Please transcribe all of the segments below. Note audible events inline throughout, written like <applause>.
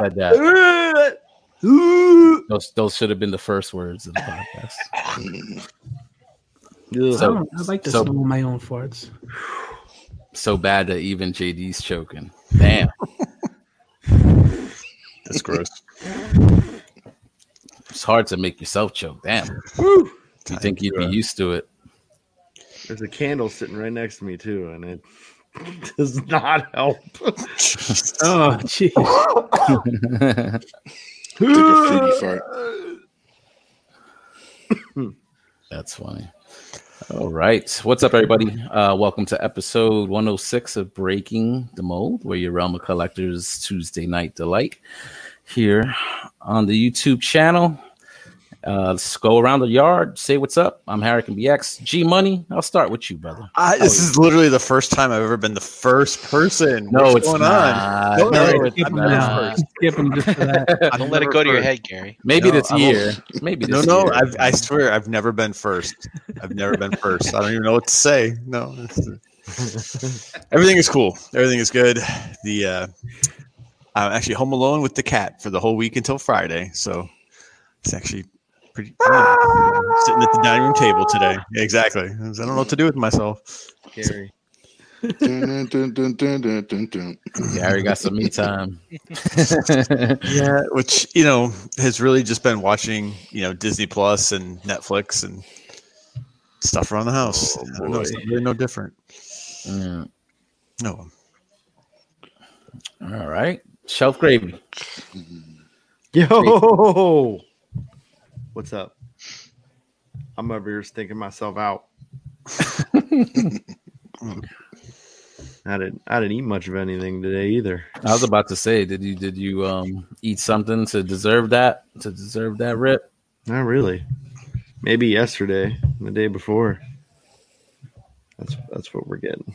said that. <laughs> Those those should have been the first words of the podcast. <laughs> I, So- don't- I like to so- smell my own farts. So bad that even JD's choking. Damn. <laughs> That's gross. It's hard to make yourself choke. Damn. Woo! You think you'd be used to it? There's a candle sitting right next to me too, and it <laughs> does not help. <laughs> Oh, jeez. Take a fart. That's funny. All right. What's up, everybody? Uh, welcome to episode 106 of Breaking the Mold, where your realm of collectors Tuesday night delight here on the YouTube channel. Uh, let's go around the yard, say what's up. I'm Harrican BX. G Money, I'll start with you, brother. I, this is literally the first time I've ever been the first person. No, What's it's going not. on? No, No, it's Skip him not. now. Skip him just for that. I'm <laughs> Don't let it never go to your head, Gary. Maybe No, this I won't. year. Maybe No, this no, year. I've, I swear I've never been first. I've never been first. I don't even know what to say. No, everything is cool. Everything is good. The uh, I'm actually home alone with the cat for the whole week until Friday, so it's actually pretty. I'm sitting at the dining room table today. Yeah, exactly. I don't know what to do with myself. Gary. Dun. Gary got some me time. <laughs> Yeah, which you know has really just been watching you know Disney Plus and Netflix and stuff around the house. I don't know, it's really no different. Mm, No, all right. Shelf gravy. Yo, what's up? I'm over here stinking myself out. <laughs> I didn't. I didn't eat much of anything today either. I was about to say, did you did you um eat something to deserve that to deserve that rip? Not really. Maybe yesterday, the day before. That's that's what we're getting.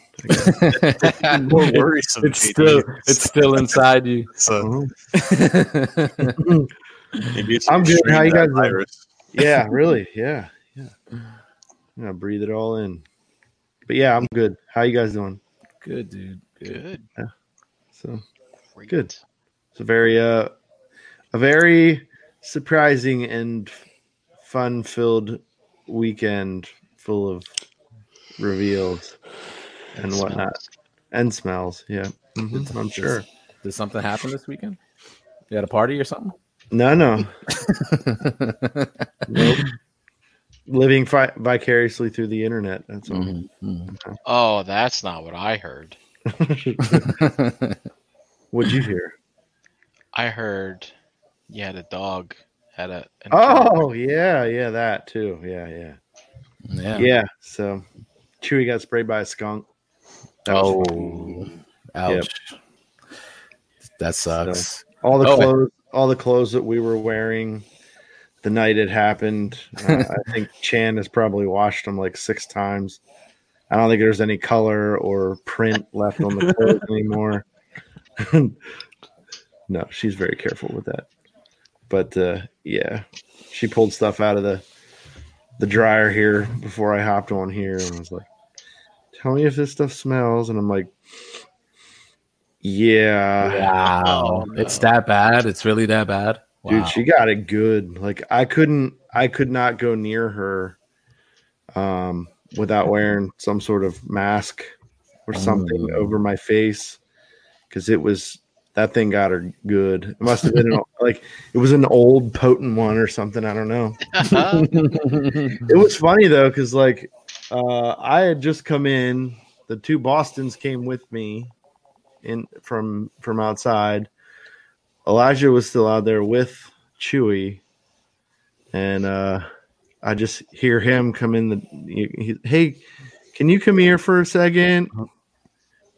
More <laughs> worrisome. It's still it's still inside you. So Mhm. <laughs> maybe it's I'm good. How you guys doing? virus. <laughs> yeah, really. Yeah, yeah. I'm gonna breathe it all in. But yeah, I'm good. How you guys doing? Good dude. Good. Good. So Great. Good. it's a very uh a very surprising and fun filled weekend full of reveals and Smells. whatnot and smells. Yeah, Mhm, I'm sure. Did something happen this weekend? You had a party or something? No, no, <laughs> nope. Living fi- vicariously through the internet. That's all. Mhm, mhm. Oh, that's not what I heard. <laughs> What'd you hear? I heard you had a dog had a. an Oh yeah, yeah, that too. Yeah, yeah, yeah. yeah. So Chewy got sprayed by a skunk. That was fun. Oh, ouch. That sucks. all the Oh. clothes, all the clothes that we were wearing the night it happened. Uh, <laughs> I think Chan has probably washed them like six times. I don't think there's any color or print left on the <laughs> clothes anymore. <laughs> no, she's very careful with that. But uh, yeah, she pulled stuff out of the the dryer here before I hopped on here and was like, "Tell me if this stuff smells." And I'm like, "Yeah." Wow. Oh, It's that bad. It's really that bad. Wow. dude she got it good like i couldn't i could not go near her um without wearing some sort of mask or something Mm. over my face because it was that thing got her good it must have been an, like it was an old potent one or something i don't know <laughs> it was funny though because like uh i had just come in the two bostons came with me in from from outside. Elijah was still out there with chewy. And uh i just hear him come in the he, he- hey can you come here for a second?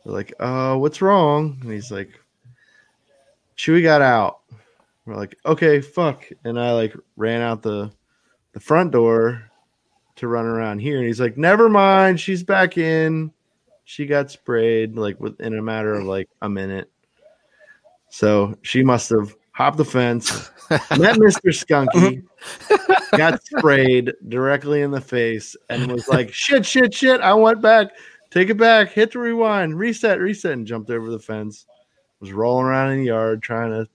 We're like uh what's wrong? And he's like chewy got out. We're like okay fuck. And i like ran out the the front door to run around here. And he's like never mind. She's back in she got sprayed like within a matter of like a minute so she must have hopped the fence met <laughs> mr skunky got sprayed directly in the face and was like shit shit shit i went back take it back hit the rewind reset reset and jumped over the fence was rolling around in the yard trying to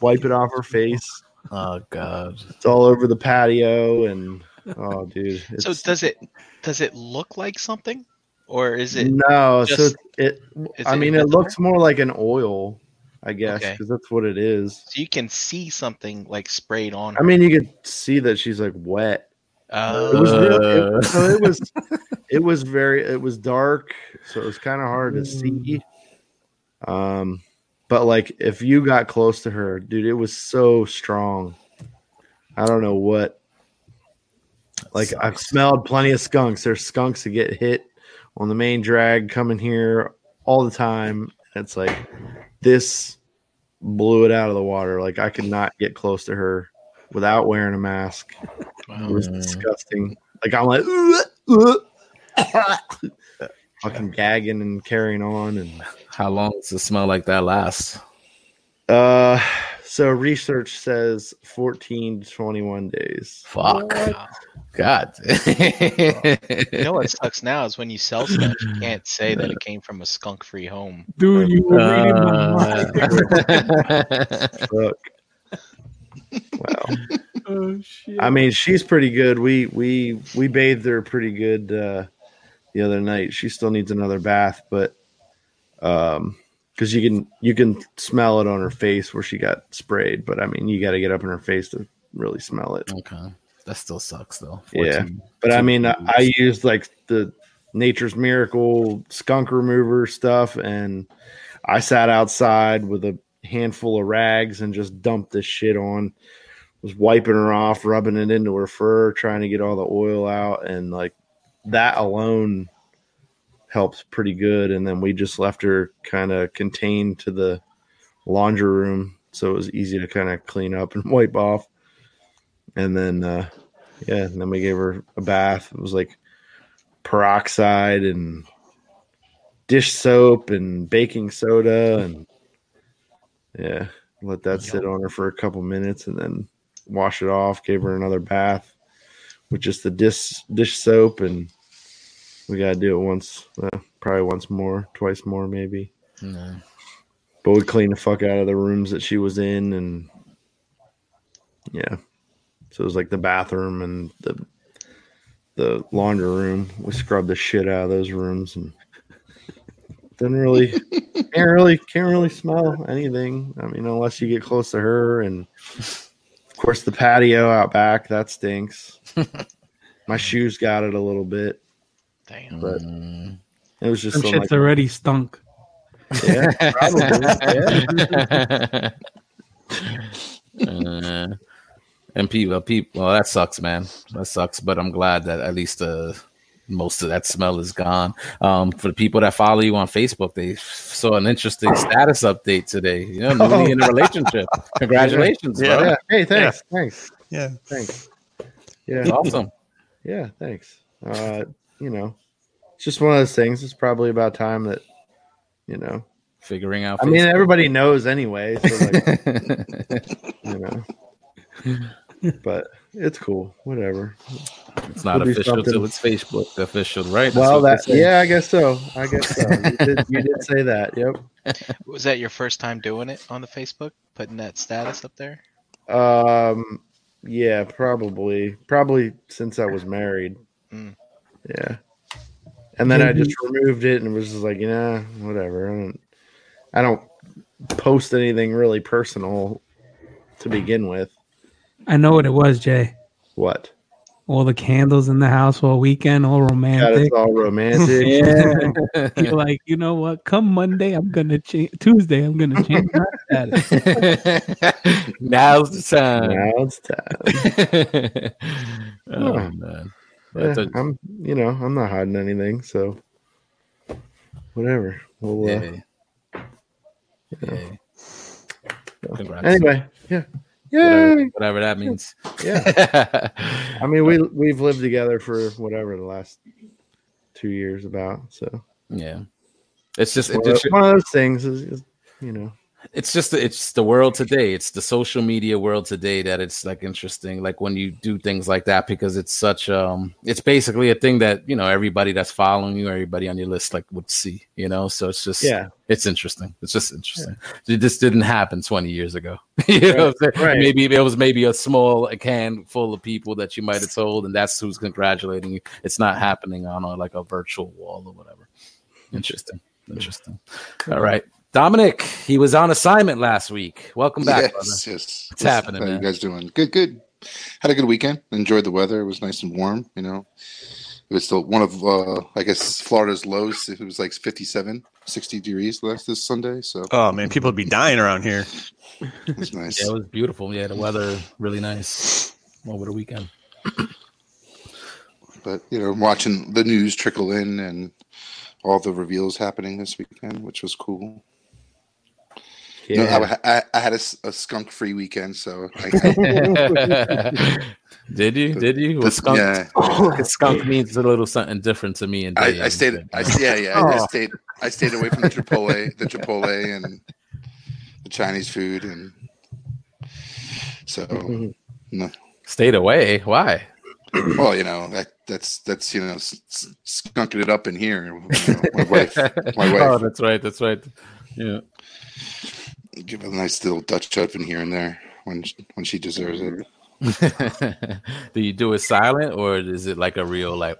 wipe it off her face. Oh god. It's all over the patio, and oh, dude. So does it does it look like something, or is it? no, so it, it. I it mean, it visible? looks more like an oil, I guess, Okay. because that's what it is. So you can see something like sprayed on. I mean, you could see that she's like wet. Oh, It was really, Uh. it, so it was <laughs> it was very it was dark, so it was kind of hard to see. Um, but like if you got close to her, dude, it was so strong. I don't know what. Like I've smelled plenty of skunks. There's skunks that get hit on the main drag coming here all the time. It's like this blew it out of the water. Like I could not get close to her without wearing a mask. It was disgusting. Like I'm like <coughs> fucking gagging and carrying on and How long does it smell like that last? Uh so research says 14 to 21 days. Fuck. wow. God. You know what sucks now is when you sell stuff, you can't say that it came from a skunk-free home. Dude, you were reading my mind. Uh, <laughs> Fuck. wow. <laughs> Oh shit. I mean, she's pretty good. We we we bathed her pretty good uh the other night. She still needs another bath, but um because you can you can smell it on her face where she got sprayed, but I mean you got to get up in her face to really smell it. okay. That still sucks though. Yeah. But I mean, I, I used like the Nature's Miracle skunk remover stuff, and I sat outside with a handful of rags and just dumped this shit on. Was wiping her off, rubbing it into her fur, trying to get all the oil out, and like that alone helps pretty good. And then we just left her kind of contained to the laundry room, so it was easy to kind of clean up and <laughs> wipe off. And then, uh, yeah, and then we gave her a bath. It was like peroxide and dish soap and baking soda and yeah, let that sit on her for a couple minutes and then wash it off. Gave her another bath with just the dish dish soap and we gotta do it once, uh, probably once more, twice more maybe. Yeah. But we cleaned the fuck out of the rooms that she was in and yeah. So it was like the bathroom and the the laundry room. We scrubbed the shit out of those rooms and <laughs> didn't really can't really can't really smell anything. I mean, unless you get close to her and of course the patio out back, that stinks. <laughs> My shoes got it a little bit. Damn. But-. It was just Some shit's like, already stunk. yeah, probably. Yeah. <laughs> Uh, and people, people, well, that sucks, man. That sucks. But I'm glad that at least uh, most of that smell is gone. Um, for the people that follow you on Facebook, they saw an interesting status update today. You know, <laughs> newly in a relationship. <laughs> Congratulations, Yeah. bro. yeah. Hey, thanks. Thanks. Yeah. Thanks. Yeah. Awesome. Yeah, thanks. Uh, you know, it's just one of those things. It's probably about time that, you know, Figuring out. I mean, everybody knows anyway. So like, <laughs> you know, but it's cool. Whatever. it's not It'll official something. till it's Facebook official, right? Well, what that yeah, I guess so. I guess so. You did, you did <laughs> say that. Yep. Was that your first time doing it on the Facebook, putting that status up there? Um. Yeah, probably. Probably since I was married. Mm. Yeah. And then I just removed it and was just like, you know, whatever. I don't. I don't post anything really personal to begin with. I know what it was, Jay. What? All the candles in the house all weekend, all God, romantic. it's all romantic. <laughs> Yeah. <laughs> You're like, you know what? Come Monday, I'm gonna change. Tuesday, I'm gonna change my status. <laughs> Now's the time. Now it's time. oh Yeah. man. Yeah, a- I'm, you know, I'm not hiding anything, so whatever. We'll, uh, Yay. Yay. Congrats. anyway, yeah, Whatever, yay, whatever that means. yeah. <laughs> I mean, we we've lived together for whatever the last two years about. So yeah. It's just it one of, just one of those things is, is, you know, it's just it's the world today. It's the social media world today that it's like interesting like when you do things like that because it's such um it's basically a thing that you know everybody that's following you everybody on your list like would see you know? So it's just Yeah. it's interesting. It's just interesting. It just didn't happen 20 years ago. <laughs> You know what I'm saying? Right. maybe it was maybe a small a can full of people that you might have told and that's who's congratulating you. It's not happening on a, like a virtual wall or whatever. Interesting. Interesting. All right Dominic, he was on assignment last week. Welcome back, brother. yes, yes. What's happening, How man? you guys doing? Good, good. Had a good weekend. Enjoyed the weather. It was nice and warm. You know, it was still one of, uh, I guess, Florida's lows. It was like 57, 60 degrees last this Sunday. So Oh man, people would be dying around here. it was nice. Yeah, it was beautiful. Yeah, the weather really nice over the weekend. but you know, watching the news trickle in and all the reveals happening this weekend, which was cool. No, Yeah. I, I, I had a, skunk-free weekend, so I, I, Did <laughs> you? Did you? The- skunk, yeah, <laughs> oh, skunk means a little something different to me. And I, I stayed. I, yeah, yeah. I, I Oh. stayed. I stayed away from the Chipotle, the Chipotle, and the Chinese food, and so. Mm-hmm. No, stayed away. Why? well, you know that that's that's you know s- s- skunking it up in here. You know, my wife, my <laughs> oh, wife, Oh, that's right. That's right. Yeah. Give a nice little Dutch oven here and there when she- when she deserves it. Mm-hmm. <laughs> do you do it silent or is it like a real like?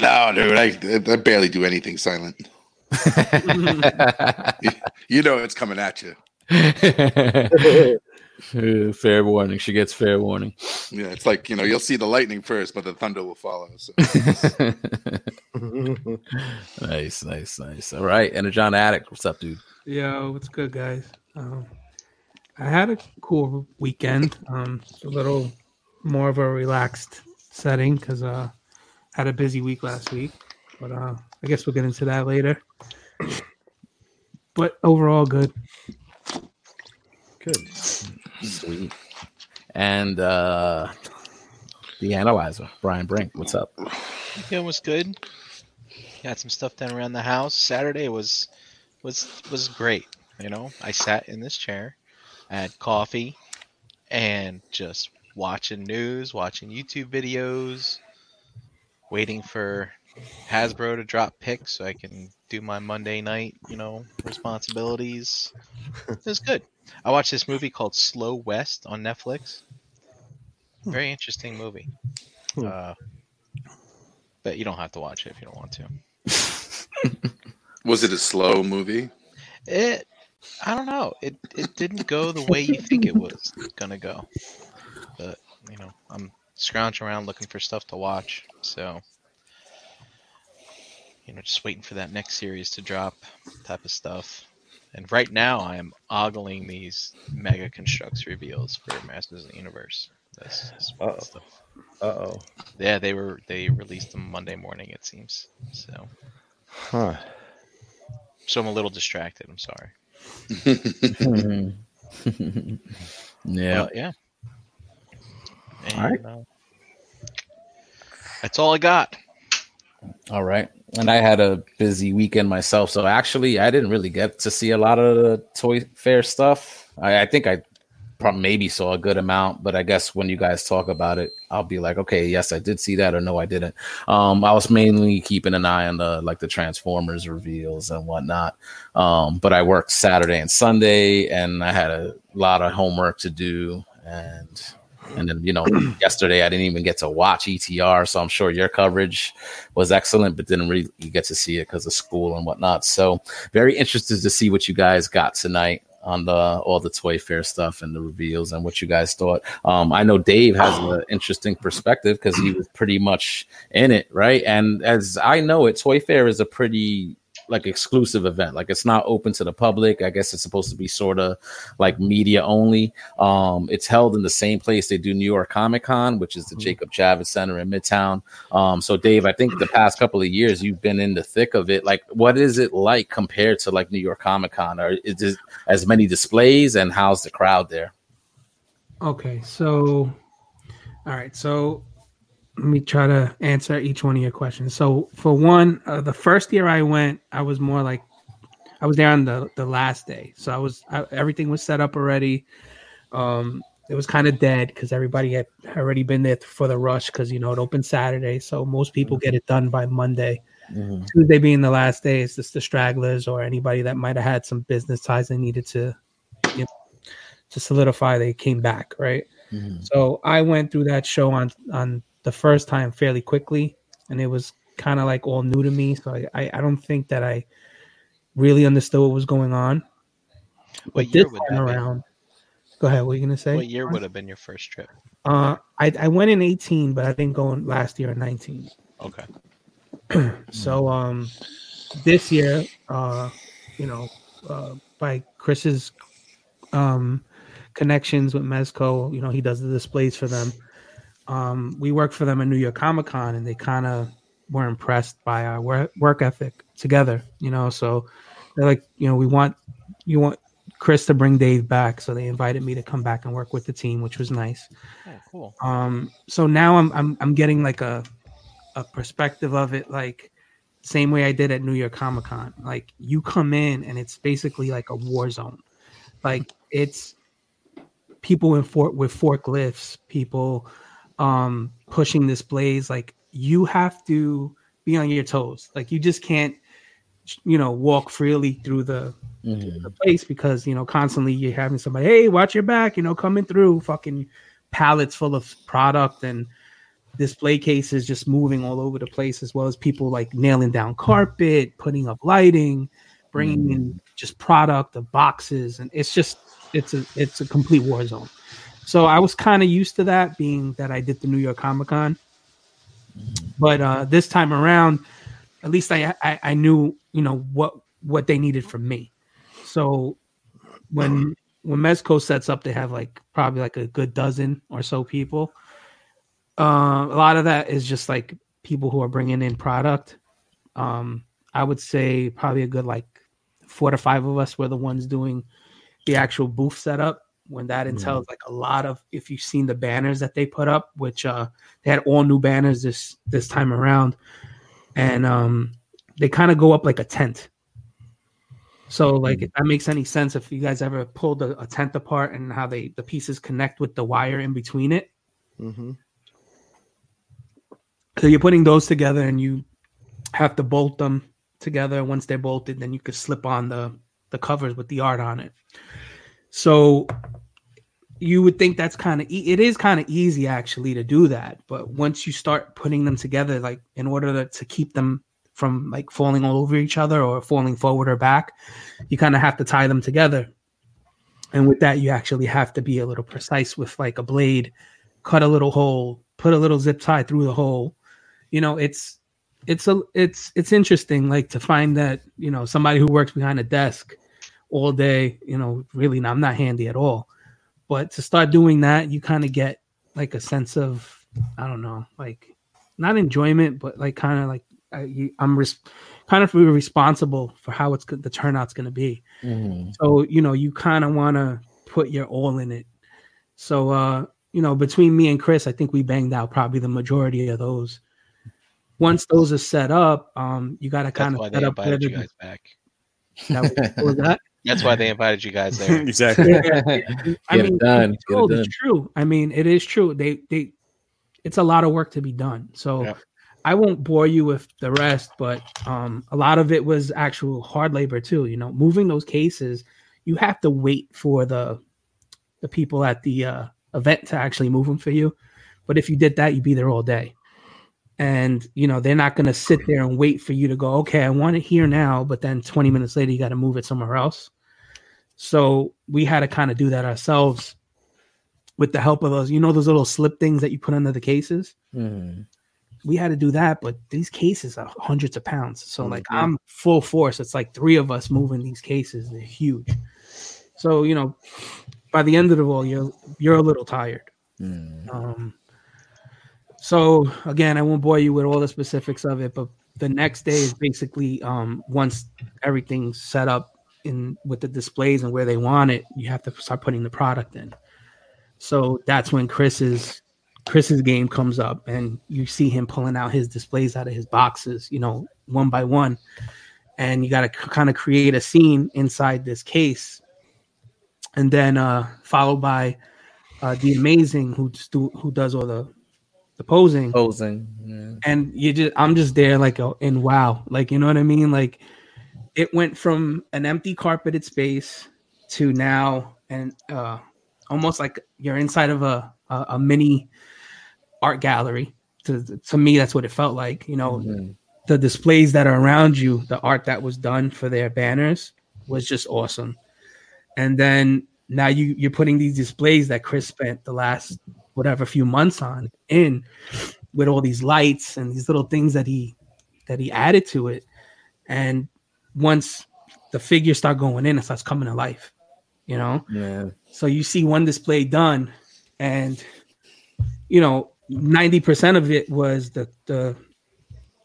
No, dude, I I barely do anything silent. <laughs> You know it's coming at you. <laughs> Fair warning. She gets fair warning. Yeah, it's like you know you'll see the lightning first, but the thunder will follow. So nice, nice, nice. All right, and a John Addict, what's up, dude? Yo, what's good, guys? Um, I had a cool weekend. Um, a little more of a relaxed setting because uh, had a busy week last week. But uh, I guess we'll get into that later. But overall, good. Good. Sweet. And uh the analyzer, Brian Brink, what's up? Weekend was good. Got some stuff done around the house. Saturday was was was great. You know, I sat in this chair, I had coffee, and just watching news, watching YouTube videos, waiting for Hasbro to drop picks so I can do my Monday night, you know, responsibilities. It was good. I watched this movie called Slow West on Netflix. Very interesting movie. Hmm. Uh, but you don't have to watch it if you don't want to. <laughs> was it a slow movie? It, I don't know. It it didn't go the way you think it was gonna go. But you know, I'm scrounging around looking for stuff to watch. So you know, just waiting for that next series to drop, type of stuff. And right now, I am ogling these Mega Construx reveals for Masters of the Universe. That's, that's. Uh oh. Yeah, they were they released them Monday morning. It seems so. Huh. So I'm a little distracted. I'm sorry. <laughs> yeah. But, yeah. And, All right. uh, that's all I got. All right. And I had a busy weekend myself. So actually, I didn't really get to see a lot of the Toy Fair stuff. I, I think I maybe saw a good amount, but I guess when you guys talk about it, I'll be like, okay, yes, I did see that, or no, I didn't. Um, I was mainly keeping an eye on the like the Transformers reveals and whatnot. Um, but I worked Saturday and Sunday, and I had a lot of homework to do, and and then you know <clears throat> yesterday I didn't even get to watch ETR, so I'm sure your coverage was excellent, but didn't really get to see it because of school and whatnot. So very interested to see what you guys got tonight on the all the toy fair stuff and the reveals and what you guys thought. Um, I know Dave has an interesting perspective because he was pretty much in it, right? And as I know it, Toy Fair is a pretty like exclusive event. Like it's not open to the public. I guess it's supposed to be sort of like media only. Um, it's held in the same place they do New York Comic Con, which is the Jacob Javits Center in Midtown. Um, so Dave, I think the past couple of years you've been in the thick of it. Like, what is it like compared to like New York Comic Con? Or is it as many displays and how's the crowd there? Okay, so all right, so let me try to answer each one of your questions. So for one, uh, the first year I went, I was more like I was there on the the last day, so I was I, everything was set up already. Um, it was kind of dead because everybody had already been there for the rush because you know it opened Saturday, so most people get it done by Monday. Mhm. Tuesday being the last day, it's just the stragglers or anybody that might have had some business ties they needed to, you know, to solidify. They came back, right? Mhm. So I went through that show on on the first time fairly quickly, and it was kind of like all new to me. So I, I I don't think that I really understood what was going on. What But year this would time that be? around, go ahead. What were you gonna say? What year would have been your first trip? Uh, I I went in eighteen, but I didn't go in last year in nineteen. Okay. <clears throat> So um, this year, uh, you know, uh, by Chris's um connections with Mezco, you know, he does the displays for them. Um, we worked for them at New York Comic Con, and they kind of were impressed by our work, work ethic together. You know, so they're like, you know, we want you want Chris to bring Dave back, so they invited me to come back and work with the team, which was nice. Oh, cool. Um, so now I'm I'm I'm getting like a a perspective of it, like same way I did at New York Comic Con. Like you come in and it's basically like a war zone. Like it's people in fort with forklifts, people um pushing displays. Like you have to be on your toes. Like you just can't you know walk freely through the Mhm. the place because you know constantly you're having somebody hey watch your back you know coming through fucking pallets full of product and display cases just moving all over the place as well as people like nailing down carpet putting up lighting bringing in just product of boxes and it's just it's a it's a complete war zone so i was kind of used to that being that i did the new york comic con but uh this time around at least I, I i knew you know what what they needed from me so when when Mezco sets up, they have like probably like a good dozen or so people. Uh, a lot of that is just like people who are bringing in product. Um, I would say probably a good like four to five of us were the ones doing the actual booth setup. When that entails like a lot of, if you've seen the banners that they put up, which uh, they had all new banners this this time around, and um, they kind of go up like a tent. So like if that makes any sense, if you guys ever pulled a, a tent apart and how they the pieces connect with the wire in between it. Mm-hmm. So you're putting those together and you have to bolt them together. Once they're bolted, then you could slip on the the covers with the art on it. So you would think that's kind of e- it is kind of easy actually to do that, but once you start putting them together, like in order to, to keep them from like falling all over each other or falling forward or back, you kind of have to tie them together. And with that, you actually have to be a little precise with like a blade, cut a little hole, put a little zip tie through the hole. You know, it's it's a it's it's interesting like to find that you know somebody who works behind a desk all day you know really i'm not handy at all but to start doing that you kind of get like a sense of i don't know like not enjoyment but like kind of like I, you, i'm res- kind of responsible for how it's the turnout's going to be Mhm. so you know you kind of want to put your all in it so uh you know between me and chris i think we banged out probably the majority of those once those are set up um you got to kind of set up invited you guys back. that was, was that <laughs> That's why they invited you guys there. <laughs> exactly. Yeah, I mean, it done. it's Get told, it done. it's true. I mean, it is true. They they it's a lot of work to be done. So Yeah. I won't bore you with the rest, but um a lot of it was actual hard labor too. You know, moving those cases, you have to wait for the the people at the uh, event to actually move them for you. But if you did that, you'd be there all day. And you know they're not going to sit there and wait for you to go. Okay, I want it here now, but then 20 minutes later you got to move it somewhere else. So we had to kind of do that ourselves with the help of those, you know, those little slip things that you put under the cases. Mhm. We had to do that, but these cases are hundreds of pounds. So like Mhm. I'm full force. It's like three of us moving these cases. They're huge. So you know, by the end of the roll, you're you're a little tired. Mhm. Um, so again, I won't bore you with all the specifics of it, but the next day is basically um, once everything's set up in with the displays and where they want it, you have to start putting the product in. So that's when Chris's Chris's game comes up, and you see him pulling out his displays out of his boxes, you know, one by one. and you got to kind of create a scene inside this case, and then uh, followed by uh, the amazing who do, who does all the the posing Posing. Yeah. and you just i'm just there like oh, in wow like you know what i mean like it went from an empty carpeted space to now and uh almost like you're inside of a a, a mini art gallery to to me that's what it felt like you know Mhm. the displays that are around you the art that was done for their banners was just awesome and then now you you're putting these displays that chris spent the last whatever few months on in with all these lights and these little things that he that he added to it and once the figures start going in it starts coming to life you know Yeah. so you see one display done and you know 90% of it was the the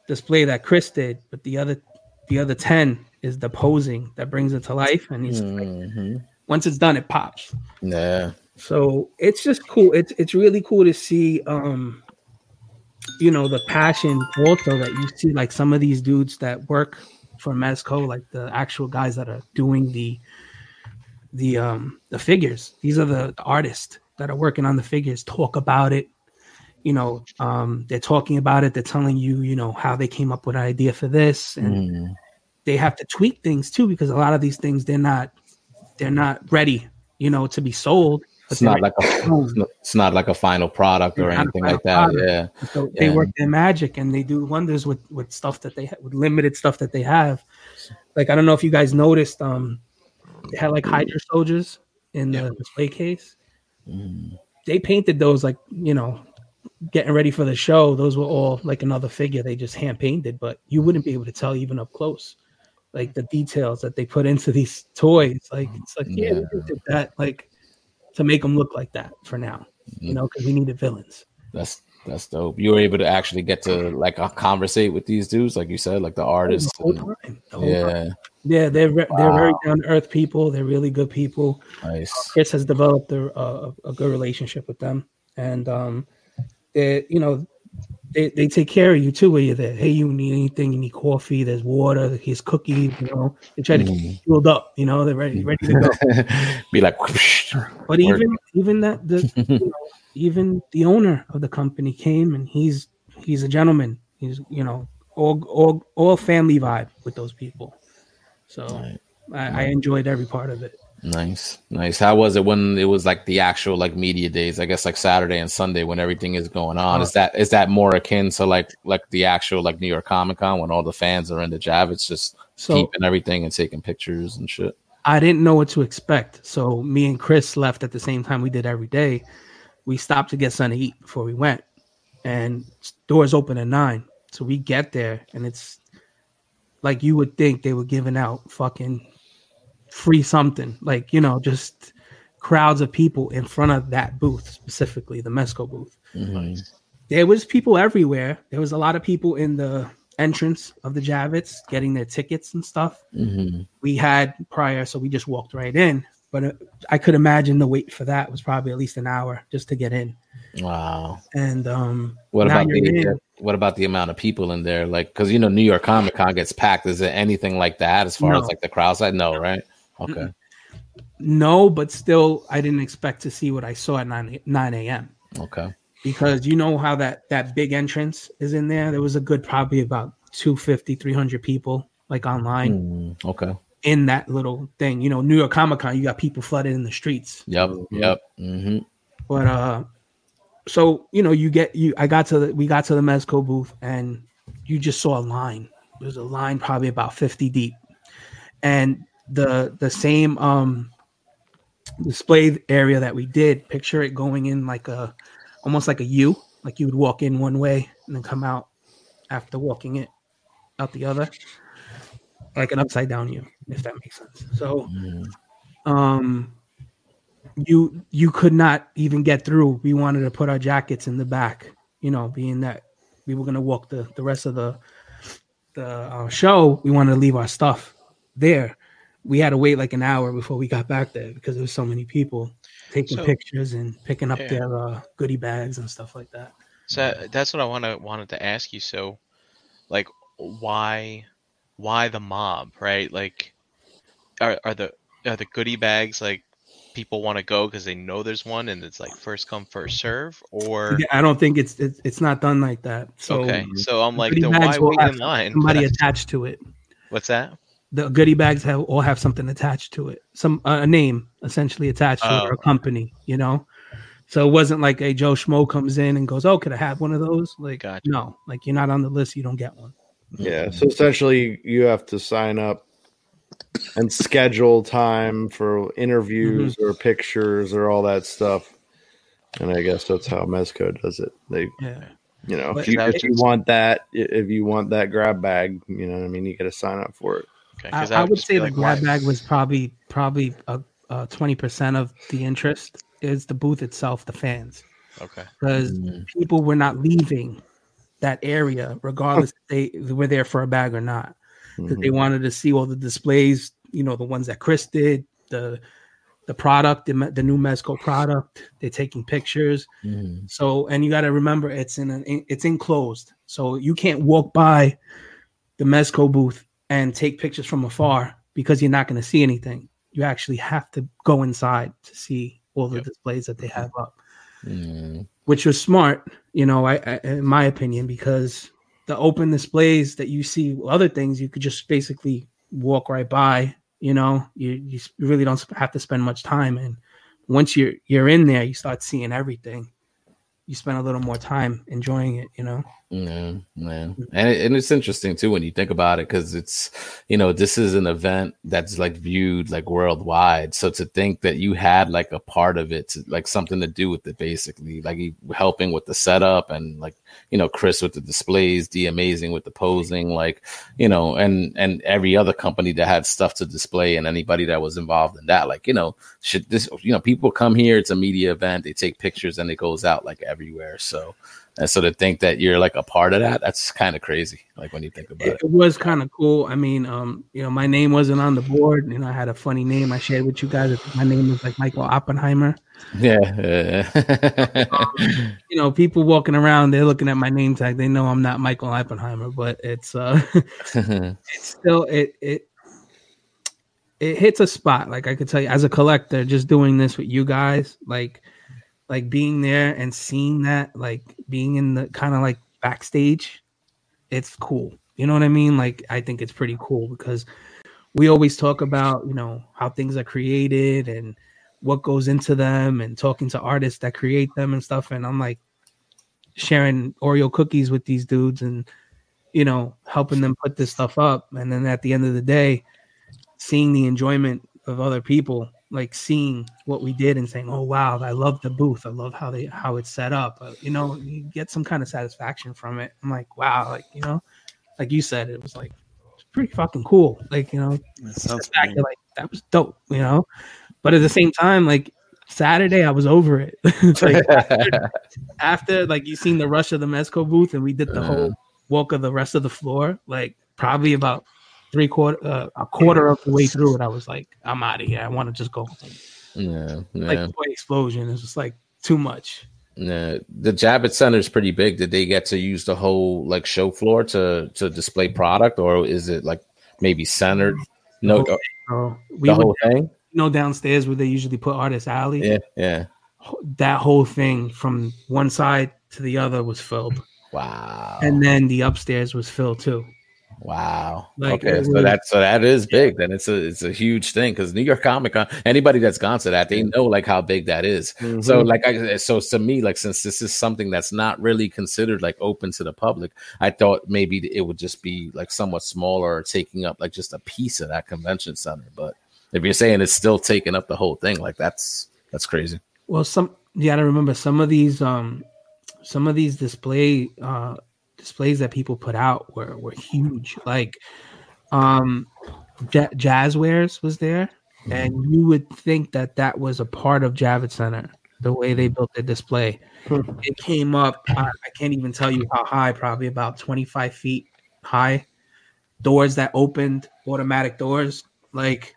display that chris did but the other the other 10 is the posing that brings it to life and he's like, Mhm. once it's done it pops Yeah. So it's just cool. It's it's really cool to see um you know the passion also that you see like some of these dudes that work for Mezco, like the actual guys that are doing the the um the figures. These are the artists that are working on the figures, talk about it. You know, um, they're talking about it, they're telling you, you know, how they came up with an idea for this and Mhm. they have to tweak things too because a lot of these things they're not they're not ready, you know, to be sold. It's not like a it's not like a final product or It's not a anything like that. product. Yeah. So they work their magic and they do wonders with with stuff that they ha- with limited stuff that they have. Like I don't know if you guys noticed, um, they had like Hydra soldiers in the display case. Mm. They painted those like you know, getting ready for the show. Those were all like another figure they just hand painted, but you wouldn't be able to tell even up close, like the details that they put into these toys. Like it's like yeah, Yeah. did that like to make them look like that for now, you know, because we needed villains. That's that's dope. You were able to actually get to like uh, conversate with these dudes, like you said, like the artists. the whole time. The whole time. yeah, Yeah, they're re- they're very down to earth people. They're really good people. nice. Chris has developed a, a, a good relationship with them, and um, they you know they, they take care of you too. Where you're there, hey, you need anything? You need coffee? There's water. Here's cookies. You know, they try to keep mm. you fueled up. You know, they're ready ready to go. <laughs> Be like, whoosh. But even even that the <laughs> you know, even the owner of the company came and he's he's a gentleman. He's you know all all all family vibe with those people. So Right. I, I enjoyed every part of it. Nice, nice. How was it when it was like the actual like media days? I guess like Saturday and Sunday when everything is going on. Uh-huh. Is that is that more akin to like like the actual like New York Comic Con when all the fans are in the Jav? It's just So keeping everything and taking pictures and shit. I didn't know what to expect. So me and Chris left at the same time we did every day. We stopped to get something to eat before we went, and doors open at nine. So we get there, and it's like you would think they were giving out fucking free something, like you know, just crowds of people in front of that booth, specifically the Mezco booth. Mhm. There was people everywhere. There was a lot of people in the entrance of the Javits getting their tickets and stuff Mhm. we had prior, so we just walked right in. But uh, I could imagine the wait for that was probably at least an hour just to get in. Wow. And um, What about the in. what about the amount of people in there? Like, because you know New York Comic Con gets packed. Is it anything like that as far No. as like the crowd side? No, right? Okay. no, but still, I didn't expect to see what I saw at nine nine a.m. Okay. because you know how that that big entrance is in there. There was a good probably about 250, 300 people like online Mm, okay. in that little thing. You know, New York Comic Con, you got people flooded in the streets. Yep. Yep. hmm But uh so you know, you get you I got to the we got to the Mezco booth and you just saw a line. There's a line probably about 50 deep. And the the same um display area that we did, picture it going in like a almost like a U, like you would walk in one way and then come out after walking it out the other. Like an upside down U, if that makes sense. So um you you could not even get through we wanted to put our jackets in the back you know being that we were going to walk the the rest of the the uh, show we wanted to leave our stuff there we had to wait like an hour before we got back there because there was so many people taking So- pictures and picking up Yeah. their uh, goodie bags and stuff like that So that's what I want to wanted to ask you. So, like, why why the mob, right? Like, are are the are the goodie bags like people want to go because they know there's one and it's like first come first serve, or Yeah, I don't think it's it's, it's not done like that. So okay? So I'm like, then why wait in line? somebody attached to it. What's that? The goodie bags have all have something attached to it, some uh, a name essentially attached to it, Oh. or a company, you know. So it wasn't like a Joe Schmo comes in and goes, "Oh, could I have one of those?" Like, Gotcha. no, like you're not on the list, you don't get one. Yeah. So essentially, you have to sign up and schedule time for interviews or pictures or all that stuff. And I guess that's how Mezco does it. They, Yeah, you know, But if you, if you want that, if you want that grab bag, you know, what I mean, you got to sign up for it. Okay, I, 'cause I would say the like, grab why- bag was probably probably a twenty percent of the interest is the booth itself, the fans, Okay. because Mm. people were not leaving that area regardless if they were there for a bag or not. because Mhm. they wanted to see all the displays, you know, the ones that Chris did, the the product, the, the new Mezco product. They're taking pictures. Mhm. So, and you got to remember, it's in an it's enclosed, so you can't walk by the Mezco booth and take pictures from afar because you're not going to see anything. You actually have to go inside to see all the Yep. displays that they have up Mm. which was smart, you know, I, I in my opinion, because the open displays that you see other things, you could just basically walk right by. You know, you you really don't have to spend much time, and once you're you're in there, you start seeing everything. You spend a little more time enjoying it. You know, Yeah, man, and it, and it's interesting too when you think about it because it's you know this is an event that's like viewed like worldwide. So to think that you had like a part of it, to, like something to do with it, basically, like helping with the setup and like you know Chris with the displays, D amazing with the posing, like you know, and and every other company that had stuff to display and anybody that was involved in that, like you know, should this you know people come here, it's a media event, they take pictures and it goes out like everywhere. So. And so to think that you're like a part of that, that's kind of crazy. Like when you think about it, it. it was kind of cool. I mean, um, you know, my name wasn't on the board. You know, I had a funny name. I shared with you guys. My name was like Michael Oppenheimer. Yeah. You know, people walking around, they're looking at my name tag. They know I'm not Michael Oppenheimer, but it's uh. <laughs> <laughs> it's still it it it hits a spot like i could tell you as a collector just doing this with you guys like like being there and seeing that like being in the kind of like backstage it's cool. You know what i mean? Like i think it's pretty cool because we always talk about you know how things are created and what goes into them and talking to artists that create them and stuff. And i'm like sharing oreo cookies with these dudes and you know, helping them put this stuff up. And then at the end of the day, seeing the enjoyment of other people, like seeing what we did and saying, "Oh wow, I love the booth. I love how they how it's set up." You know, you get some kind of satisfaction from it. I'm like, wow, like you know, like you said, it was like it's pretty fucking cool. Like you know, That sounds the fact funny. that, like that was dope. You know, but at the same time, like Saturday, I was over it. <laughs> like <laughs> after, after like you seen the rush of the Mezco booth, and we did the uh-huh. whole walk of the rest of the floor, like probably about three quarter, uh, a quarter of the way through it, I was like, I'm out of here. I want to just go. yeah, Like yeah, toy explosion. It's just like too much. yeah. The Javits Center is pretty big. Did they get to use the whole like show floor to to display product, or is it like maybe centered? No, The uh, So we the would whole thing. you know downstairs where they usually put artist alley. Yeah, yeah. That whole thing from one side to the other was filled, Wow. and then the upstairs was filled too. Wow. Like, okay, so that so that is big. Then it's a it's a huge thing because New York Comic Con. Anybody that's gone to that, they know like how big that is. So Mm-hmm. like I so to me like since this is something that's not really considered like open to the public, I thought maybe it would just be like somewhat smaller, taking up like just a piece of that convention center. But if you're saying it's still taking up the whole thing, like that's that's crazy. Well, some you got to remember some of these um some of these display uh displays that people put out were were huge. Like um ja- Jazzwares was there, and you would think that that was a part of Javits Center. The way they built the display, <laughs> it came up. I, I can't even tell you how high. Probably about twenty five feet high. Doors that opened, automatic doors. Like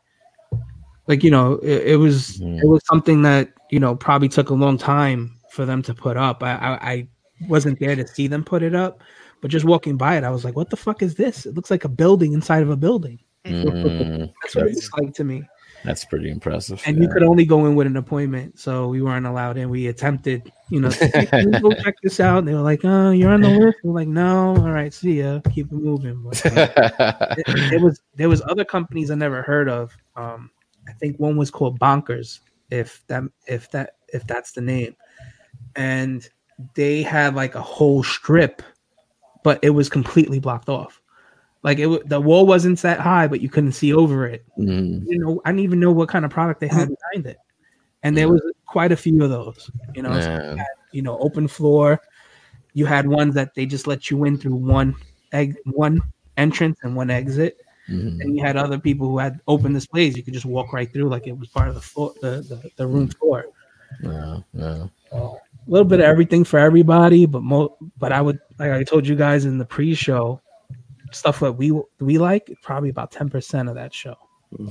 like you know it, it was Mm. it was something that you know probably took a long time for them to put up I, I i wasn't there to see them put it up But just walking by it, I was like, "What the fuck is this? It looks like a building inside of a building." Mm, That's what it looks like to me. that's pretty impressive. And yeah. you could only go in with an appointment, so we weren't allowed in. We attempted, you know, "Hey, can go check this out. And they were like, "Oh, you're on the list." We're like, "No, all right, see ya. Keep it moving." But, uh, <laughs> it, it was there was other companies I never heard of. Um, I think one was called Bonkers, if that if that if that's the name, and they had like a whole strip, but it was completely blocked off. Like it, the wall wasn't that high, but you couldn't see over it. Mm, You know, I didn't even know what kind of product they had behind it, and there was quite a few of those. You know, so man. you know, open floor. You had ones that they just let you in through one egg, one entrance and one exit Mhm. and you had other people who had open displays. You could just walk right through like it was part of the floor, the, the, the room floor. Yeah, yeah. A little bit of everything for everybody, but mo- but I would like I told you guys in the pre-show stuff that we we like probably about ten percent of that show.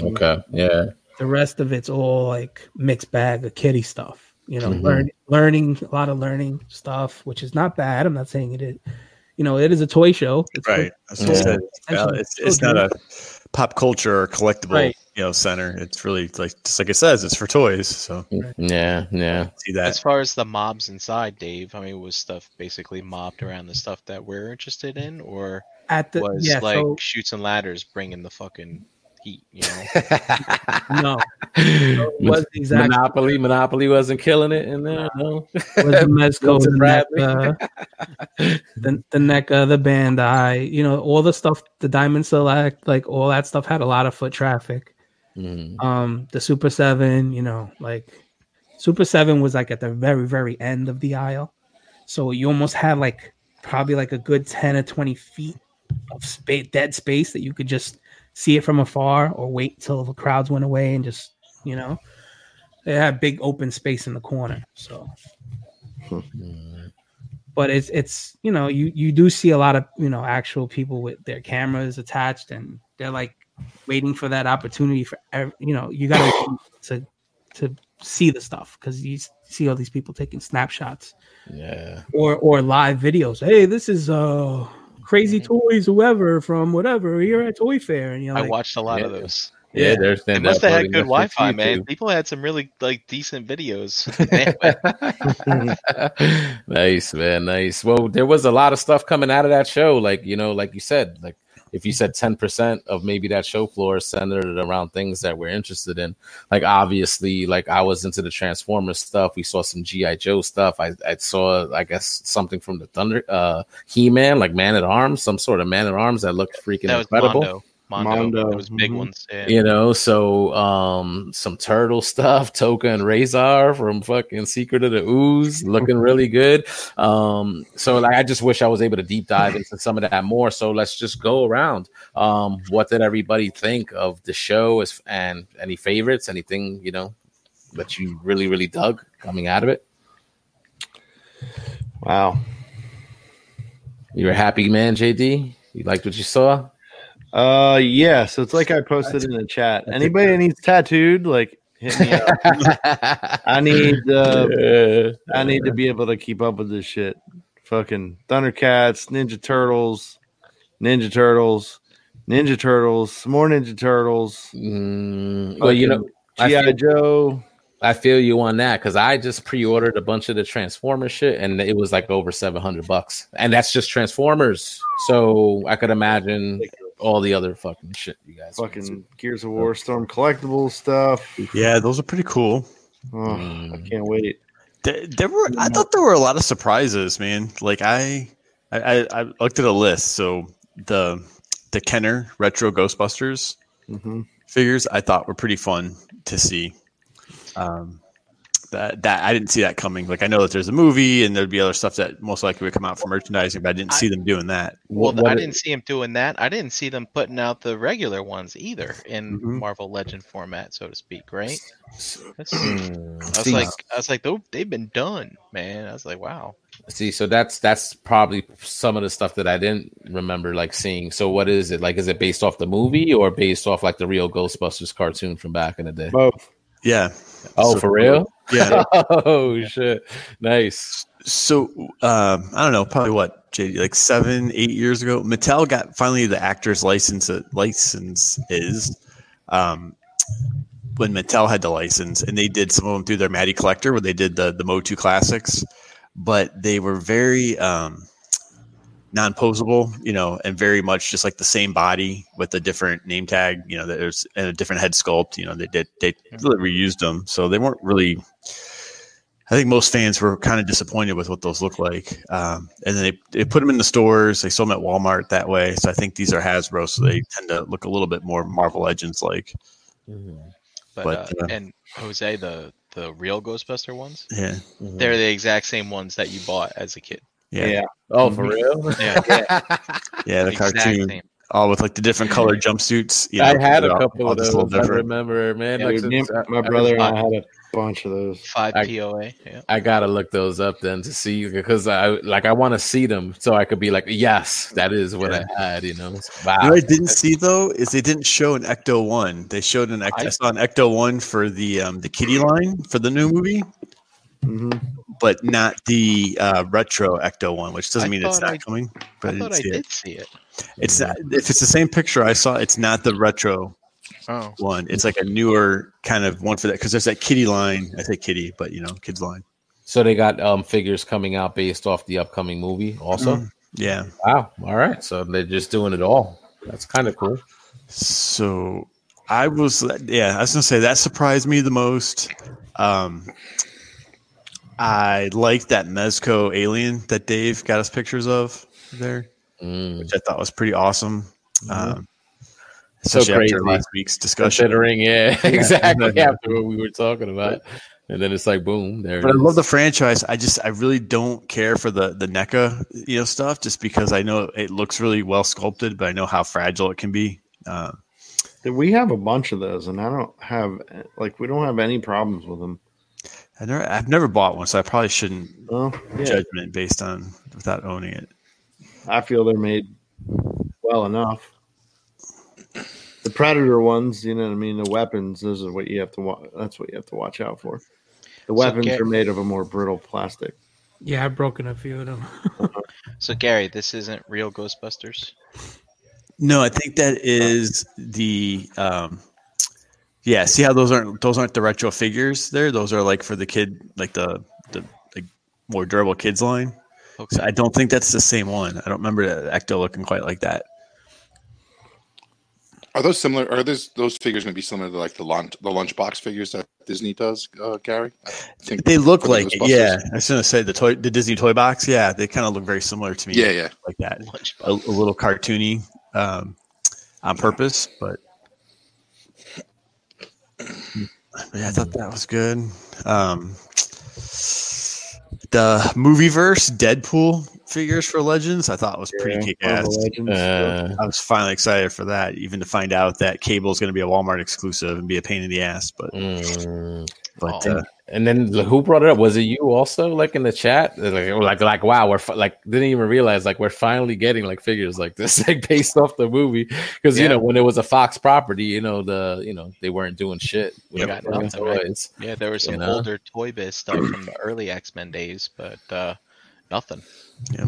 Okay. Yeah. The rest of it's all like mixed bag of kitty stuff. You know, Mhm. learn, learning a lot of learning stuff, which is not bad. I'm not saying it is. You know, it is a toy show. It's Right. That's what Yeah. It's, it's, it's not a pop culture or collectible Right. You know center. It's really like just like it says, it's for toys. So mm, Yeah. Yeah. see that As far as the mobs inside, Dave, I mean, was stuff basically mobbed around the stuff that we're interested in, or at the was yeah. like so Chutes and Ladders bringing the fucking heat? You know, <laughs> no, <laughs> it was the exact Monopoly. Monopoly wasn't killing it in there. No. was the Mezco, Milton the Bradley. NECA, uh, <laughs> the, the NECA, the Bandai, you know, all the stuff, the Diamond Select, like all that stuff had a lot of foot traffic. Mhm. Um, the Super Seven, you know, like Super Seven was like at the very, very end of the aisle, so you almost had like probably like a good ten or twenty feet of space, dead space that you could just see it from afar, or wait till the crowds went away and just, you know, they had big open space in the corner, so. But it's it's you know you you do see a lot of you know actual people with their cameras attached and they're like waiting for that opportunity for you know you got <coughs> to to see the stuff because you see all these people taking snapshots Yeah. or or live videos hey this is uh crazy toys whoever from whatever here at toy fair and you're I watched a lot of Yeah. those. Yeah. There's They must have had good Wi-Fi, man. People had some really like decent videos. <laughs> <laughs> nice, man. Nice. Well, there was a lot of stuff coming out of that show. Like, you know, like you said, like if you said 10% of maybe that show floor centered around things that we're interested in, like obviously, like I was into the Transformers stuff. We saw some G.I. Joe stuff. I, I saw, I guess, something from the Thunder, uh, He Man, like Man at Arms, some sort of Man at Arms that looked freaking that incredible. Mondo. Mondo, Those big mhm. ones. Yeah. you know so um some turtle <laughs> stuff Tokka and Rahzar from fucking secret of the ooze looking really <laughs> good um so like i just wish i was able to deep dive into some of that more so let's just go around um what did everybody think of the show as and any favorites anything you know that you really really dug coming out of it Wow. you were a happy man jd you liked what you saw Uh, yeah. So it's like I posted in the chat. Anybody that needs tattooed, like hit me up. <laughs> I need uh, Yeah. I need to be able to keep up with this shit. Fucking Thundercats, Ninja Turtles, Ninja Turtles, Ninja Turtles, more Ninja Turtles. Mm, well you know I GI feel- Joe. I feel you on that because I just pre-ordered a bunch of the Transformers shit and it was like over seven hundred bucks, and that's just Transformers. So I could imagine all the other fucking shit you guys. Fucking Gears of War Storm collectible stuff. Yeah, those are pretty cool. Oh, Mm. I can't wait. There, there were I thought there were a lot of surprises, man. Like I I, I, I looked at a list. So the the Kenner retro Ghostbusters hmm figures I thought were pretty fun to see. Um, that that I didn't see that coming. Like I know that there's a movie and there'd be other stuff that most likely would come out for merchandising, but I didn't see them doing that. Well, What- I what- didn't see them doing that. I didn't see them putting out the regular ones either in Mhm. Marvel Legend format, so to speak. Right? I Mm. was like, I was like, they've been done, man. I was like, wow. see, so that's that's probably some of the stuff that I didn't remember like seeing. So what is it like? Is it based off the movie or based off like the real Ghostbusters cartoon from back in the day? Both. Yeah. Oh, So- for real? Yeah. <laughs> oh shit! Nice. So um, I don't know, probably what JD, like seven, eight years ago, Mattel got finally the actor's license. uh, License is um, when Mattel had the license, and they did some of them through their Matty Collector, where they did the the Motu classics, but they were very um, non-posable, you know, and very much just like the same body with a different name tag, you know, there's and a different head sculpt. You know, they did they really reused them, so they weren't really. I think most fans were kind of disappointed with what those look like, um, and then they, they put them in the stores. They sold them at Walmart that way. So I think these are Hasbro, so they tend to look a little bit more Marvel Legends like. But, But, uh, uh, and Jose, the the real Ghostbuster ones, Yeah, they're the exact same ones that you bought as a kid. Yeah, yeah. Oh, for real? <laughs> Yeah, Yeah, the exact cartoon, same. all with like the different colored jumpsuits. You know, I had a all- couple all of just those. a little I different. remember, man. Yeah, like, since- my I- brother and I, I had a bunch of those. Five I- POA. Yeah. I gotta look those up then to see because I like I want to see them so I could be like, yes, that is what Yeah. I had. You know, You wow. know what I didn't see though is they didn't show an Ecto one. They showed an Ecto. I, I- saw an Ecto one for the um, the Kitty line for the new movie, hmm but not the uh, retro Ecto one, which doesn't I mean it's not I- coming. But I, I didn't I see did it. see it. It's not, if it's the same picture I saw, it's not the retro Oh, one. It's like a newer kind of one for that because there's that Kitty line. I say Kitty, but you know, kids line. So they got um figures coming out based off the upcoming movie. Also, Mm. Yeah. wow. All right, so they're just doing it all. That's kind of cool. So I was, yeah, I was gonna say that surprised me the most. Um, I liked that Mezco alien that Dave got us pictures of there, Mm. which I thought was pretty awesome. Um, So especially after crazy. last week's discussion. Considering, yeah, <laughs> <laughs> exactly after what we were talking about, and then it's like, boom, there. But I love the franchise. I just, I really don't care for the the NECA, you know, stuff, just because I know it looks really well sculpted, but I know how fragile it can be. Uh, We have a bunch of those, and I don't have like we don't have any problems with them. I never, I've never bought one, so I probably shouldn't Well, yeah, judgment based on without owning it. I feel they're made well enough. The predator ones, you know what I mean. The weapons, those are what you have to watch. That's what you have to watch out for. The weapons Gar- are made of a more brittle plastic. Yeah, I've broken a few of them. <laughs> so Gary, this isn't real Ghostbusters. No, I think that is the um yeah, see how those aren't those aren't the retro figures there? Those are like for the kid like the the like more durable kids line. Okay. So I don't think that's the same one. I don't remember the Ecto looking quite like that. Are those similar? Are those those figures going to be similar to like the lunch the lunchbox figures that Disney does, uh, Gary? I think They look like it, yeah. I was gonna say the toy the Disney toy box, yeah, they kind of look very similar to me. Yeah, yeah. Like that. A, a little cartoony um on purpose, but yeah, I thought that was good. Um the movie verse Deadpool figures for Legends, I thought was pretty kick ass. Uh, I was finally excited for that, even to find out that Cable is going to be a Walmart exclusive and be a pain in the ass. But mm. But Oh. uh, And then who brought it up? Was it you also, like in the chat? Like, like, like, wow, we're fi- like didn't even realize like we're finally getting like figures like this, <laughs> like based off the movie. Because you know when it was a Fox property, you know the you know they weren't doing shit. with Yep. the Got nothing, right? toys. Yeah, there was some You know? older Toy Biz stuff from the early X Men days, but uh, nothing.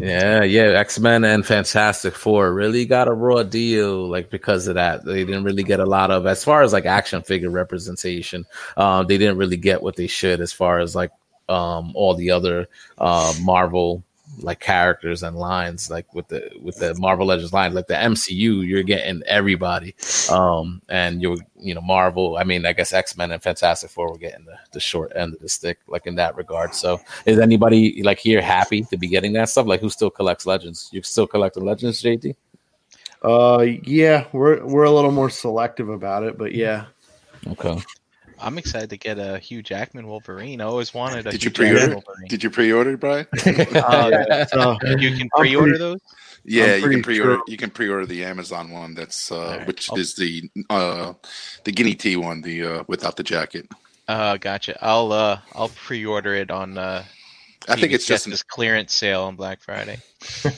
Yeah, yeah. X Men and Fantastic Four really got a raw deal, like because of that. They didn't really get a lot of, as far as like action figure representation. Um, they didn't really get what they should, as far as like um all the other uh Marvel like characters and lines, like with the with the Marvel Legends line, like the MCU, you're getting everybody. Um, and you're you know Marvel. I mean, I guess X Men and Fantastic Four were getting the, the short end of the stick, like in that regard. So, is anybody like here happy to be getting that stuff? Like, who still collects Legends? You still collecting Legends, JD? Uh, yeah, we're we're a little more selective about it, but yeah, Okay. I'm excited to get a Hugh Jackman Wolverine. I always wanted a Did Hugh you pre-order? Jackman Wolverine. Did you pre-order, Brian? <laughs> Uh, <laughs> so you can pre-order pretty- those. Yeah, you can pre-order. sure- You can pre-order the Amazon one. That's uh, Alright. which I'll- is the uh, the guinea tea one, the uh, without the jacket. Uh, gotcha. I'll uh, I'll pre-order it on. Uh, I think it's just. This clearance sale on Black Friday.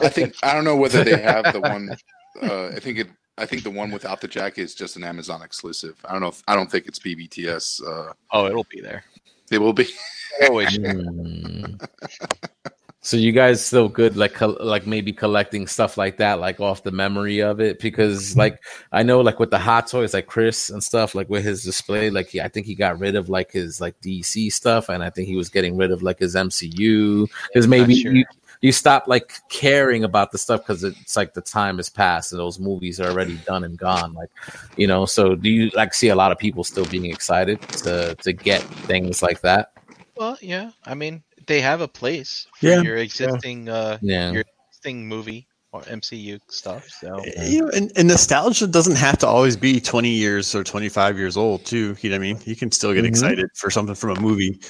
I think I don't know whether they have the one. <laughs> Uh, I think it I think the one without the jacket is just an Amazon exclusive. I don't know. If, I don't think it's BBTS. Uh, Oh, it'll be there. it will be. <laughs> Always. Mm. <laughs> so you guys still good like col- like maybe collecting stuff like that like off the memory of it because like i know like with the hot toys like chris and stuff like with his display like he, i think he got rid of like his like dc stuff and i think he was getting rid of like his mcu because maybe sure. you, you stop like caring about the stuff because it's like the time has passed and those movies are already done and gone like you know so do you like see a lot of people still being excited to to get things like that Well, yeah. I mean, they have a place for Yeah, your existing uh yeah your existing movie or MCU stuff. So You know, and, and nostalgia doesn't have to always be 20 years or 25 years old, too. You know what I mean? You can still get Mhm. excited for something from a movie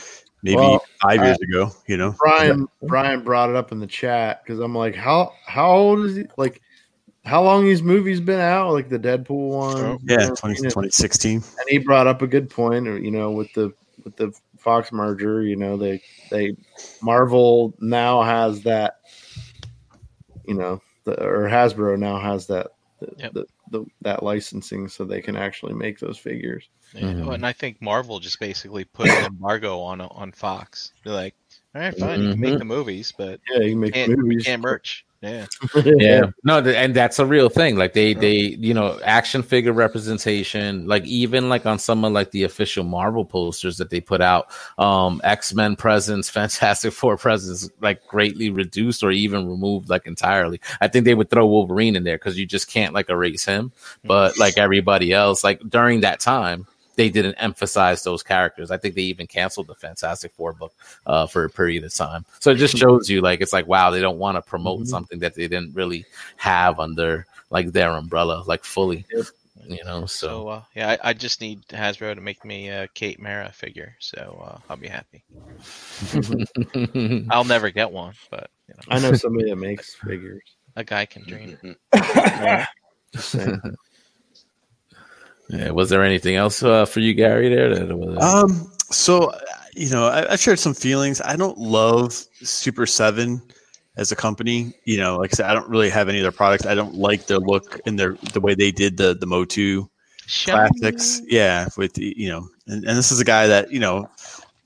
maybe Well, five I- years ago, you know? Brian Brian brought it up in the chat because I'm like, how how old is he? Like, how long these movies been out? Like the Deadpool one, Oh, Yeah, 20, 2016. and he brought up a good point. You know, with the with the Fox merger, you know, they they Marvel now has that, you know, the, or Hasbro now has that the, Yep. the, the that licensing, so they can actually make those figures. yeah. Mhm. Oh, and I think Marvel just basically put an embargo on on Fox. They're like, all right, fine, you can make the movies, but Yeah, you can make can't, movies. can't merch. <laughs> Yeah. yeah. No th- and that's a real thing. Like they they you know action figure representation like even like on some of like the official marvel posters that they put out um x-men presence <laughs> fantastic four presence like greatly reduced or even removed like entirely. I think they would throw wolverine in there because you just can't like erase him. But like everybody else like during that time they didn't emphasize those characters. I think they even canceled the Fantastic Four book uh, for a period of time. So it just shows you, like, it's like, wow, they don't want to promote Mhm. something that they didn't really have under like their umbrella, like fully. Yep. You know, So so uh, yeah, I, I just need Hasbro to make me a Kate Mara figure, so uh, I'll be happy. <laughs> I'll never get one, but you know, I know somebody that makes figures. a guy can dream. <laughs> Just saying. yeah, was there anything else uh, for you, Gary? There, that was Um, so you know, I, I shared some feelings. I don't love Super Seven as a company. You know, like I said, I don't really have any of their products. I don't like their look and their the way they did the the Motu classics. Yeah, with you know, and, and this is a guy that you know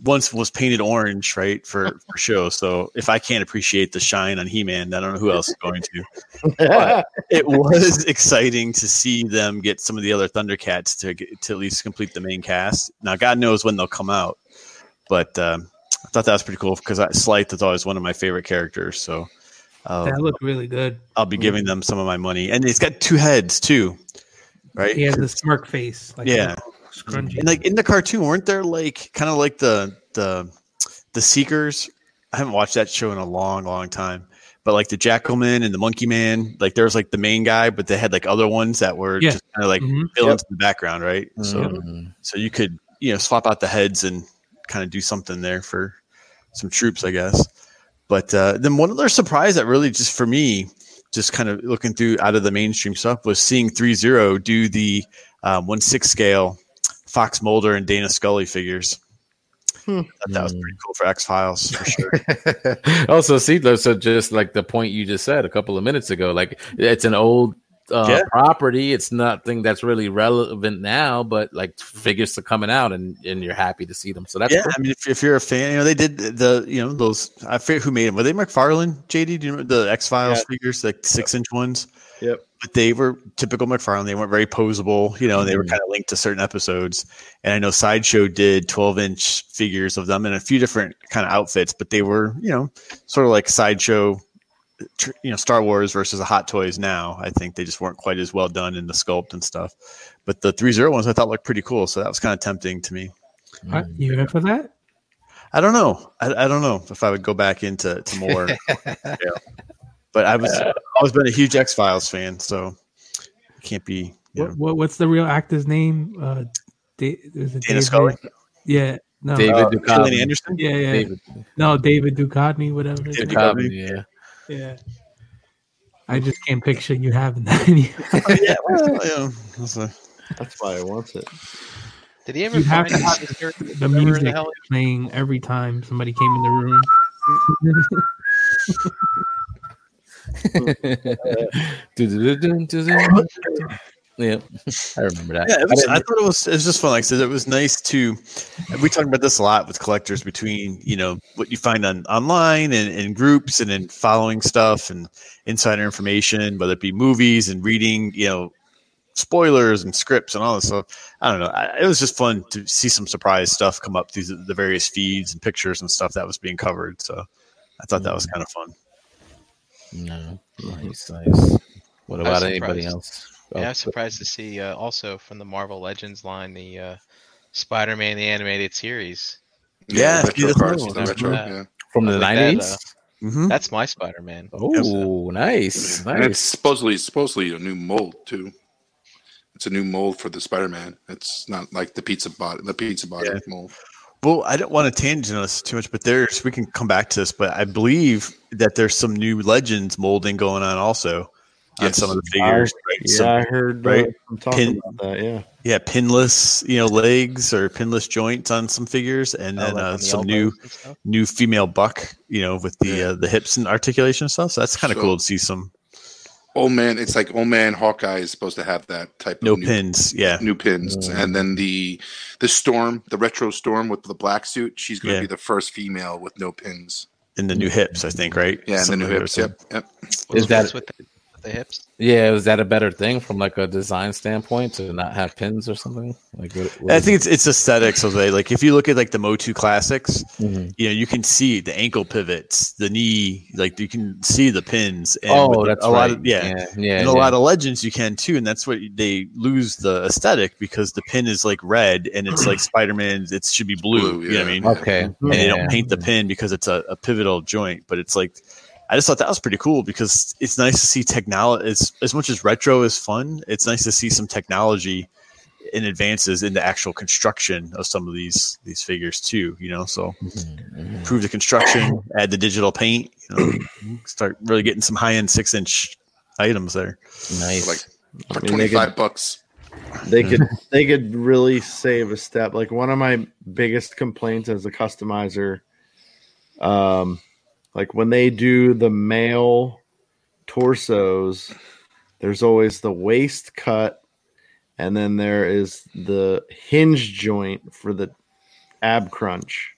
once was painted orange, right, for for show. So if I can't appreciate the shine on He Man, I don't know who else is going to. But it was <laughs> exciting to see them get some of the other Thundercats to get, to at least complete the main cast. Now, God knows when they'll come out, but um, I thought that was pretty cool because Slithe is always one of my favorite characters. So uh, That looked really good. I'll be giving them some of my money, and it's got two heads too, right? He has a smirk face. Like Yeah. Scrunchy. And like in the cartoon, weren't there like kind of like the the the Seekers? I haven't watched that show in a long, long time. But like the Jackalman and the Monkey Man, like there was like the main guy, but they had like other ones that were Yeah. just kind of like Mhm. villains in the background, right? So Mhm. so you could you know swap out the heads and kind of do something there for some troops, I guess. But uh, then one other surprise that really just for me, just kind of looking through out of the mainstream stuff, was seeing Three Zero do the um, one six scale Fox Mulder and Dana Scully figures. Hmm. That was pretty cool for X Files for sure. <laughs> also, see, so just like the point you just said a couple of minutes ago, like it's an old uh, Yeah. property. It's nothing that's really relevant now, but like figures are coming out, and and you're happy to see them. So that's yeah, cool. I mean, if, if you're a fan, you know they did the you know those. I forget who made them. Were they McFarlane? JD, do you remember the X Files Yeah. figures, like six inch ones? Yep. But they were typical McFarlane. They weren't very posable. You know, they were Mhm. kind of linked to certain episodes. And I know Sideshow did 12 inch figures of them in a few different kind of outfits, but they were you know sort of like Sideshow. Tr- You know, Star Wars versus the Hot Toys. Now, I think they just weren't quite as well done in the sculpt and stuff. But the three zero ones I thought looked pretty cool, so that was kind of tempting to me. Uh, you in for that? I don't know. I, I don't know if I would go back into to more. <laughs> yeah. But I was I've always been a huge X Files fan, so it can't be. What, what what's the real actor's name? Uh, da- is it Dana David? Scully, Yeah. No. David uh, Duchovny. Anderson. Yeah, yeah. David No, David Duchovny, whatever. David Duchovny, yeah. Yeah. I just can't picture you having that. in you. <laughs> yeah, well, yeah, that's a- That's why I want it. Did he ever You have to have sister? the Whatever the music hell- playing every time somebody came in the room. <laughs> <laughs> yeah, I remember that. Yeah, it I was, didn't- I thought it was it was just fun. Like I said, it was nice to. We talk about this a lot with collectors between you know what you find on online and in groups and in following stuff and insider information, whether it be movies and reading, you know, spoilers and scripts and all this stuff. I don't know. I, it was just fun to see some surprise stuff come up through the, the various feeds and pictures and stuff that was being covered. So I thought that was mm. kind of fun. no, nice, nice. What about anybody else? Yeah, I Oh, was surprised to see uh, also from the Marvel Legends line the uh, Spider-Man the animated series. Yeah, retro that's cards, the retro, Yeah. yeah. from the I like that, nineties. Mm-hmm. That's my Spider-Man. Oh, nice, And it's supposedly supposedly a new mold too. It's a new mold for the Spider-Man. It's not like the pizza bot, the pizza bot Yeah. mold. Well, I don't want to tangent us too much, but there's we can come back to this, but I believe that there's some new legends molding going on also on some of the figures. right? Yeah, Some- I heard right? uh, I'm talking Pin- about that. Yeah, yeah, pinless, you know, legs or pinless joints on some figures, and Oh, then like uh, the some new elbows and stuff? new female buck, you know, with the Yeah. uh, the hips and articulation and stuff. So that's kind of So- cool to see some Oh man, it's like oh man Hawkeye is supposed to have that type no of new, pins. Yeah, new pins, Mm. and then the the storm, the retro storm with the black suit. She's going to Yeah. be the first female with no pins. in the new hips, I think, right? Yeah, and the new hips. Yep, yep. Is that- What's with the, with the hips? Yeah, is that a better thing from like a design standpoint to not have pins or something? Like, what, what I is think it's it's aesthetics of they like if you look at like the Motu classics, it? Mhm. you know, you can see the ankle pivots, the knee, like you can see the pins. And Oh, the- that's a right. lot of yeah. yeah, yeah. And a lot of legends you can too, and that's what they lose the aesthetic because the pin is like red and it's like Spider Man. It should be blue. Blue, you know what I mean? Okay, And they don't paint the pin because it's a, a pivotal joint, but it's like I just thought that was pretty cool because it's nice to see technology. It's as much as retro is fun. It's nice to see some technology and advances in the actual construction of some of these these figures too. You know, so Mhm, mhm. improve the construction, add the digital paint, you know, <clears throat> start really getting some high end six inch items there. Nice. Like for I mean, twenty they could- five bucks. they could they could really save a step. Like one of my biggest complaints as a customizer, um, like when they do the male torsos, there's always the waist cut, and then there is the hinge joint for the ab crunch.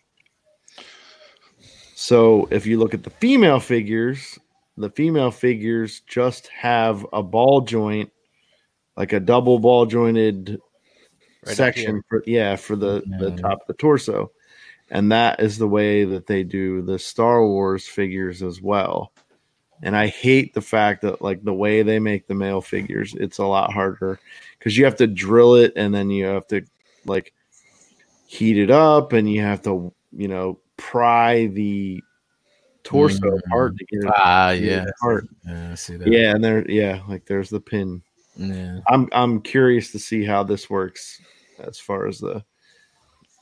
So if you look at the female figures, the female figures just have a ball joint, like a double ball jointed Right section for yeah for the the top of the torso, and that is the way that they do the Star Wars figures as well. And I hate the fact that like the way they make the male figures, it's a lot harder because you have to drill it and then you have to like heat it up and you have to you know pry the torso Mm. apart to get it ah, yeah, apart. yeah, I see that. Yeah, and there yeah, like there's the pin. yeah. I'm I'm curious to see how this works as far as the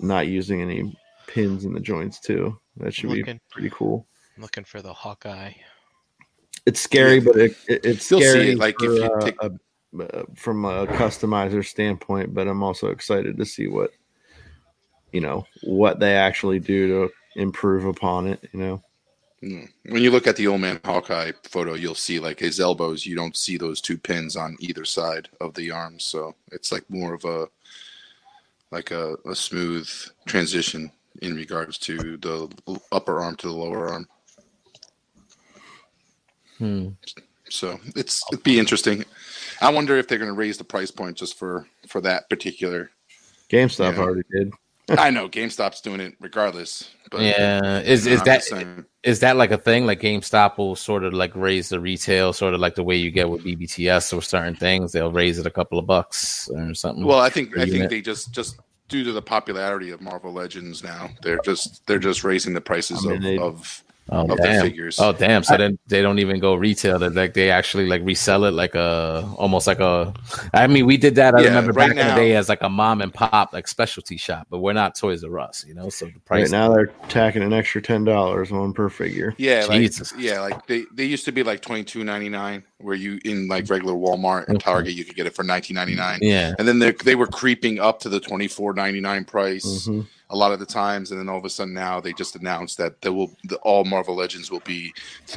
not using any pins in the joints too. That should be pretty cool. looking for the Hawkeye. It's scary, Yeah. but it, it, it's You'll see scary it, like, for, if you uh, take- a- uh, from a customizer standpoint. But I'm also excited to see what you know what they actually do to improve upon it. You know. When you look at the old man Hawkeye photo, you'll see like his elbows. You don't see those two pins on either side of the arms, so it's like more of a like a, a smooth transition in regards to the upper arm to the lower arm. Hmm. So it's it'd be interesting. I wonder if they're going to raise the price point just for for that particular. GameStop already did. <laughs> I know GameStop's doing it regardless, but Yeah, is is that is that like a thing? Like GameStop will sort of like raise the retail, sort of like the way you get with BBTS or certain things. They'll raise it a couple of bucks or something. Well, I think I think unit. they just just due to the popularity of Marvel Legends now, they're just they're just raising the prices I mean, of, they- of oh of the damn, figures. oh damn. So then they don't even go retail. They like they actually like resell it like a almost like a. I mean, we did that. I Yeah, remember right back in now- the day as like a mom and pop like specialty shop, but we're not Toys R Us, you know. So the Right price now, they're tacking an extra ten dollars one per figure. yeah, like Jesus. yeah, like they, they used to be like twenty two ninety nine, where you in like regular Walmart and Okay. Target you could get it for nineteen ninety nine, yeah. and then they they were creeping up to the twenty four ninety nine price. Mhm. A lot of the times, and then all of a sudden now they just announced that there will the, all Marvel Legends will be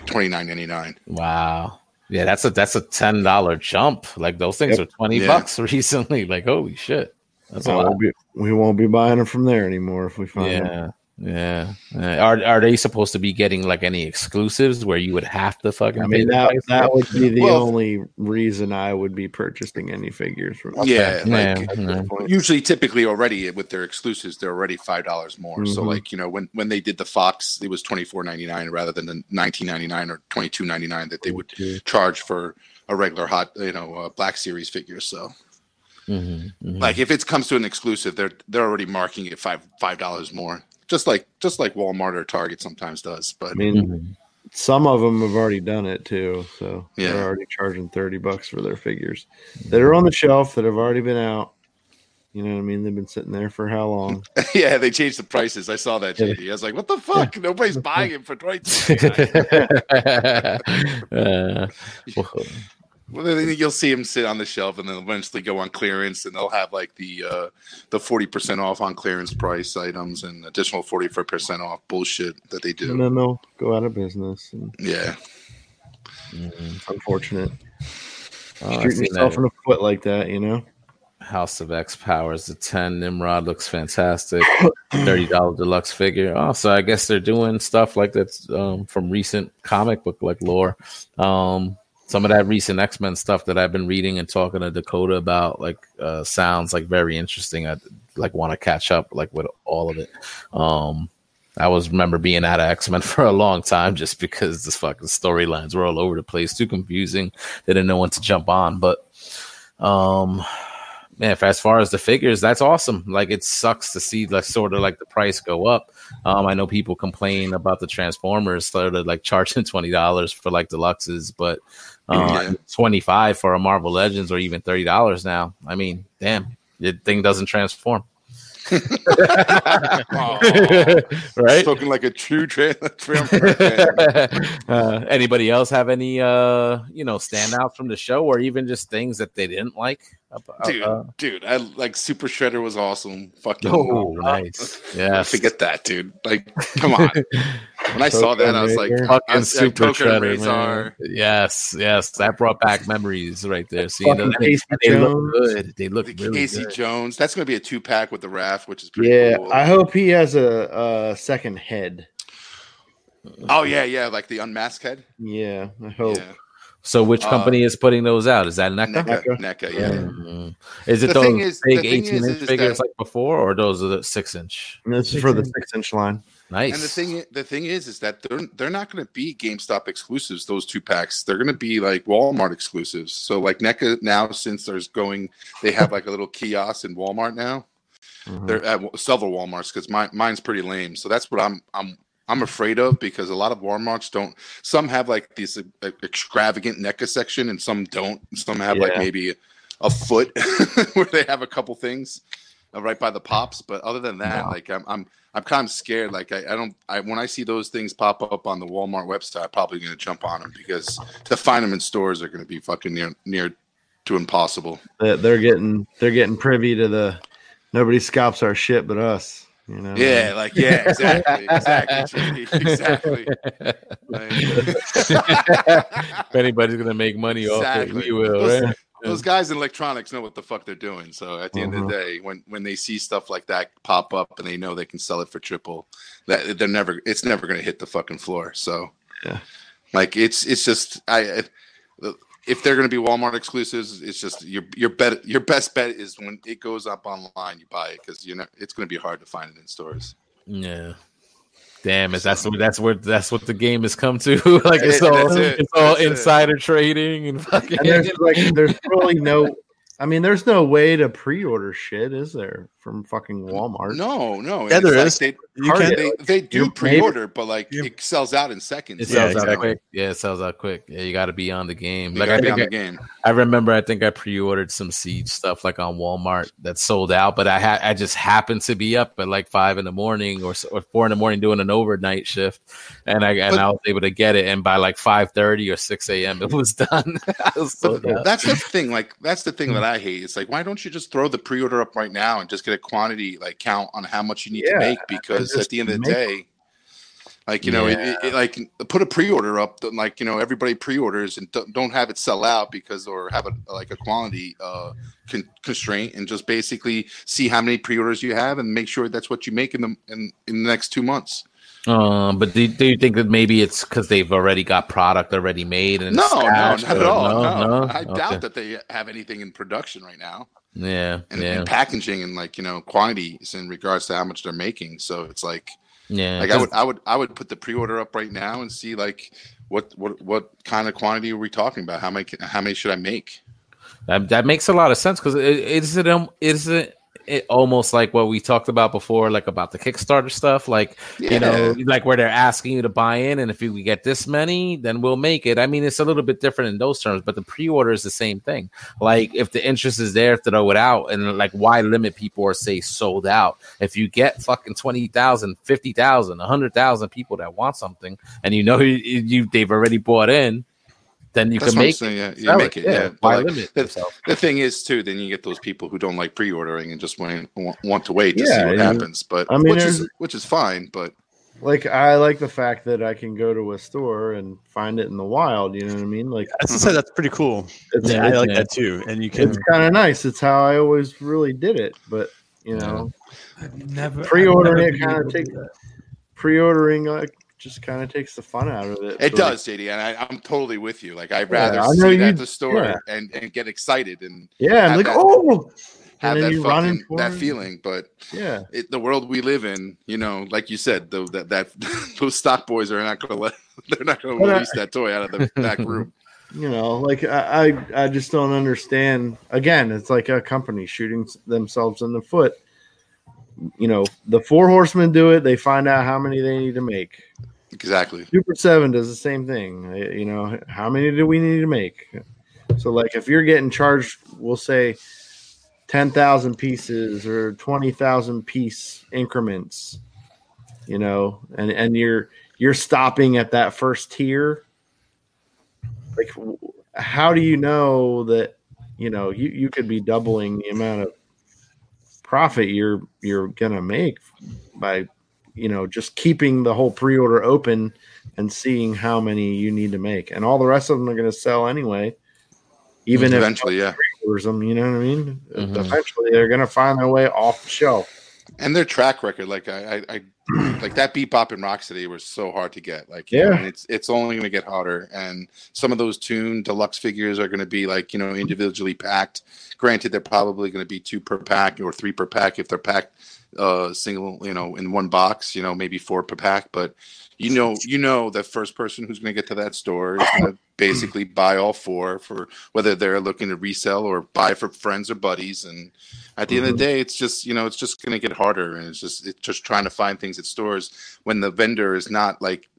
twenty nine ninety nine. Wow. Yeah, that's a that's a ten dollar jump. Like those things Yep. are twenty Yeah. bucks <laughs> recently. Like holy shit, that's a lot. we'll be, we won't be buying them from there anymore if we find them. Yeah, yeah. Uh, Are are they supposed to be getting like any exclusives where you would have to fucking? I mean that that would be the Well- only reason I would be purchasing any figures from. Yeah, Yeah, like yeah. usually typically already with their exclusives they're already five dollars more so Mhm. like you know when when they did the fox it was 24.99 rather than the 19.99 or 22.99 that they would charge for a regular hot you know uh, black series figure so Mhm, mhm. like if it comes to an exclusive they're they're already marking it five five dollars more just like just like walmart or target sometimes does but I mean, some of them have already done it too, so Yeah. they're already charging thirty bucks for their figures that are on the shelf that have already been out. You know what I mean? They've been sitting there for how long? <laughs> yeah they changed the prices i saw that jd i was like what the fuck nobody's buying it for 20. <laughs> Uh, <laughs> well, Well, then you'll see them sit on the shelf, and then eventually go on clearance, and they'll have like the uh, the forty percent off on clearance price items and additional forty four percent off bullshit that they do. And do. then they'll go out of business. And Yeah, mhm. it's unfortunate. Oh, I've Shooting seen yourself in the foot like that, you know? House of X powers the 10 Nimrod looks fantastic. <coughs> $30 deluxe figure. Oh, so I guess they're doing stuff like that's um, from recent comic book like lore. Um, some of that recent X-Men stuff that I've been reading and talking to Dakota about like uh, sounds like very interesting. I like want to catch up like with all of it. Um, I was remember being out of X Men <laughs> for a long time just because the fucking storylines were all over the place, too confusing. They didn't know when to jump on. But um, man, as far as the figures, that's awesome. Like it sucks to see like sort of like the price go up. Um, I know people complain about the Transformers started like charging <laughs> twenty dollars for like deluxes, but uh, Yeah. twenty five for a Marvel Legends or even thirty dollars now. I mean, damn, the thing doesn't transform, <laughs> <laughs> right? spoken like a true tra- <laughs> Transformer uh, anybody else have any uh you know standouts from the show or even just things that they didn't like about, dude. uh, dude, I like Super Shredder was awesome. Fucking oh nice yeah forget that, dude. Like, come on. When I saw that, I was like, fucking super Tokka shredder Rahzar. man. yes yes that brought back memories right there seeing Fucking them Casey they look good they look The really Casey good. Jones. That's going to be a two pack with the Wrath, which is pretty Yeah, cool. I hope he has a, a second head. oh yeah, yeah, like the unmasked head. Yeah, I hope. Yeah, so which Uh, company is putting those out is that NECA? NECA, NECA. NECA, yeah. Mhm. Is it The those thing is- big the 18 is- inch is figures that- like before, or those are the six inch? This is for the six inch line. Nice. And the thing, the thing is, is that they're they're not going to be GameStop exclusives. Those two packs, they're going to be like Walmart exclusives. So like NECA now, since there's going, they have like a little kiosk in Walmart now. Mhm. They're at several WalMarts because mine mine's pretty lame. So that's what I'm I'm I'm afraid of because a lot of WalMarts don't. Some have like these uh, extravagant NECA section, and some don't. Some have like maybe a foot <laughs> where they have a couple things uh, right by the pops. But other than that, Wow. like I'm I'm I'm kind of scared. Like I, I don't I when I see those things pop up on the Walmart website, I'm probably going to jump on them because to find them in stores are going to be fucking near near to impossible. That they're getting they're getting privy to the nobody scalps our shit but us. You know. Yeah, like yeah, exactly, exactly, JD, exactly. <laughs> if anybody's gonna make money off it, we will, Those- right? Those guys in electronics know what the fuck they're doing. So at the end of the mm-hmm. day, when when they see stuff like that pop up and they know they can sell it for triple, that they're never it's never going to hit the fucking floor. So Yeah. like it's it's just I if they're going to be Walmart exclusives, it's just your your bet your best bet is when it goes up online, you buy it because you know it's going to be hard to find it in stores. Yeah. Damn, is that's what that's where that's what the game has come to. <laughs> like it's Yeah, all it. it's all That's it. insider trading and fucking And there's like there's <laughs> really no I mean there's no way to pre-order shit, is there? From fucking Walmart. No, no, Yeah, there like is. They, You can. they they do You're- pre-order, but like You- it sells out in seconds. it Yeah, sells out exactly. quick. Yeah, it sells out quick. Yeah, you got to be on the game. You like I gotta be think on I, the game. I remember, I think I pre-ordered some Siege stuff like on Walmart that sold out, but I had I just happened to be up at like five in the morning or, or four in the morning doing an overnight shift, and I and But- I was able to get it, and by like five thirty or six a.m. it was <laughs> done. Was sold But out. that's the thing. Like that's the thing hmm. that I hate. It's like why don't you just throw the pre-order up right now and just get get a quantity like count on how much you need Yeah, to make because at the end of the make- day, like you know, it, it, it, like put a pre-order up. Like you know, everybody pre-orders and don't, don't have it sell out because or have a like a quality uh, con- constraint, and just basically see how many pre-orders you have and make sure that's what you make in the in, in the next two months. Um, but do, do you think that maybe it's because they've already got product already made and No, no, not stashed, at or- all. No, I Okay. doubt that they have anything in production right now. Yeah, and, yeah, and packaging and like you know quantities in regards to how much they're making. So it's like yeah. like I would I would I would put the pre-order up right now and see like what what what kind of quantity are we talking about? How many how many should I make? That, that makes a lot of sense because it, it's it um isn't it almost like what we talked about before, like about the Kickstarter stuff, like you know, like where they're asking you to buy in, and if you get this many, then we'll make it. I mean, it's a little bit different in those terms, but the pre-order is the same thing. Like if the interest is there, throw it out, and like why limit people or say sold out? If you get fucking 20,000, 50,000, 100,000 people that want something, and you know <laughs> you, you they've already bought in, then you That's can make saying, yeah, you make it, yeah. Why like, limit the, yourself? the thing is too, then you get those people who don't like pre-ordering and just want want, want to wait to see what happens. But I mean, which is which is fine. But Like I like the fact that I can go to a store and find it in the wild. You know what I mean? Like That's to say that's pretty cool. it's Yeah, I like yeah. that too. And you can it's kind of nice. It's how I always really did it. But you know, I've never Pre-ordering I've it kinda been takes- pre-ordering like just kind of takes the fun out of it. it So, does, JD, and I, I'm totally with you. Like I'd rather I know see it you- at the store yeah. and, and get excited and Yeah, I'm like that- oh, have that fucking that feeling. But yeah. it, the world we live in, you know, like you said, though that that <laughs> those stock boys are not going to let <laughs> they're not going to But I- release that toy out of the back room. <laughs> you know like I, I i just don't understand again it's like a company shooting themselves in the foot you know the four horsemen do it they find out how many they need to make Exactly. super seven does the same thing Uh, you know how many do we need to make so like if you're getting charged we'll say 10,000 pieces or 20,000 piece increments you know and and you're you're stopping at that first tier like how do you know that you know you, you could be doubling the amount of profit you're you're gonna make by you know just keeping the whole pre-order open and seeing how many you need to make and all the rest of them are going to sell anyway even if Eventually, yeah. orders them you know what i mean Mhm. eventually they're going to find their way off the shelf And their track record, like I, I, I <clears throat> like that Bebop and Rocksteady was so hard to get. Like, Yeah. and it's it's only going to get harder. And some of those Toon deluxe figures are going to be like you know individually packed. Granted, they're probably going to be two per pack or three per pack if they're packed uh single, you know, in one box. You know, maybe four per pack. But you know, you know, the first person who's going to get to that store is going to <clears throat> basically buy all four for whether they're looking to resell or buy for friends or buddies and at the end of the day it's just you know it's just going to get harder and it's just it's just trying to find things at stores when the vendor is not like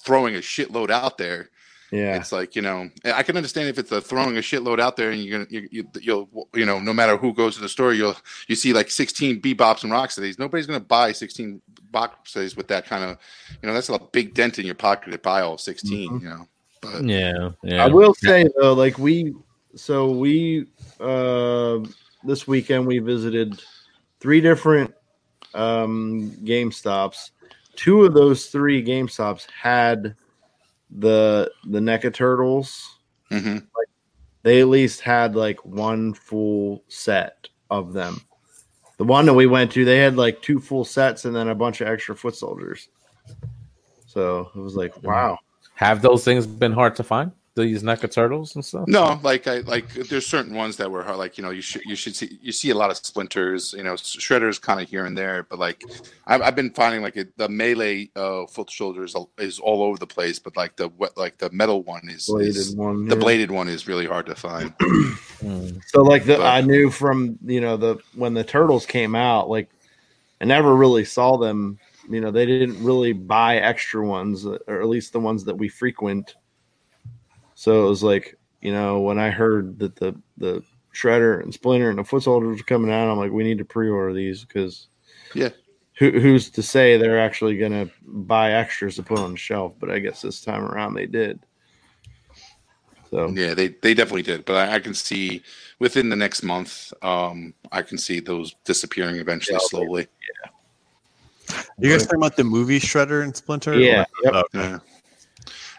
throwing a shitload out there yeah it's like you know i can understand if it's a throwing a shitload out there and you're gonna you, you, you'll you know no matter who goes to the store you'll you see like 16 bebops and rocksteadies nobody's gonna buy 16 rocksteadies with that kind of you know that's a big dent in your pocket to buy all 16 you know but Yeah, yeah. I will say though, like we, so we, uh, this weekend we visited three different um, Game Stops. Two of those three Game Stops had the the NECA turtles. mhm. They at least had like one full set of them. The one that we went to, they had like two full sets and then a bunch of extra foot soldiers. So it was like, wow. Have those things been hard to find? These NECA turtles and stuff? No, like I like there's certain ones that were hard, like you know you should you should see you see a lot of splinters, you know shredders kind of here and there, but like I've, I've been finding like it, the melee uh, foot soldiers is all over the place, but like the what like the metal one is, Bladed is one. the yeah. bladed one is really hard to find. <clears throat> Mm. So like the But- I knew from you know the when the turtles came out, like I never really saw them. You know, they didn't really buy extra ones, or at least the ones that we frequent. So it was like, you know, when I heard that the the shredder and splinter and the foot soldiers were coming out, I'm like, we need to pre-order these because Yeah. who, who's to say they're actually gonna buy extras to put on the shelf? But I guess this time around they did. So Yeah, they they definitely did, but I, I can see within the next month, um, I can see those disappearing eventually, Yeah, slowly. Yeah. You guys talking about the movie Shredder and Splinter? Yeah, yep. Oh, okay. Yeah.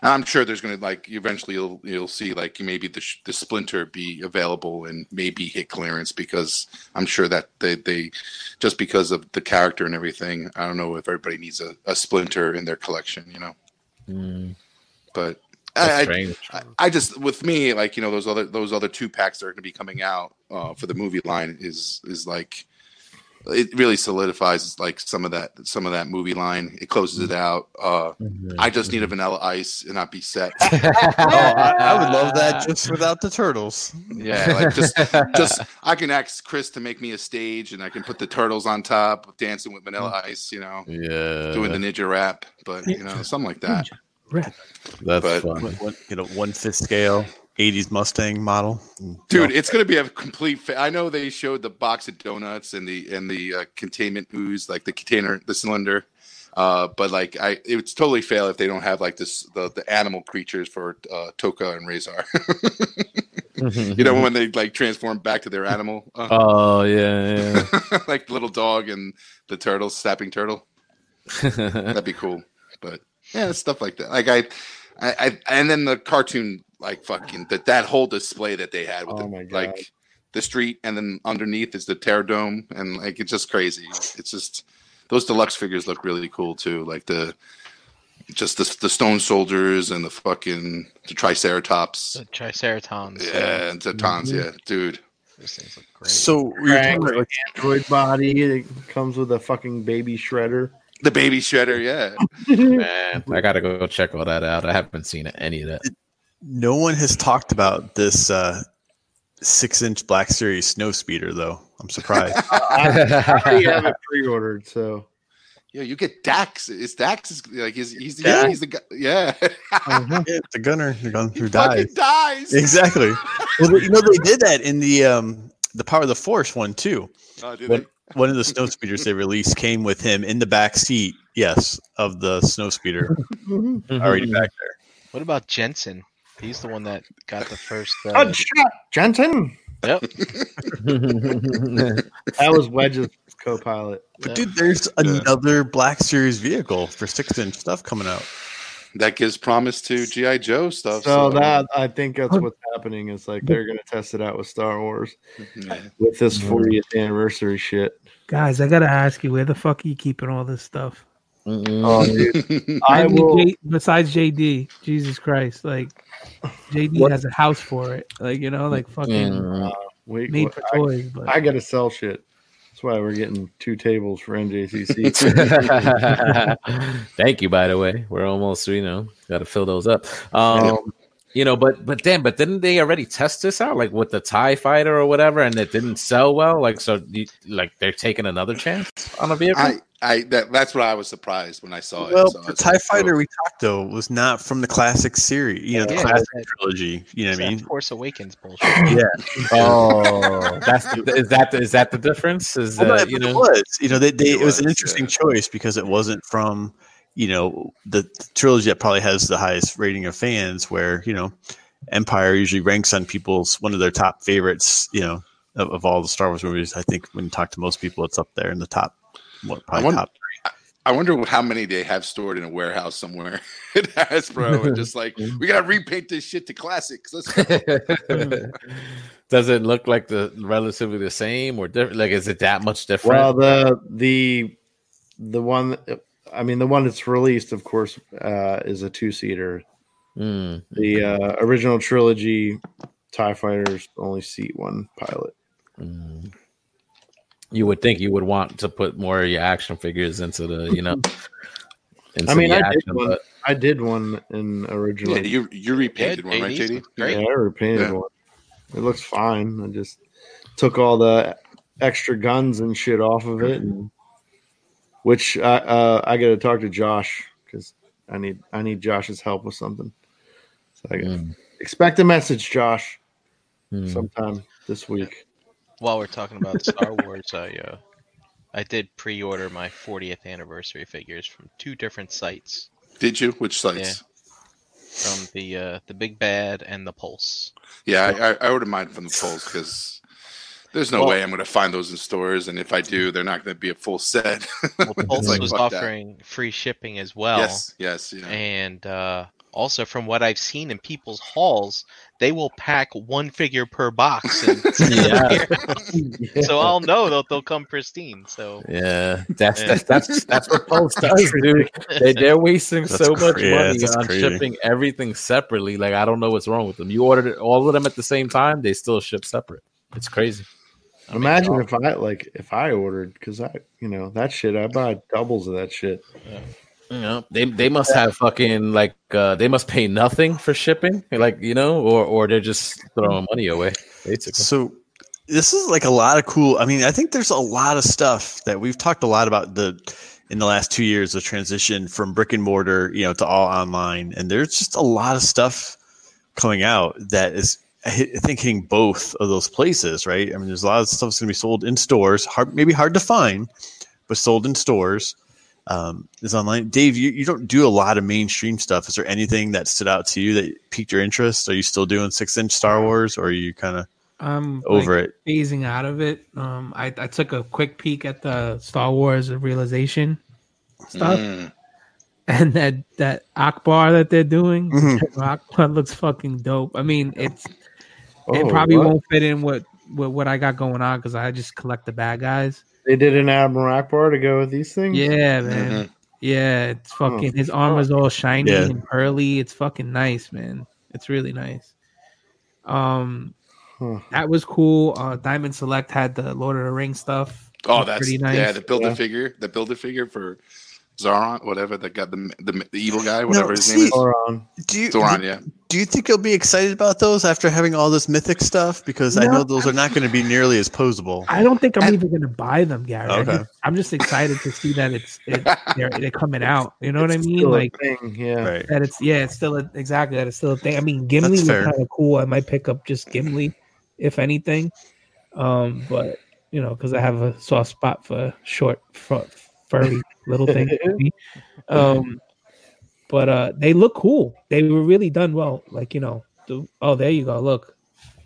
And I'm sure there's going to like eventually you'll you'll see like maybe the the splinter be available and maybe hit clearance because I'm sure that they they just because of the character and everything. I don't know if everybody needs a, a splinter in their collection, you know. Mm, But I, I. I, just with me like you know those other those other two packs that are going to be coming out uh, for the movie line is is like it really solidifies like some of that some of that movie line. It closes it out. Uh, mm-hmm. I just need a mm-hmm. vanilla ice and I'd be set. <laughs> Oh, I, I would love that <laughs> just without the turtles. Yeah, like just <laughs> just I can ask Chris to make me a stage and I can put the turtles on top, dancing with vanilla mm-hmm. ice, you know, yeah, doing the ninja rap, but you know, something like that. Rap. that's but- fun. One, one, you know, one fifth scale, '80s Mustang model. Dude, it's gonna be a complete. Fa- I know they showed the box of donuts and the and the uh, containment ooze, like the container, the cylinder. Uh, but like, I it's totally fail if they don't have like this the, the animal creatures for uh, Tokka and Rahzar. <laughs> you know when they like transform back to their animal, uh, oh yeah, <laughs> like the little dog and the turtle, snapping turtle. <laughs> That'd be cool. But yeah, stuff like that. Like I, I, I and then the cartoon, like fucking that that whole display that they had with Oh the, my God. like the street, and then underneath is the Terror Dome, and like it's just crazy. It's just those deluxe figures look really cool too. Like the just the the stone soldiers and the fucking the triceratops. The Triceratons. Yeah, and the tons. Mm-hmm. Yeah, dude. Those things look great. So we were talking about, like, Android body. It comes with a fucking baby shredder. The baby shredder. Yeah. <laughs> Man, I gotta go check all that out. I haven't seen any of that. No one has talked about this uh, six-inch Black Series snow speeder, though. I'm surprised. <laughs> I already have it pre-ordered, so Yeah, you get Dack. Is Dack is like he's he's, Dack? he's the guy. Yeah, yeah, the gunner, the gun he who fucking dies. dies. Exactly. Well, you know they did that in the um, the Power of the Force one too. Oh, dude, One, they- one of the snow speeders they released came with him in the back seat. Yes, of the snow speeder <laughs> already back there. What about Janson? He's the one that got the first. Uh, Good shot, Janson. yep. <laughs> That was Wedge's co-pilot. But dude, there's another Black Series vehicle for six-inch stuff coming out. that gives promise to GI Joe stuff. So that I think that's what's happening. Is like they're gonna test it out with Star Wars yeah. with this 40th anniversary shit. Guys, I gotta ask you, where the fuck are you keeping all this stuff? Mm-mm. Oh, dude. <laughs> I will. J- besides JD, Jesus Christ, like JD What- has a house for it, like you know, like fucking Mm. Wait, made what- for I, toys. But I gotta sell shit. That's why we're getting two tables for NJCC. <laughs> <laughs> Thank you, by the way. We're almost, you know, got to fill those up. Um, you know, but but then, but didn't they already test this out, like with the Tie Fighter or whatever, and it didn't sell well? Like, so, you, like they're taking another chance on a vehicle? I, I that, that's what I was surprised when I saw it. Well, So the was Tie like, oh. Fighter oh. we talked though was not from the classic series, you know, the Yeah, classic that- trilogy. You know what I that mean? Force Awakens bullshit. Yeah, oh, that's the, is that the, is that the difference? Is Well, no, you but it know? was. You know, they, they, It it, was an interesting yeah. choice because it wasn't from, you know, the trilogy that probably has the highest rating of fans. Where you know, Empire usually ranks on people's one of their top favorites. You know, of, of all the Star Wars movies. I think when you talk to most people, it's up there in the top. What probably wonder- top I wonder how many they have stored in a warehouse somewhere <laughs> at Hasbro, and <laughs> just like we gotta repaint this shit to classics. Let's go. <laughs> Does it look like the relatively the same or different? Like, is it that much different? well, the the the one, I mean, the one that's released, of course, uh, is a two-seater. Mm. The uh, original trilogy Tie Fighters only seat one pilot. Mm. You would think you would want to put more of your action figures into the, you know. <laughs> I mean, the I did one. but- I did one in original. yeah, you you repainted one, right, JD? JD? Great. Yeah, I repainted Yeah. one. It looks fine. I just took all the extra guns and shit off of it, and, which I uh, I got to talk to Josh because I need I need Josh's help with something. So I Mm. expect a message, Josh, Mm. sometime this week. While we're talking about Star Wars, I uh, I did pre-order my 40th anniversary figures from two different sites. Did you? Which sites? From the uh, the big bad and the pulse. Yeah, I, I, I ordered mine from the Pulse because there's no Well- way I'm going to find those in stores, and if I do, they're not going to be a full set. Well, Pulse <laughs> It's like, was fuck that. offering free shipping as well. yes, yes, yeah. And uh, also, from what I've seen in people's hauls, they will pack one figure per box. And <laughs> send them Yeah. <laughs> So I'll know that they'll come pristine. So Yeah, that's Yeah. that's that's that's what Pulse does, dude. They they're wasting That's so much yeah, money on crazy. shipping everything separately. Like I don't know what's wrong with them. You ordered all of them at the same time, they still ship separate. It's crazy. I Imagine if I like if I ordered because I you know that shit I buy doubles of that shit. Yeah. You know, they they must have fucking like uh they must pay nothing for shipping, like you know, or or they're just throwing money away. Basically, So this is like a lot of cool. I mean, I think there's a lot of stuff that we've talked a lot about the in the last two years, the transition from brick and mortar, you know, to all online, and there's just a lot of stuff coming out that is. I think hitting both of those places, right? I mean, there's a lot of stuff that's going to be sold in stores, hard, maybe hard to find, but sold in stores. Um, is online. Dave, you, you don't do a lot of mainstream stuff. Is there anything that stood out to you that piqued your interest? Are you still doing six inch Star Wars, or are you kind of I'm over like, it? phasing out of it. Um, I, I took a quick peek at the Star Wars realization stuff, Mm. and that that Ackbar that they're doing, Mhm. <laughs> Ackbar looks fucking dope. I mean, it's it Oh, probably what? won't fit in with, with what I got going on because I just collect the bad guys. They did an Admiral Ackbar to go with these things. Yeah, man. Mhm. Yeah, it's fucking. His armor's all shiny Yeah. and pearly. It's fucking nice, man. It's really nice. Um, Huh. that was cool. Uh, Diamond Select had the Lord of the Rings stuff. Oh, Looked that's pretty nice. yeah. The build a Yeah. figure, the build a figure for Zaron, whatever that got the, the the evil guy, whatever his see- name is. Sauron. Do you Zoran, yeah. do you think you'll be excited about those after having all this mythic stuff? Because I know those are not going to be nearly as posable. I don't think I'm And- even gonna buy them, Gary. I Okay. just- I'm just excited to see that it's it, they're, they're coming out. You know what I mean? still a Like thing, yeah. Right. that. It's yeah, it's still a, exactly that. It's still a thing. I mean, Gimli is kind of cool. I might pick up just Gimli, if anything. Um, but you know, because I have a soft spot for short, fu- furry little thing. <laughs> um, but uh, they look cool. They were really done well. Like you know, the, oh, there you go. Look,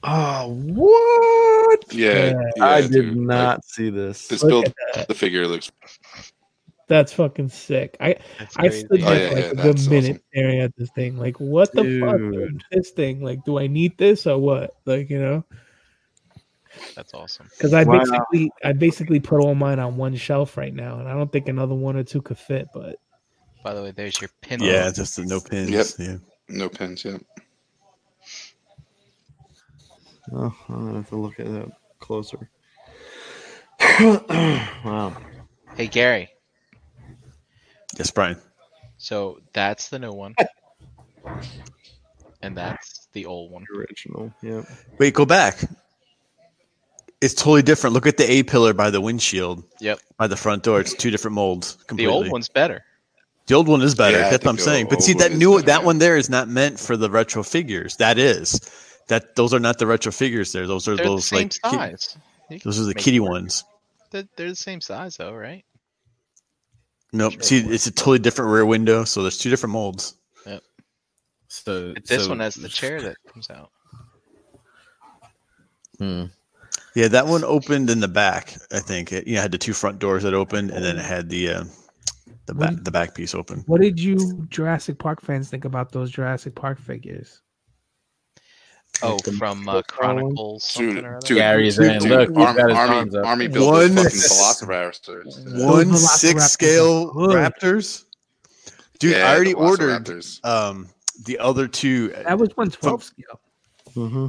Oh, what? Yeah, yeah, I did dude. not Like, see this. this Look build, the figure looks. that's fucking sick. I I crazy. stood Oh, yeah, like yeah, a good that's minute awesome. staring at this thing. Like, what the fuck? Dude. dude? This thing, like, do I need this or what? Like, you know, That's awesome. because I Wow. basically I basically put all mine on one shelf right now, and I don't think another one or two could fit. But By the way, there's your pin. Yeah, just the no pins. Yep. Yeah. No pins, yeah. Oh, I'm gonna have to look at that closer. <coughs> wow. Hey Gary. Yes, Brian. So that's the new one, <laughs> and that's the old one. Original. Yeah. Wait, go back. It's totally different. Look at the A pillar by the windshield. Yep. By the front door. It's two different molds. Completely. The old one's better. The old one is better. Yeah, That's what I'm saying. But see, that new better, that one there is not meant for the retro figures. That is. That those are not the retro figures. There, those are They're the those same like ki- size. You those are the make kitty ones. They're, they're the same size though, right? Nope. See, it's a totally different rear window. So there's two different molds. Yep. So But this so- one has the chair that comes out. Hmm. Yeah, that one opened in the back. I think it, you know, had the two front doors that opened, and then it had the uh, the back the back piece open. what did you Jurassic Park fans think about those Jurassic Park figures? Oh, the- from uh, the car one? Chronicles something Dude, or other. dude, Gary's dude, in. dude, Look, Army, got Army. Army built One- fucking Velociraptors. One six scale. Raptors. Dude, Yeah, I already ordered um the other two. That was one twelve scale. Mm-hmm.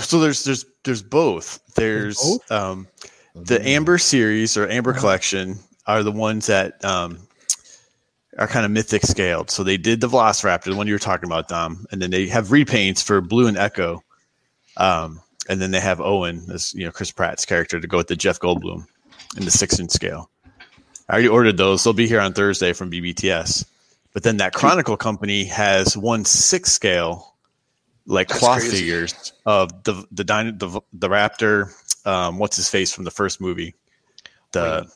So there's there's there's both. There's both? um the Amber series or Amber Uh-huh. collection are the ones that um are kind of mythic scaled. So they did the Velociraptor, the one you were talking about, Dom, and then they have repaints for Blue and Echo. Um, and then they have Owen, as you know, Chris Pratt's character, to go with the Jeff Goldblum in the six inch scale. I already ordered those. They'll be here on Thursday from BBTS. But then that Chronicle company has one six scale, like That's cloth crazy. figures of the the dino, the the Raptor. Um, what's his face from the first movie? The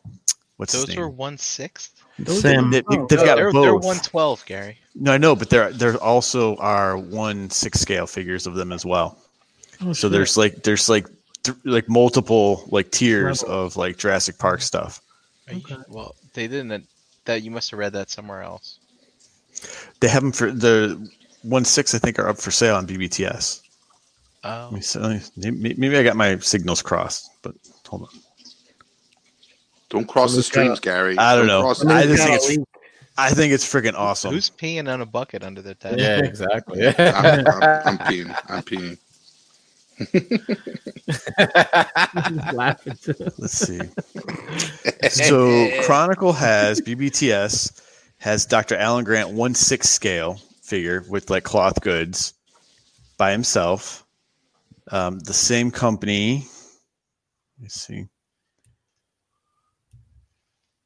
what's Those his were name? one sixth. Sam, They, Oh, have No, got they're, both. they're 112, Gary. No, I know, but there there also are one six scale figures of them as well. Oh, So shit. there's like there's like th- like multiple like tiers Level. of like Jurassic Park stuff. Are you- Okay. well, they didn't. That you must have read that somewhere else. They have them for the one six. I think are up for sale on BBTS. Oh, Let me see- let me- Maybe, maybe I got my signals crossed, but hold on. Don't cross the Somebody's got- streams, Gary. I don't know. cross the- I just think it's link. I think it's freaking awesome. who's peeing on a bucket under the tent? Yeah, <laughs> exactly. I'm, I'm, I'm peeing. I'm peeing. <laughs> Let's see. so <laughs> Chronicle has BBTS has Dr. Alan Grant one six scale figure with like cloth goods by himself. Um, the same company. Let's see.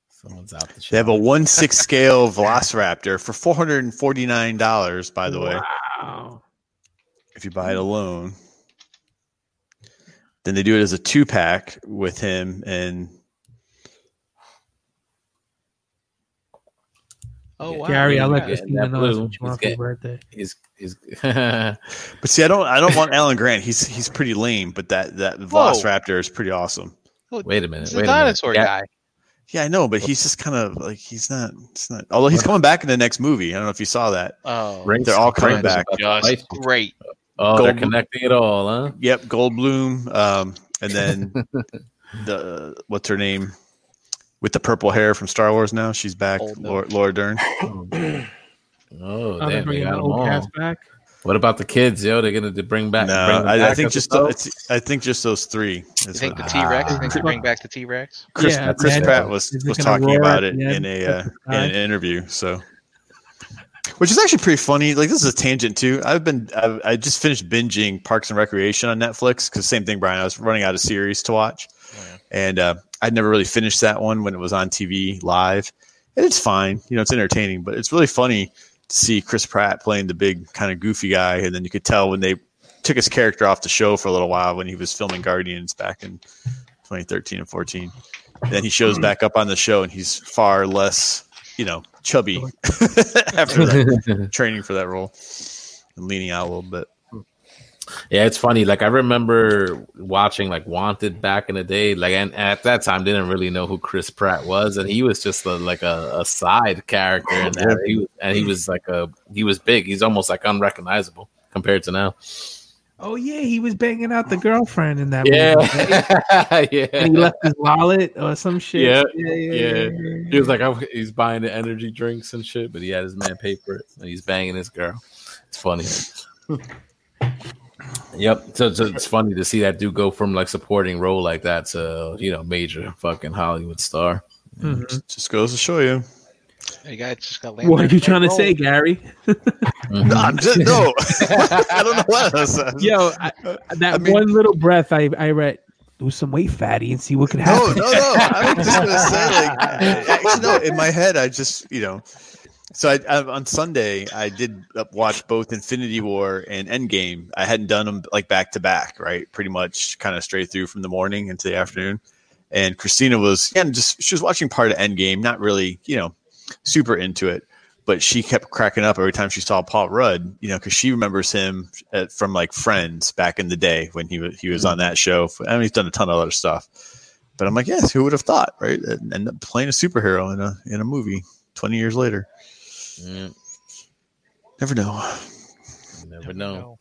Someone's out the They have a one six <laughs> scale Velociraptor for four hundred and forty nine dollars. By the way, Wow. if you buy it alone. Then they do it as a two pack with him and Oh wow. Gary, I'll let Yeah, Christina that know that's blue. what you want He's for your get- birthday. He's he's <laughs> But see, I don't, I don't want Alan Grant. He's he's pretty lame, but that that Velociraptor is pretty awesome. wait a minute. It's wait a a minute. dinosaur guy. Yeah, I know, but he's just kind of like he's not. It's not. Although he's coming back in the next movie. I don't know if you saw that. Oh, Rings- They're all coming back. just great. Oh, they're Gold- connecting it all, huh? Yep, Goldblum, um, and then <laughs> the what's her name with the purple hair from Star Wars. Now she's back, Old Laura, Laura Dern. <laughs> Oh, <clears throat> Oh, they're damn, they bringing got them old all. cast back. What about the kids, yo? They're gonna bring back. No, bring them I, I think just adults? it's, I think just those three. You is think the T Rex? Ah. think they bring back the T Rex? Chris, Yeah, Chris man. Pratt was was talking about it in a <laughs> uh, in an interview. So, which is actually pretty funny. Like this is a tangent too. I've been I've, I just finished binging Parks and Recreation on Netflix because same thing, Brian. I was running out of series to watch, Oh, yeah. and uh, I'd never really finished that one when it was on TV live. And it's fine, you know, it's entertaining, but it's really funny to see Chris Pratt playing the big kind of goofy guy, and then you could tell when they took his character off the show for a little while when he was filming Guardians back in 2013 and 14. Then he shows hmm. back up on the show, and he's far less, you know, chubby <laughs> after that <laughs> training for that role and leaning out a little bit. Yeah, it's funny. Like I remember watching like Wanted back in the day. Like and at that time, didn't really know who Chris Pratt was, and he was just a, like a, a side character. And he was, and he was like a he was big. He's almost like unrecognizable compared to now. Oh yeah, he was banging out the girlfriend in that movie. Yeah, <laughs> yeah. And he left his wallet or some shit. Yeah, yeah, yeah. He was like, oh, he's buying the energy drinks and shit, but he had his man pay for it, and he's banging his girl. It's funny. <laughs> yep. So, so it's funny to see that dude go from like supporting role like that to you know major fucking Hollywood star. Mhm. Just goes to show you. You guys just got What are you for trying to say, role. Gary? <laughs> No, I'm just no. <laughs> I don't know what I was. Yo, I, that I mean- one little breath I, I read. Lose some weight, fatty, and see what could happen. No, no, no. I was just gonna say, like, <laughs> actually, no. In my head, I just, you know, so I, I on Sunday I did uh, watch both Infinity War and Endgame. I hadn't done them like back to back, right? Pretty much, kind of straight through from the morning into the afternoon. And Christina was, yeah, just she was watching part of Endgame, not really, you know, super into it. But she kept cracking up every time she saw Paul Rudd, you know, because she remembers him at, from like Friends back in the day when he was he was on that show. I mean, he's done a ton of other stuff. But I'm like, yes, who would have thought, right? And end up playing a superhero in a in a movie 20 years later. Mm, Never know. you never know.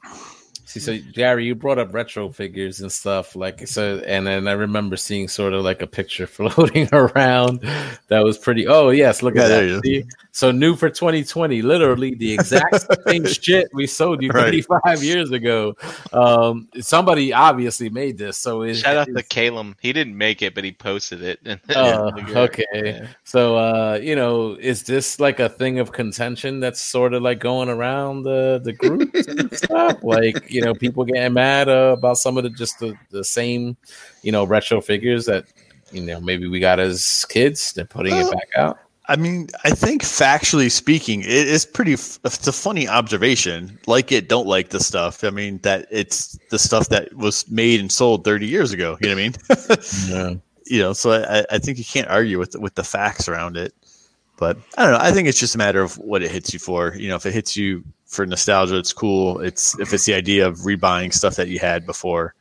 See, so Gary, you brought up retro figures and stuff, like so, and then I remember seeing sort of like a picture <laughs> floating around that was pretty. Oh yes, look Yeah, at that. you See? So new for 2020, literally the exact <laughs> same shit we sold you Right. 35 years ago. Um, somebody obviously made this, so it, Shout out to it's- Calum. He didn't make it, but he posted it. <laughs> Oh, okay. So, uh, you know, is this like a thing of contention that's sort of like going around the the groups <laughs> and stuff? Like, you know, people getting mad uh, about some of the just the, the same, you know, retro figures that you know maybe we got as kids. They're putting it Uh, back out. I mean, I think factually speaking, it is pretty. f- It's a funny observation. Like it, don't like the stuff. I mean, that it's the stuff that was made and sold 30 years ago. You know what I mean? <laughs> Yeah. you know, so I, I think you can't argue with with the facts around it. But I don't know. I think it's just a matter of what it hits you for. You know, if it hits you for nostalgia, it's cool. It's if it's the idea of rebuying stuff that you had before.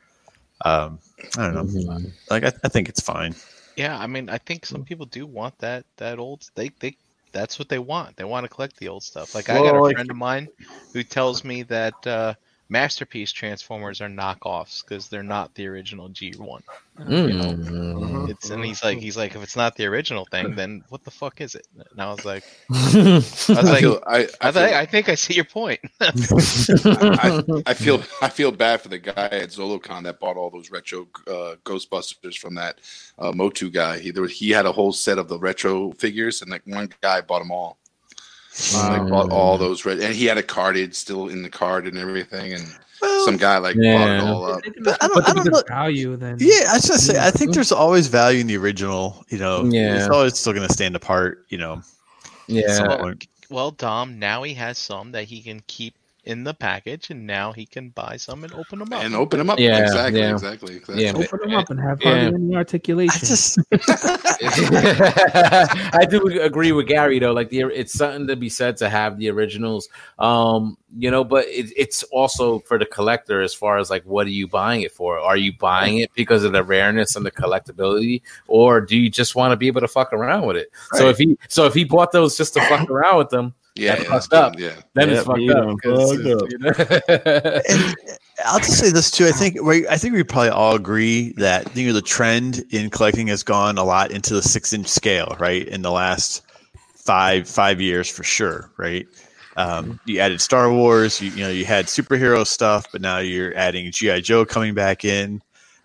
Um, I don't know. Like I, I think it's fine. Yeah, I mean, I think some people do want that that old. They they that's what they want. They want to collect the old stuff. Like I got a like- friend of mine who tells me that uh, masterpiece transformers are knockoffs because they're not the original G one. Mm. It's and he's like he's like if it's not the original thing, then what the fuck is it? And I was like, <laughs> I was I like, feel I, I, I, feel, think, I think I see your point. <laughs> <laughs> I, I feel I feel bad for the guy at Zolocon that bought all those retro uh, Ghostbusters from that uh, Motu guy. He there was, he had a whole set of the retro figures, and like one guy bought them all. Like bought um, all those red, and he had a carded still in the card and everything, and Well, some guy like bought it all up. But I don't- But I the don't know- value then. Yeah, I was gonna say I think there's always value in the original. You know, Yeah. it's always still gonna stand apart. You know, yeah. somewhat. well, Dom, now he has some that he can keep in the package, and now he can buy some and open them up. and open them up. Yeah, exactly, yeah. exactly, exactly. Yeah, Open them up and have Yeah. hardly any I just <laughs> <laughs> I do agree with Gary though. Like the it's something to be said to have the originals. Um, you know, but it, it's also for the collector as far as like what are you buying it for? Are you buying it because of the rareness and the collectability, or do you just want to be able to fuck around with it? So if he so if he bought those just to fuck around with them, yeah, That's yeah, fucked up. Yeah, then Yeah, it's fucked up. fucked up. <laughs> and I'll just say this too. I think we, I think we probably all agree that you know the trend in collecting has gone a lot into the six inch scale, right? In the last five five years for sure, right? Um, you added Star Wars, you, you know, you had superhero stuff, but now you're adding GI Joe coming back in.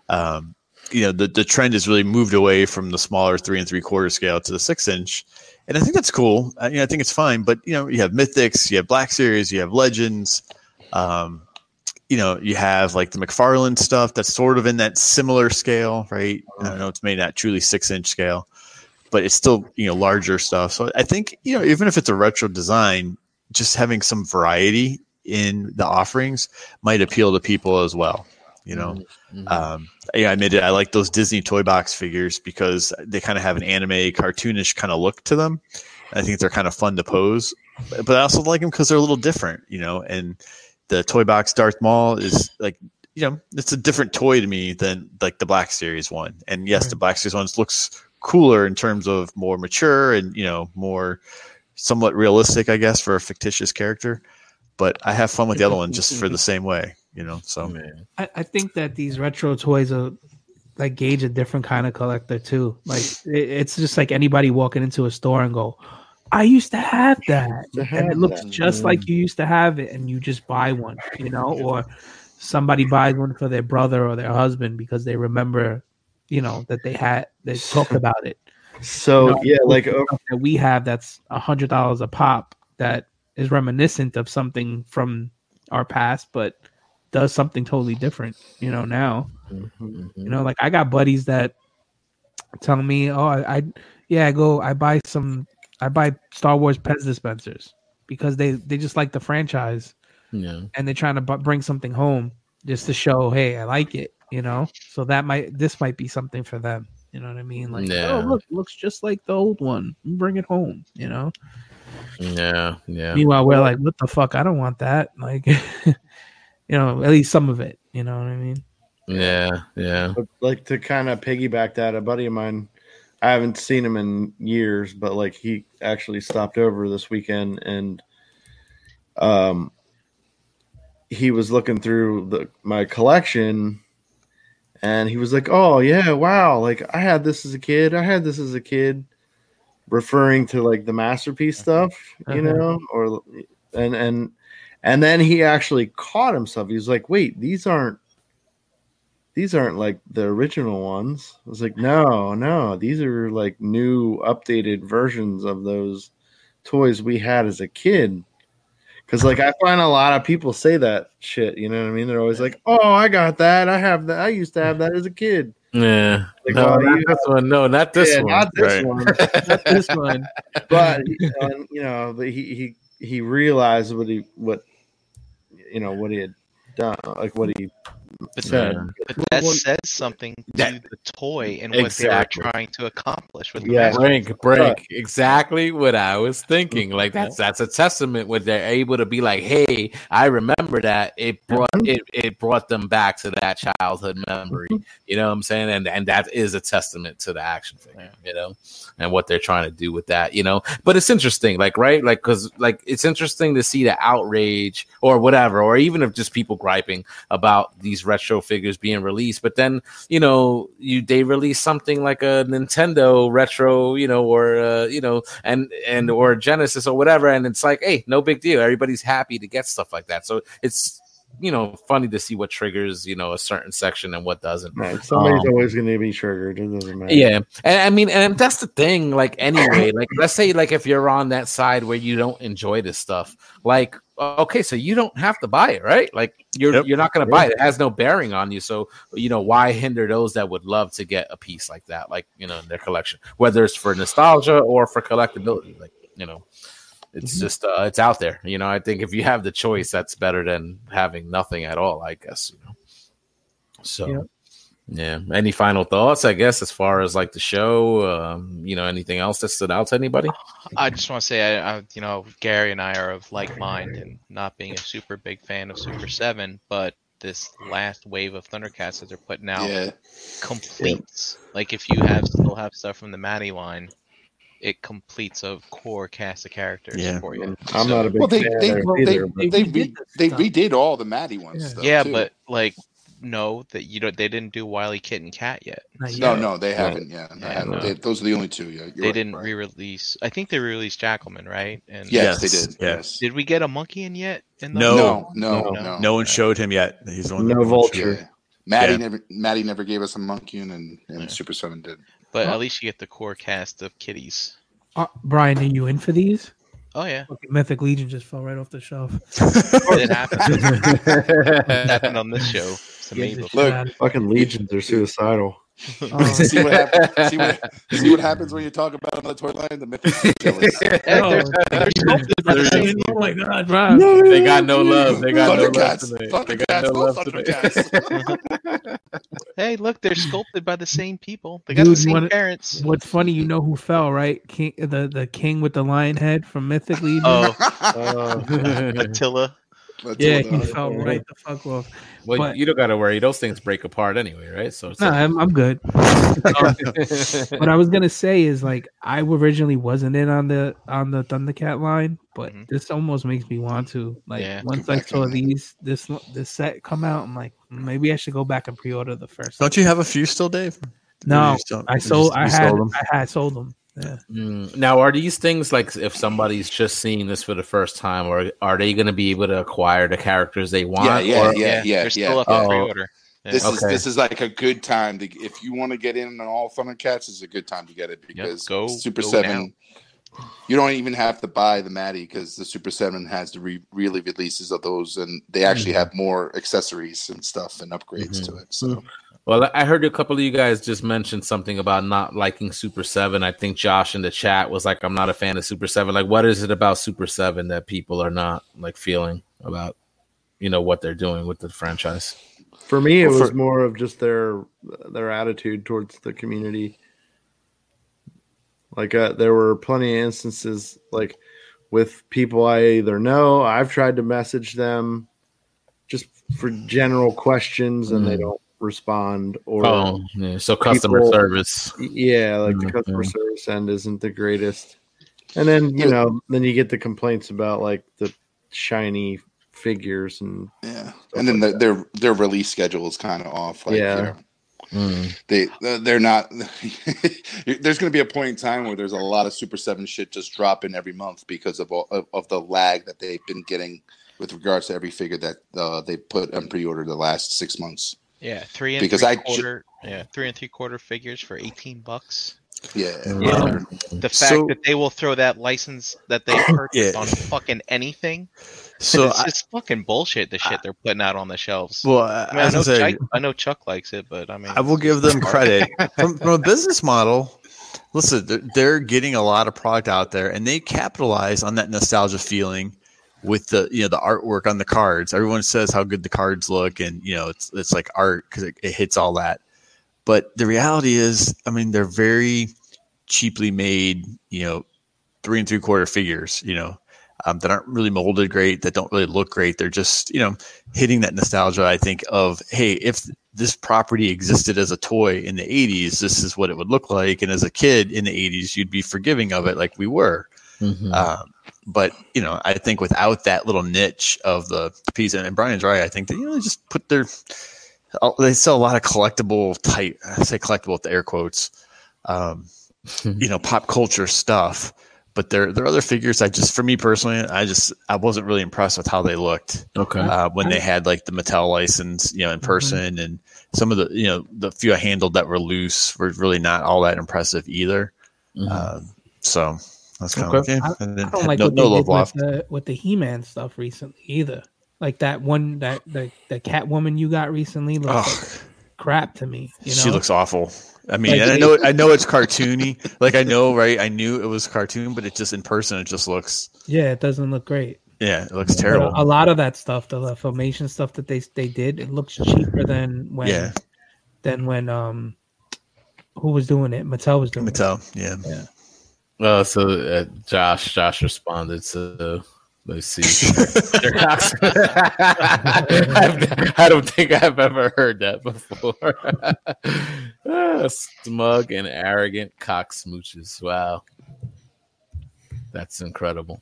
Um, you know, the the trend has really moved away from the smaller three and three quarter scale to the six inch, and I think that's cool. I, you know, I think it's fine. But you know, you have Mythics, you have Black Series, you have Legends. Um, you know, you have like the McFarlane stuff that's sort of in that similar scale, right? I don't know, it's made not truly six inch scale, but it's still, you know, larger stuff. So I think, you know, even if it's a retro design, just having some variety in the offerings might appeal to people as well. You know, Mhm. um, yeah, I admit it. I like those Disney toy box figures because they kind of have an anime, cartoonish kind of look to them. I think they're kind of fun to pose, but but I also like them because they're a little different, you know. And the toy box Darth Maul is like, you know, it's a different toy to me than like the Black Series one. And yes, the Black Series one looks cooler in terms of more mature and you know more somewhat realistic, I guess, for a fictitious character. But I have fun with the other one just for the <laughs> same way, you know. So Man. I, I think that these retro toys are like gauge a different kind of collector too. Like it, it's just like anybody walking into a store and go, "I used to have that," To and it looks that. just like you used to have it, and you just buy one, you know, or somebody buys one for their brother or their husband because they remember, you know, that they had they talked about it. So No. yeah, like that we have that's a hundred dollars a pop that is reminiscent of something from our past, but does something totally different, you know, now. Mm-hmm, mm-hmm. You know, like I got buddies that tell me, "Oh, I, I yeah, I go, I buy some, I buy Star Wars Pez dispensers because they they just like the franchise Yeah. and they're trying to bu- bring something home just to show, hey, I like it, you know. So that might this might be something for them. You know what I mean? Like, oh, Yeah. oh, look, looks just like the old one. Bring it home, you know. Yeah. Yeah. Meanwhile, we're like, what the fuck? I don't want that. Like, <laughs> you know, at least some of it. You know what I mean? Yeah. Yeah. But, like to kind of piggyback that, a buddy of mine, I haven't seen him in years, but like he actually stopped over this weekend and um he was looking through the my collection and he was like, "Oh yeah, wow, like I had this as a kid. I had this as a kid." Referring to like the masterpiece stuff, you Uh-huh. know, or and and and then he actually caught himself. He was like, "Wait, these aren't these aren't like the original ones. I was like, no, no, these are like new, updated versions of those toys we had as a kid. Because like I find a lot of people say that shit. You know what I mean? They're always like, "Oh, I got that. I have that. I used to have that as a kid." Yeah. Like, no, oh, not you- this one. No, not this Yeah, one. not this Right. one. <laughs> Not this one. But you know, but he he he realized what he what you know what he had done, like what he But, Yeah. but that Well, says something to the toy and what Exactly. they were trying to accomplish with the Yeah. mask. Brink, Brink, exactly what I was thinking. Mm-hmm. Like that's that's a testament when they're able to be like, "Hey, I remember that." It brought it, it brought them back to that childhood memory. Mm-hmm. You know what I'm saying? And and that is a testament to the action figure. You know, and what they're trying to do with that. You know, but it's interesting, like right, like because like it's interesting to see the outrage or whatever, or even if just people griping about these retro figures being released. But then you know, you they release something like a Nintendo retro, you know, or uh, you know, and and or Genesis or whatever, and it's like, hey, no big deal. Everybody's happy to get stuff like that. So it's you know funny to see what triggers you know a certain section and what doesn't. Right. Somebody's Um, always going to be triggered. It doesn't matter. Yeah, and I mean, and that's the thing. Like, anyway, like, let's say, like, if you're on that side where you don't enjoy this stuff, like, okay, so you don't have to buy it, right? Like, you're Yep. you're not going to buy it. It has no bearing on you. So, you know, why hinder those that would love to get a piece like that, like, you know, in their collection, whether it's for nostalgia or for collectability, like, you know. It's just uh, it's out there, you know. I think if you have the choice, that's better than having nothing at all. I guess, you know. So, Yep. Yeah. Any final thoughts? I guess as far as like the show, um, you know, anything else that stood out to anybody? I just want to say, I, I, you know, Gary and I are of like mind and not being a super big fan of Super Seven, but this last wave of Thundercats that they're putting out Yeah, completes. Like if you have still have stuff from the Matty line, it completes a core cast of characters Yeah. for you. I'm So- not a big well, they fan they of they, it they, either, they, They redid they redid all the Matty ones. Yeah. Stuff yeah, too. but like no, that you don't. They didn't do Wily Kit and Cat yet. Not no, no, they haven't. Yeah, they Yeah, haven't. no. They- those are the only two. Yeah, you're they right, didn't Brian. re-release. I think they released Jackalman, right? And Yes, Yes, they did. Yes. did we get a monkey in yet? In No. No, no, No. no, No one showed him yet. He's the one. No that- vulture. Yeah. Matty Yeah. never, Matty never gave us a monkey, and, and Yeah. Super Seven did. But Oh. at least you get the core cast of kitties. Uh, Brian, are you in for these? Oh yeah, Fucking Mythic Legion just fell right off the shelf. it <laughs> happened. it happened on this show to me Gives a before. Look. out of- fucking legions are suicidal. <laughs> Oh. see what happens. See what, <laughs> see what happens when you talk about another toy line. The mythic killers. Hey, Oh, there's- there's sculpted by oh my god, Brian. They got no love. They got no love Thundercats. today. They got Thundercats. no love today. Thundercats. <laughs> Hey, look, they're sculpted by the same people. They got Dude, the same what- parents. What's funny, you know who fell, right? King, the the king with the lion head from Mythic Legion. Oh, Uh, Attila. That's yeah, what, he fell right the fuck off. well, But- you don't got to worry; those things break apart anyway, right? So, it's No, I'm, I'm good. <laughs> Um, what I was gonna say is like I originally wasn't in on the on the Thundercat line, but Mhm. this almost makes me want to. Like Yeah. once Go I saw in these this this set come out, I'm like maybe I should go back and pre-order the first. Don't you have a few still, Dave? No, You I sold. just- I had. sold them? I had sold them. Yeah. Mm, now, are these things like if somebody's just seeing this for the first time, or are they going to be able to acquire the characters they want? Yeah, yeah, or- yeah, yeah, They're yeah. still up Oh. for pre-order. Yeah. This is this is like a good time to if you want to get in on all Thundercats. It's a good time to get it because go- Super go Seven. You don't even have to buy the Matty because the Super Seven has the re- really releases of those, and they actually have more accessories and stuff and upgrades to it. So Well, I heard a couple of you guys just mentioned something about not liking Super Seven. I think Josh in the chat was like, "I'm not a fan of Super Seven. Like, what is it about Super Seven that people are not like feeling about? You know what they're doing with the franchise? for me, it Well, was more of just their their attitude towards the community. Like uh, there were plenty of instances, like with people I either know, I've tried to message them just for general questions, and they Mhm. don't respond. Or Oh, yeah. So customer people- service. yeah, like the Mhm. customer service end isn't the greatest. And then you know, then you get the complaints about like the shiny figures and yeah, and then the, their their release schedule is kind of off. Like, Yeah. they're- Mm. they they're not. <laughs> there's going to be a point in time where there's a lot of Super Seven shit just dropping every month because of all of, of the lag that they've been getting with regards to every figure that uh, they put on pre-order the last six months. Yeah, three and Because three I ju- quarter. yeah, three and three quarter figures for eighteen bucks. Yeah, Yeah. The fact So- that they will throw that license that they purchased <coughs> Yeah. on fucking anything, So, it's I, just fucking bullshit. The shit they're putting out on the shelves. well, I, mean, I as I know say, Chuck, I know Chuck likes it, but I mean, I will give them credit <laughs> from, from a business model. Listen, they're, they're getting a lot of product out there, and they capitalize on that nostalgia feeling with the you know the artwork on the cards. Everyone says how good the cards look, and you know it's it's like art because it, it hits all that. But the reality is, I mean, they're very cheaply made. You know, three and three quarter figures. You know, um, that aren't really molded great, that don't really look great. They're just, you know, hitting that nostalgia, I think, of, hey, if this property existed as a toy in the 80s, this is what it would look like. And as a kid in the 80s, you'd be forgiving of it like we were. Mhm. Um, but, you know, I think without that little niche of the piece, and Brian's right, I think that, you know, they just put their, uh, they sell a lot of collectible type, I say collectible with the air quotes, um, <laughs> you know, pop culture stuff but there there are other figures I just for me personally I just I wasn't really impressed with how they looked okay. uh, when they had like the Mattel license you know in person and some of the you know the few I handled that were loose were really not all that impressive either Mhm. um, so that's kind Okay. of yeah, I, I don't like no, what no they love did with the, with the He-Man stuff recently either. Like that one that the the Catwoman you got recently looks like crap to me. You know, she looks awful I mean Like, and I know I know it's cartoony like I know right I knew it was cartoon but it just in person it just looks yeah, it doesn't look great. yeah it looks terrible A, a lot of that stuff, the, the filmation stuff that they they did, it looks cheaper than when yeah than when um who was doing it? Mattel was doing it. Mattel yeah, yeah Uh, so uh, Josh, Josh responded. So let's see. <laughs> I've- don't think I've ever heard that before. <laughs> Smug and arrogant cock smooches. Wow, that's incredible.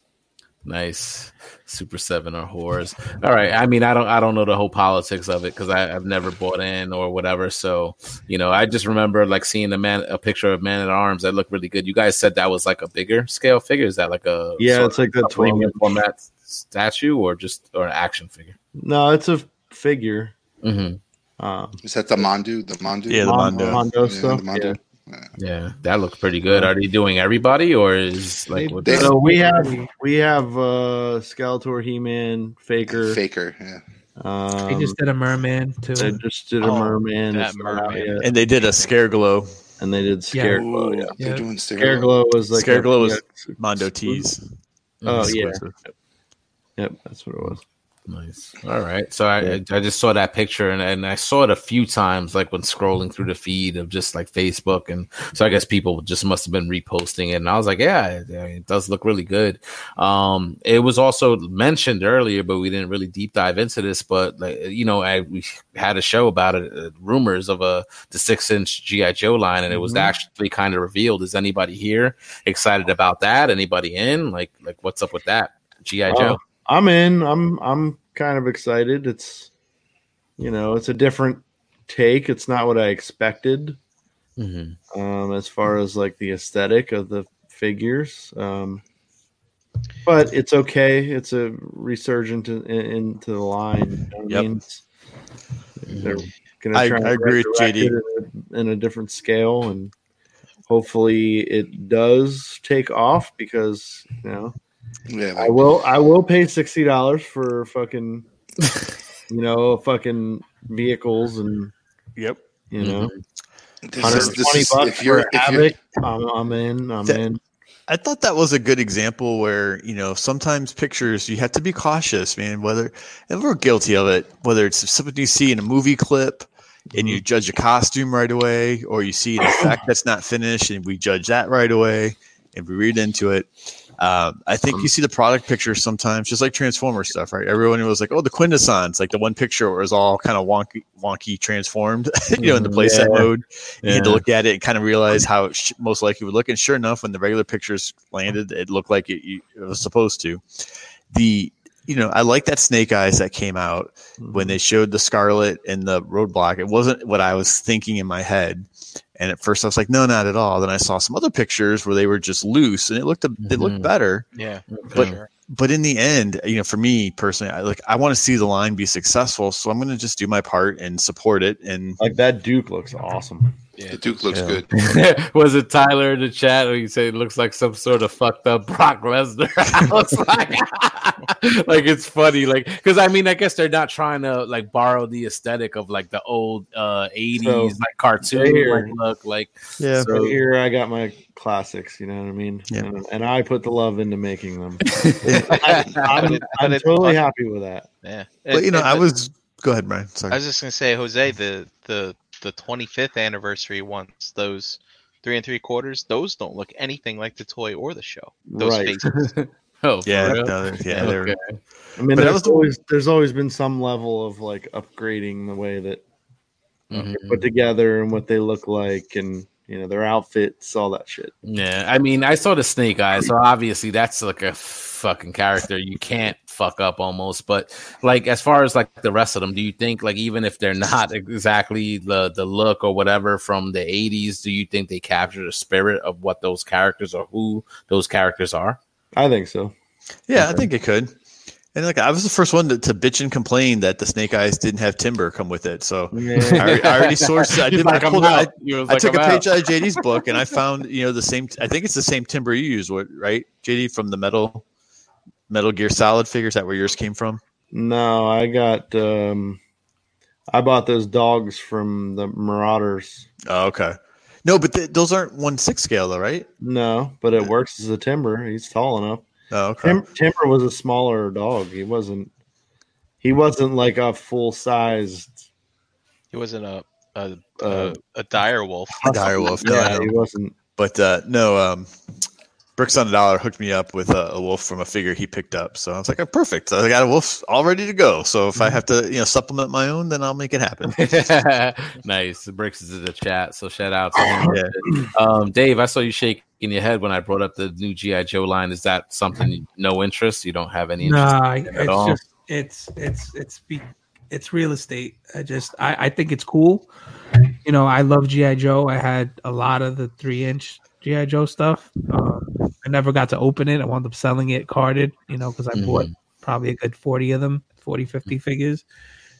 Nice, Super Seven or whores. All right. I mean, I don't, I don't know the whole politics of it because I've never bought in or whatever. So, you know, I just remember like seeing a man, a picture of Man at Arms that looked really good. You guys said that was like a bigger scale figure. Is that like a Yeah, it's like the of a premium 12 format statue or just or an action figure? No, it's a figure. hmm Um, Is that the Mondo? The Mondo? Yeah, the Mon- Mondo. Mondo Yeah, stuff. the Mondo. Yeah, that looks pretty good. Are they doing everybody or is like They- what they- So we have <laughs> we have uh Skeletor, He Man, Faker. Faker. Yeah. Um, They just did a merman too. they just did a Oh, merman. that It's not out merman. and they did a scare glow and they did Yeah. Scareglow. Ooh, Yeah, They're Yeah. doing Scareglow. Scareglow was like Scareglow a- was yeah, Mondo tees Oh yeah, Exclusive. yep, that's what it was. Nice. All right. So I, I just saw that picture and, and I saw it a few times, like when scrolling through the feed of just like Facebook. And so I guess people just must have been reposting it. And I was like, yeah, it, it does look really good. Um, it was also mentioned earlier, but we didn't really deep dive into this. But like, you know, I we had a show about it, uh, rumors of a the six inch GI Joe line, and it was Mhm. actually kind of revealed. Is anybody here excited about that? Anybody in? Like, like what's up with that? GI Joe. Oh, I'm in. I'm I'm kind of excited. It's you know, it's a different take. It's not what I expected. Mhm. um, as far as like the aesthetic of the figures. Um, but it's okay. It's a resurgent in, in- into the line. You know what I Yep. mean? They're gonna I- I agree with JD. in a, in a different scale, and hopefully it does take off because you know Yeah. I will I will pay sixty dollars for fucking <laughs> you know fucking vehicles and Yep. you know. Mm-hmm. this Hundred is, this twenty is, bucks if you're, for if you're, Havoc. I'm, I'm in. I'm That- in. I thought that was a good example where, you know, sometimes pictures you have to be cautious, man, whether and we're guilty of it, whether it's something you see in a movie clip and you mm-hmm. judge a costume right away, or you see an effect that's not finished and we judge that right away and we read into it. Um, I think you see the product pictures sometimes, just like Transformer stuff, right? Everyone was like, "Oh, the Quintessons," like the one picture where it was all kind of wonky, wonky transformed, <laughs> you know, in the Mhm, playset yeah. mode. You had to look at it and kind of realize how it sh- most likely would look. And sure enough, when the regular pictures landed, it looked like it, you- it was supposed to. The you know, I like that Snake Eyes that came out when they showed the Scarlet and the Roadblock. It wasn't what I was thinking in my head. And at first, I was like, "No, not at all." Then I saw some other pictures where they were just loose, and it looked a, it looked Mhm. better. Yeah. But- sure. But in the end, you know, for me personally, I like I want to see the line be successful, so I'm going to just do my part and support it. And Like that Duke looks awesome. Yeah, The Duke looks Yeah. good. <laughs> was it Tyler in the chat where you say it looks like some sort of fucked up Brock Lesnar? <laughs> I was like, <laughs> like it's funny, like because I mean, I guess they're not trying to like borrow the aesthetic of like the old uh '80s So, like cartoon there- like, look. Like, Yeah. So- Right here, I got my classics. You know what I mean? Yeah. And, and I put the love into making them. But I'm, I'm totally happy with that. Yeah, But you know, And- I was. Go ahead, Brian. Sorry. I was just gonna say, Jose, the the the 25th anniversary ones, those three and three quarters, those don't look anything like the toy or the show. Those Right. faces. <laughs> oh, yeah, real? no, yeah, Okay. I mean, But there's was always there's always been some level of like upgrading the way that Mhm. they're put together and what they look like, and you know their outfits, all that shit. Yeah, I mean, I saw the Snake Eyes, so obviously that's like a fucking character you can't fuck up almost. But like, as far as like the rest of them, do you think like even if they're <laughs> not exactly the the look or whatever from the '80s, do you think they capture the spirit of what those characters or who those characters are? I think so. Yeah, I think it could. And like I was the first one to, to bitch and complain that the Snake Eyes didn't have timber come with it. So <laughs> I, already- I already sourced. I <laughs> did. like, I, I'm pulled it- I, out. He I like, took I'm a page out of JD's book and I found you know the same. I think it's the same timber you use, right, JD from the metal Metal Gear Solid figures. That where yours came from? No, I got. um I bought those dogs from the Marauders. Oh, okay. No, but th- those aren't one six scale though, right? No, but it works as a timber. He's tall enough. Oh, okay. Tim, timber was a smaller dog. He wasn't. He wasn't like a full sized. He wasn't a a, Uh, a, a dire wolf. Dire <laughs> wolf. No, yeah, he wasn't. But uh, no, um, Bricks on a Dollar hooked me up with a, a wolf from a figure he picked up. So I was like, oh, perfect. I got a wolf all ready to go. So if I have to, you know, supplement my own, then I'll make it happen. <laughs> nice. Bricks is in the chat, so shout out to him. <laughs> Yeah. Um, Dave, I saw you shaking your head when I brought up the new GI Joe line. Is that something no interest? You don't have any interest? Nah, at it's all? just it's it's it's be, it's real estate. I just I, I think it's cool. You know, I love GI Joe. I had a lot of the three inch GI Joe stuff. Um, I never got to open it. I wound up selling it carded. You know, because I mm-hmm. bought probably a good forty of them, 40, 50 mm-hmm. figures,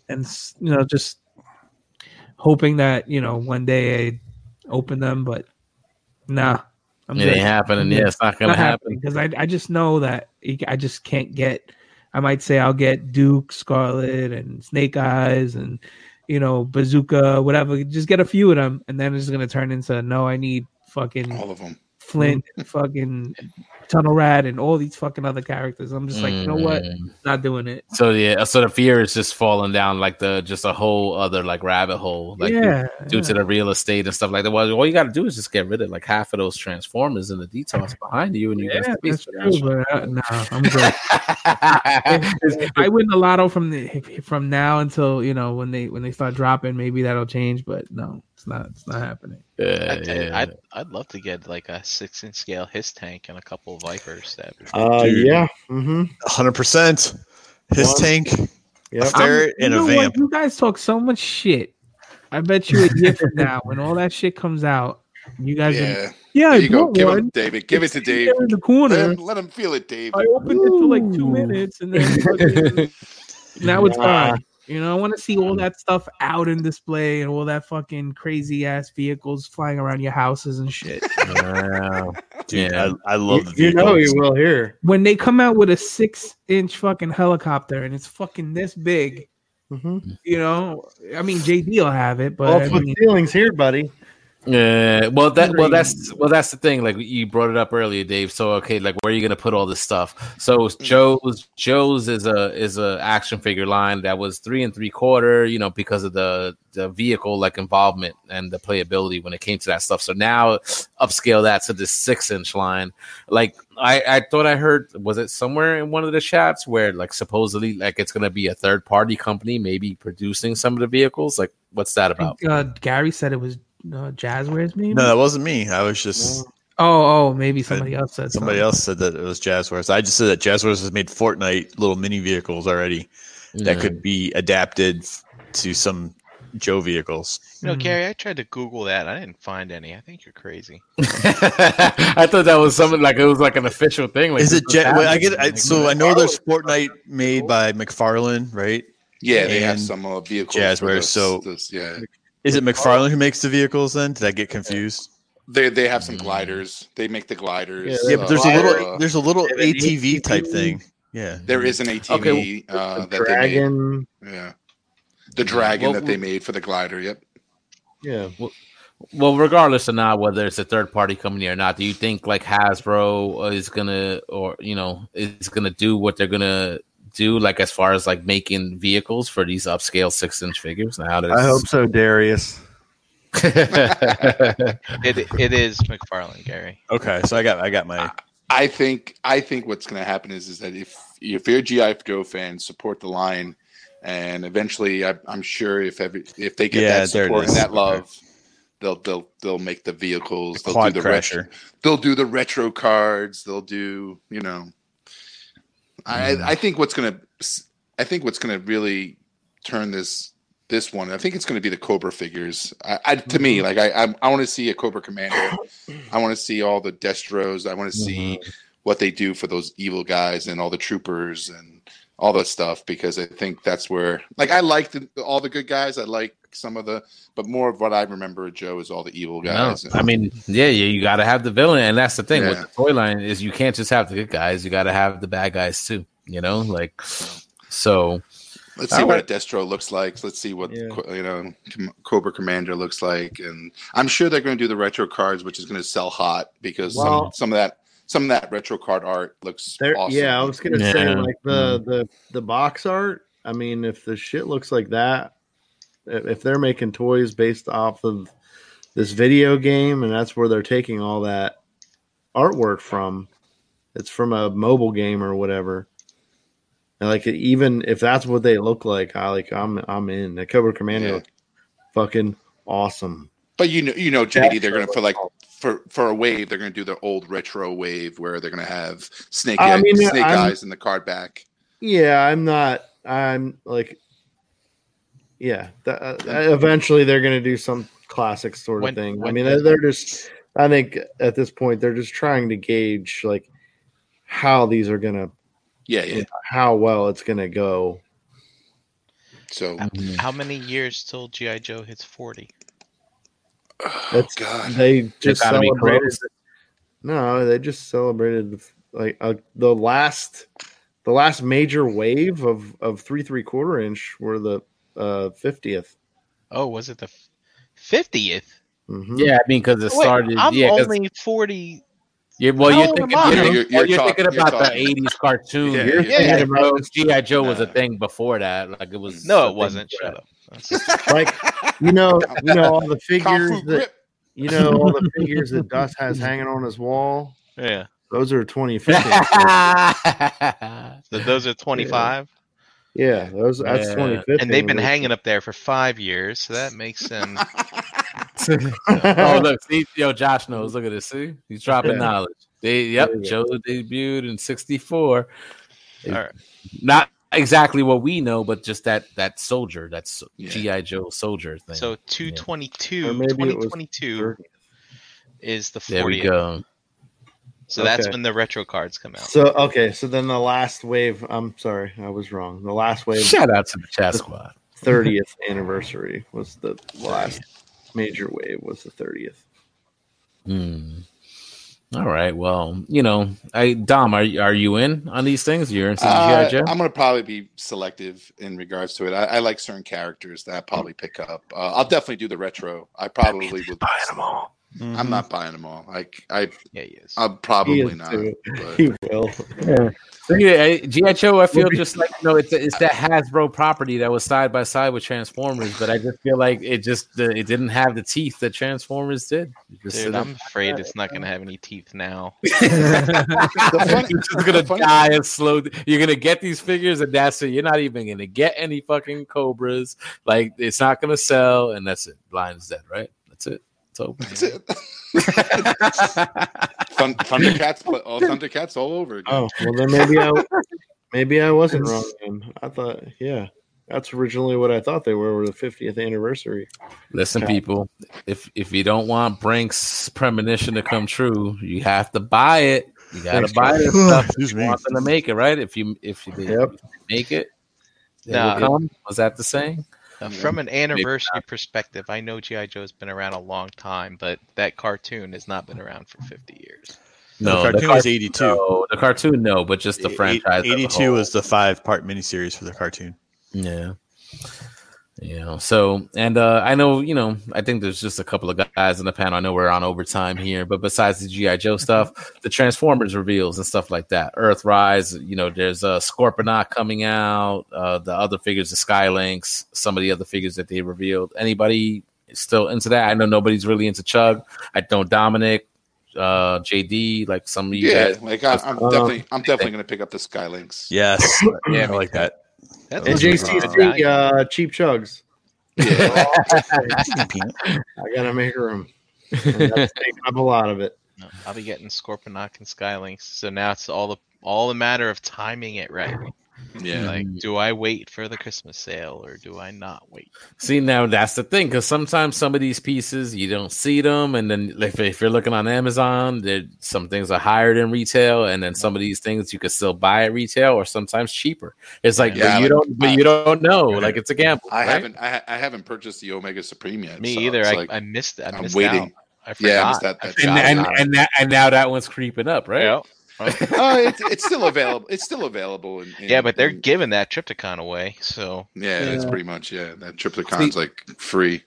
and you know just hoping that you know one day I open them, but nah. I'm it good ain't happening. Yeah, it's not gonna happen. because I I just know that I just can't get. I might say I'll get Duke, Scarlet, and Snake Eyes, and you know Bazooka, whatever. Just get a few of them, and then it's gonna turn into no. I need fucking All of them. Flint, fucking Tunnel Rat, and all these fucking other characters. I'm just like, you know what? Mm. Not doing it. So yeah, so the fear is just falling down like the just a whole other like rabbit hole, like yeah, due yeah. to the real estate and stuff like that. Well, all you got to do is just get rid of like half of those transformers and the detox behind you, and you Yeah, got space that's for that true, but uh, nah, I'm good. if I <laughs> win the lotto from the from now until you know when they when they start dropping, maybe that'll change. But no, it's not. It's not happening. Yeah, I tell you, yeah. I'd I'd love to get like a six inch scale HISS tank and a couple of Vipers. That Uh, Dude. yeah. Mm-hmm. hundred percent. His One- tank, Yep. a ferret, You and a know vamp. what? You guys talk so much shit. I bet you a year <laughs> from now, when all that shit comes out, you guys, are, Yeah. yeah, There you go. Give one. him, David. Give it to sitting Dave. in the corner. Let him, let him feel it, Dave. I opened it for like two minutes, and then fucking- <laughs> now it's Nah. gone. You know, I want to see all that stuff out in display and all that fucking crazy ass vehicles flying around your houses and shit. <laughs> Wow. Dude, Yeah. I, I love the You, you know you will here. when they come out with a six inch fucking helicopter and it's fucking this big, Mm-hmm. you know, I mean, JD will have it, but Well, I mean, ceilings here, buddy. Yeah, well that well that's well that's the thing. Like you brought it up earlier, Dave. So okay, like where are you gonna put all this stuff? So Joe's Joe's is a is a action figure line that was three and three quarter, you know, because of the the vehicle like involvement and the playability when it came to that stuff. So now upscale that to this six inch line. Like I I thought I heard was it somewhere in one of the chats where like supposedly like it's gonna be a third party company maybe producing some of the vehicles. Like what's that about? think, uh, Gary said it was uh, Jazzwares, maybe. No, that wasn't me. I was just Oh, oh, maybe somebody else said somebody something. else said that it was Jazzwares. I just said that Jazzwares has made Fortnite little mini vehicles already that could be adapted to some Joe vehicles. you know, Mhm. Gary, I tried to Google that. I didn't find any. I think you're crazy. <laughs> I thought that was something like it was like an official thing. Like Is it? this Ja- well, I get. happening. I, so I know there's Fortnite made by McFarlane, right? Yeah, they have some uh, vehicles. Jazzwares, for so- this- yeah, Is it McFarlane who makes the vehicles? Then did I get confused? They they have some gliders. They make the gliders. Yeah, Yeah, but there's a uh, little uh, there's a little They have an ATV type thing. Yeah. there is an ATV Okay, uh, The that dragon. they made. Yeah, the dragon Well, that they made for the glider. Yep. Yeah. Well, regardless of not whether it's a third party company or not, do you think like Hasbro is gonna, or you know, is gonna do what they're gonna do, like as far as like making vehicles for these upscale six inch figures? Now that I hope so, Darius. <laughs> It it is McFarlane, Gary. Okay, so I got I got my I think I think what's going to happen is is that if if you're a GI Joe fan, support the line, and eventually, I, I'm sure if every if they get Yeah, that support and is. that Okay. love, they'll they'll they'll make the vehicles. they'll quad do the retro, they'll do the retro cards. They'll do you know. I Hmm. I think what's gonna I think what's gonna really turn this this one. I think it's going to be the Cobra figures. I, I to Mm-hmm. me, like I I, I want to see a Cobra Commander. I want to see all the Destros. I want to see Mm-hmm. what they do for those evil guys and all the troopers and all that stuff because I think that's where like I like the, all the good guys. I like some of the, but more of what I remember of Joe is all the evil No, guys. I mean, yeah, yeah, you got to have the villain, and that's the thing with the toy line is you can't just have the good guys; you got to have the bad guys too. You know, like so. Let's see All what a Destro looks like. Let's see what Yeah. you know Cobra Commander looks like, and I'm sure they're going to do the retro cards, which is going to sell hot because Well- some, some of that some of that retro card art looks There, awesome. yeah, I was gonna say like the mm. the the box art. I mean, if the shit looks like that, if if they're making toys based off of this video game, and that's where they're taking all that artwork from, it's from a mobile game or whatever. And like even if that's what they look like, I like I'm I'm in. The Cobra Commander Yeah. fucking awesome. But you know, you know, JD, they're going to what for like it's called. For for a wave, they're going to do the old retro wave where they're going to have snake I mean, snake I'm- eyes in the card back. Yeah, I'm not. I'm like, yeah. That, uh, eventually, they're going to do some classic sort of When- thing. I when mean, does- they're just. I think at this point, they're just trying to gauge like how these are going to, Yeah, yeah. how well it's going to go. So How many years till GI Joe hits forty? Oh <sighs> That's god, They just celebrated. No, they just celebrated like uh, the last, the last major wave of of three three quarter inch were the uh fiftieth. Oh, was it the fiftieth? Mm-hmm. Yeah, I mean, because it started. I'm yeah, 'cause only forty. you well, How you're thinking, you're, You're- you're, you're you're talk- thinking you're about the '80s cartoon. Yeah, You're yeah. thinking Yeah. about GI Joe was a thing before that. Like it was. No, it wasn't. Shut up. That's- like you know, you know all the <laughs> figures that you know all the figures that <laughs> Dust has hanging on his wall. yeah. Those are twenty <laughs> fifty. So those are twenty five, yeah, those that's Yeah. twenty fifty. and they've been hanging up there for five years. So that makes them. oh, look, see, yo, Josh knows. Look at this. See, he's dropping Yeah. knowledge. They, yep, There Joe debuted in '64. All right. Not exactly what we know, but just that that soldier, that's Yeah. GI Joe soldier thing. So 222, Or maybe it was 2022 is the there we go. So that's when the retro cards come out. So okay, so then the last wave. I'm sorry, I was wrong. The last wave, Shout out to the chat squad. thirtieth <laughs> anniversary was the last major wave. Was the thirtieth. Hmm. All right. Well, you know, I Dom, are are you in on these things? You're into Uh, GI I'm going to probably be selective in regards to it. I, I like certain characters that I probably pick up. Uh, I'll definitely do the retro. I probably would. Buy them all. I'm mm-hmm. not buying them all. Like I, Yeah, he is. I'm He probably is not. too. but- He will. So yeah, GI Joe. I feel just like you know, it's it's that Hasbro property that was side by side with Transformers, but I just feel like it just the, it didn't have the teeth that Transformers did. Just Dude, I'm afraid it's not going to have any teeth now. <laughs> The funny- You're just gonna die a slow. You're gonna get these figures, and that's it. You're not even gonna get any fucking cobras. Like it's not gonna sell, and that's it. Lion's dead, right? That's it. It's over. That's it. <laughs> Thun- Thundercats, pl- all oh, Thundercats all over again. Oh well, then maybe I maybe I wasn't wrong. Then I thought, yeah, that's originally what I thought they were. Were the fiftieth anniversary. Listen, Okay. people. If if you don't want Brink's premonition to come true, you have to buy it. You gotta Thanks, buy guys. this stuff. Excuse You me. want them to make it, right? If you if you, Yep. if you make it, they Nah. will come. Um, Was that the saying? Uh, from an anniversary perspective, I know GI Joe's been around a long time, but that cartoon has not been around for 50 years. No, the the cartoon was 82. No, the cartoon, no, but just the franchise. 82 whole. was the five part miniseries for the cartoon. Yeah. You know, so and uh I know, you know, I think there's just a couple of guys in the panel. I know we're on overtime here, but besides the G.I. Joe stuff, the Transformers reveals and stuff like that. Earthrise, you know, there's a uh, Scorponok coming out, uh the other figures, the Skylynx, some of the other figures that they revealed. Anybody still into that? I know nobody's really into Chug. I know Dominic, uh JD, like some of you Yeah, guys. like I, I'm Um, definitely, I'm definitely gonna pick up the Skylynx. Yes. <laughs> Yeah, I like that. That's And a JCC, uh, cheap chugs. Yeah, <laughs> I gotta make room. And that's taking up a lot of it. No, I'll be getting Scorponok and Skylynx. So now it's all the all the matter of timing it right. Yeah. Like, mm. do I wait for the Christmas sale or do I not wait? See, now that's the thing because sometimes some of these pieces you don't see them, and then if, if you're looking on Amazon, there some things are higher than retail, and then some of these things you can still buy at retail or sometimes cheaper. It's like, Yeah, but you like, don't, but you don't know. Like it's a gamble. I right? haven't, I, I haven't purchased the Omega Supreme yet. Me so either. I, like- I missed. I I'm missed waiting. out. I forgot. Yeah, I missed that- that- and forgot and and, that, and now that one's creeping up, right? Yeah. <laughs> oh, it's, it's still available. It's still available. In, in- yeah, but they're in- giving that Trypticon away. So yeah, it's Yeah. pretty much yeah. That Trypticon's like free,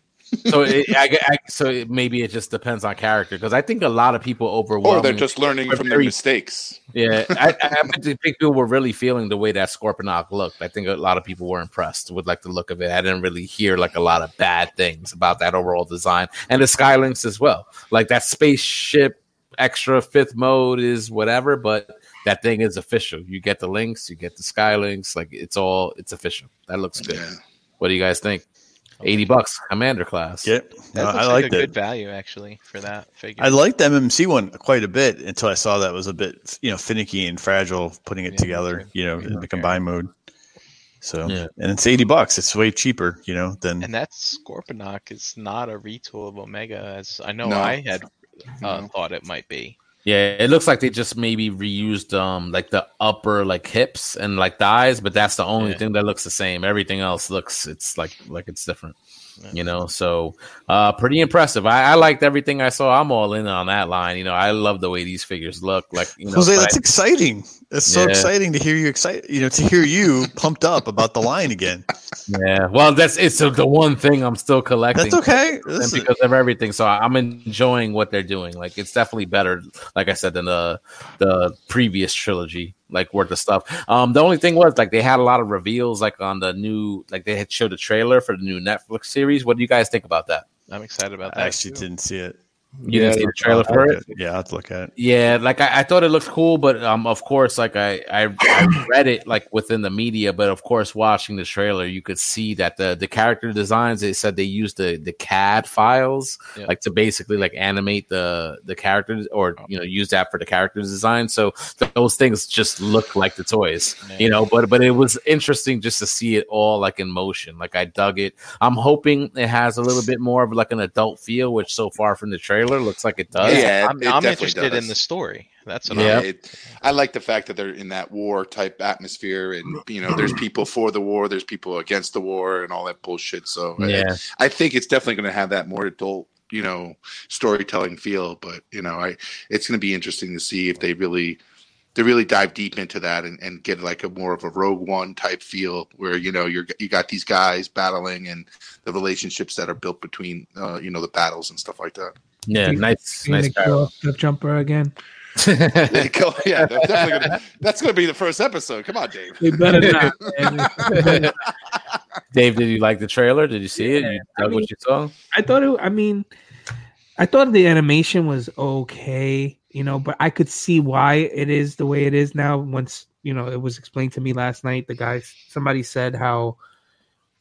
So it, I, I, so it, maybe it just depends on character because I think a lot of people overwhelm. or they're just learning from their mistakes. Yeah, I, I, I think people were really feeling the way that Scorponok looked. I think a lot of people were impressed with like the look of it. I didn't really hear like a lot of bad things about that overall design and the Skylynx as well. Like that spaceship extra fifth mode is whatever, but that thing is official. You get the links, you get the Skylynx, like it's all it's official. That looks good. Yeah. What do you guys think? Eighty bucks, Commander class. Yep. No, I like liked good value actually for that figure. I liked the MMC one quite a bit until I saw that was a bit, you know, finicky and fragile putting it Yeah, together, you know, in the Okay. combined mode. So, Yeah. and it's 80 bucks. It's way cheaper, you know, than and that Scorponok is not a retool of Omega, as I know No. I had uh, No. thought it might be. Yeah, it looks like they just maybe reused um like the upper like hips and like thighs, but that's the only Yeah. thing that looks the same. Everything else looks it's like like it's different. Yeah. You know, so uh pretty impressive. I, I liked everything I saw. I'm all in on that line. You know, I love the way these figures look. Like you know, Jose, but that's exciting. It's so Yeah. exciting to hear you excited, you know, to hear you <laughs> pumped up about the line again. yeah. Well, that's it's the the one thing I'm still collecting. That's okay. and Listen, because of everything. So I'm enjoying what they're doing. Like it's definitely better, like I said, than the the previous trilogy, like worth the stuff. Um, the only thing was like they had a lot of reveals, like on the new, like they had showed a trailer for the new Netflix series. What do you guys think about that? I'm excited about that. I actually too. didn't see it. You didn't see the trailer for it? it. Yeah, I'll look at it. Yeah, like I, I thought it looked cool, but um, of course, like I, I I read it like within the media, but of course, watching the trailer, you could see that the the character designs. They said they used the the CAD files, Yeah. like to basically like animate the the characters, or you know, use that for the characters design. So those things just look like the toys, Yeah. you know. But but it was interesting just to see it all like in motion. Like I dug it. I'm hoping it has a little bit more of like an adult feel, which so far from the trailer looks like it does. Yeah, I'm, it I'm interested does. in the story. That's what Yeah. I'm. It, I like the fact that they're in that war type atmosphere, and you know, there's people for the war, there's people against the war, and all that bullshit. So I- Yeah. I, think it's definitely going to have that more adult, you know, storytelling feel. But you know, I it's going to be interesting to see if they really they really dive deep into that and, and get like a more of a Rogue One type feel, where you know you're you got these guys battling and the relationships that are built between uh, you know the battles and stuff like that. Yeah, You- nice, nice. kill the jumper again. <laughs> Go. Yeah, that's definitely gonna, that's going to be the first episode. Come on, Dave. We better not. <laughs> man. Dave, did you like the trailer? Did you see it? Yeah, You I mean- what you saw? I thought it. I mean, I thought the animation was okay, you know, but I could see why it is the way it is now. Once you know, it was explained to me last night. The guys, somebody said how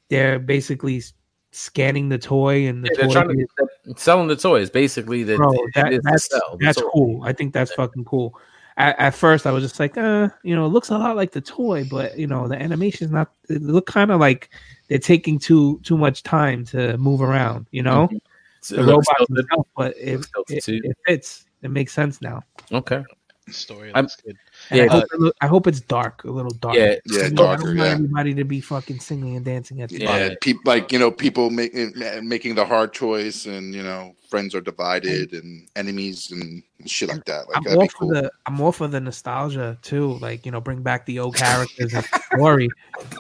they're basically s- scanning the toy and the Yeah, they're trying to selling the toys. Basically, that Bro, that, that's sell the that's toy. cool. I think that's fucking cool. At, at first, I was just like, uh, you know, it looks a lot like the toy, but you know, the animation is not. It look kind of like they're taking too too much time to move around. You know, It the looks robots tilted. itself, but it, it, it fits. It makes sense now. Okay. The story I'm- looks good. Yeah, I, hope it look- I hope it's dark, a little dark. Yeah, Yeah, I don't darker. want Yeah. everybody to be fucking singing and dancing at the Yeah, Yeah. people like you know people making making the hard choice, and you know friends are divided, and enemies and shit like that. Like I'm that'd all be for the I'm all for the nostalgia too, like you know, bring back the old characters and <laughs> story.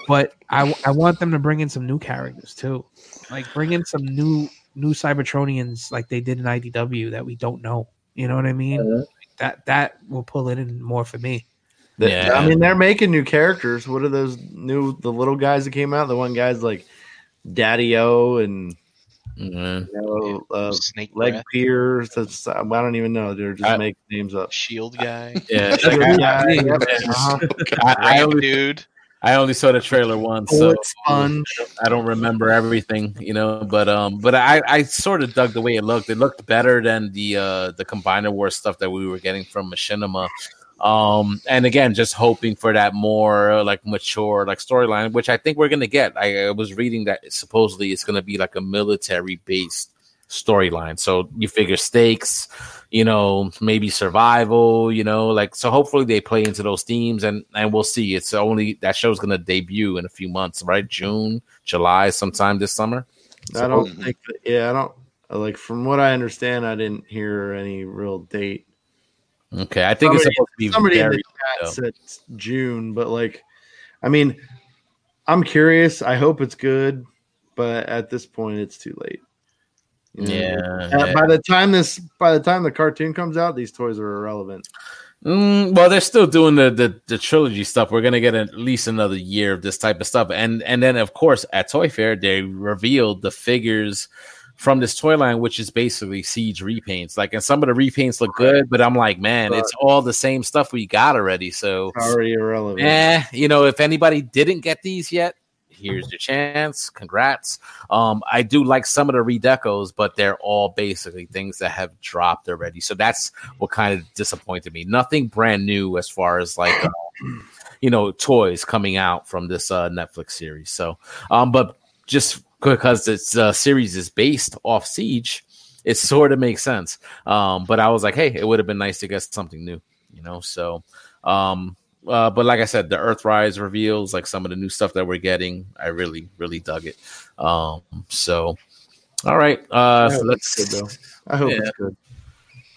But I I want them to bring in some new characters too, like bring in some new new Cybertronians like they did in IDW that we don't know. You know what I mean? Uh-huh. That that will pull it in more for me. Yeah. I mean, they're making new characters. What are those new the little guys that came out? The one guy's like Daddy O and Mhm. you know, uh, Snake Leg breath, Piers. That's I don't even know. They're just I- making names up. shield guy, Yeah. Uh-huh. I, I, dude. I only saw the trailer once, so Sponge. I don't remember everything, you know. But um, but I I sort of dug the way it looked. It looked better than the uh the Combiner War stuff that we were getting from Machinima. Um, and again, just hoping for that more like mature like storyline, which I think we're gonna get. I, I was reading that supposedly it's gonna be like a military based storyline. So you figure stakes, you know, maybe survival, you know, like so. Hopefully they play into those themes, and and we'll see. It's only that show's gonna debut in a few months, right? June, July, sometime this summer. I don't think. That, yeah, I don't like. From what I understand, I didn't hear any real date. Okay, I think it's supposed to be Somebody in the chat though. said June, but like, I mean, I'm curious. I hope it's good, but at this point, it's too late. Yeah, Uh, yeah. By the time this, by the time the cartoon comes out, these toys are irrelevant. Mm, well, they're still doing the, the the trilogy stuff. We're gonna get at least another year of this type of stuff, and and then of course at Toy Fair they revealed the figures from this toy line, which is basically Siege repaints. Like, and some of the repaints look good, but I'm like, man, it's all the same stuff we got already. So, already irrelevant. eh, you know, if anybody didn't get these yet, here's your chance. Congrats. Um, I do like some of the redecos, but they're all basically things that have dropped already. So that's what kind of disappointed me. Nothing brand new as far as like, uh, you know, toys coming out from this uh, Netflix series. So, um, but just because this uh, series is based off Siege, it sort of makes sense. Um, but I was like, hey, it would have been nice to get something new, you know. So, um, uh, but like I said, the Earthrise reveals, like some of the new stuff that we're getting, I really, really dug it. Um, so, all right, uh, so let's good, though. I hope Yeah. it's good.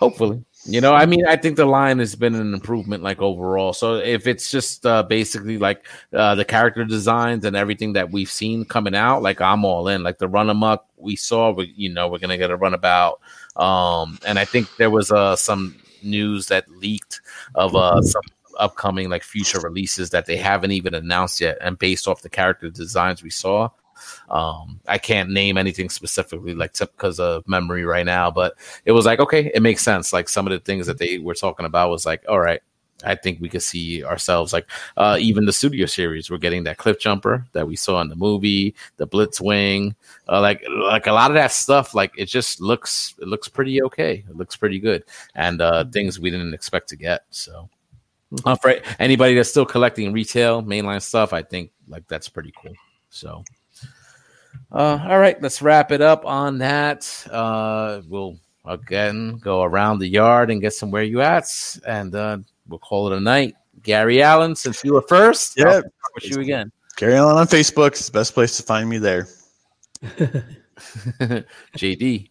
hopefully you know i mean i think the line has been an improvement like overall so if it's just uh basically like uh the character designs and everything that we've seen coming out like i'm all in like the Runamuck we saw we, you know we're gonna get a runabout um and i think there was uh some news that leaked of uh some upcoming like future releases that they haven't even announced yet and based off the character designs we saw um i can't name anything specifically like because of memory right now but it was like okay it makes sense. Like some of the things that they were talking about was like all right i think we could see ourselves like uh even the studio series we're getting that cliff jumper that we saw in the movie the blitzwing uh, like like a lot of that stuff like it just looks it looks pretty okay. It looks pretty good and uh things we didn't expect to get so uh, for anybody that's still collecting retail mainline stuff i think like that's pretty cool so uh, all right, let's wrap it up on that. Uh, we'll again go around the yard and get some where you at, and uh, we'll call it a night. Gary Allen, since you were first, Yeah. I'll with you again. Carry on on Facebook. is the best place to find me there. <laughs> <laughs> JD,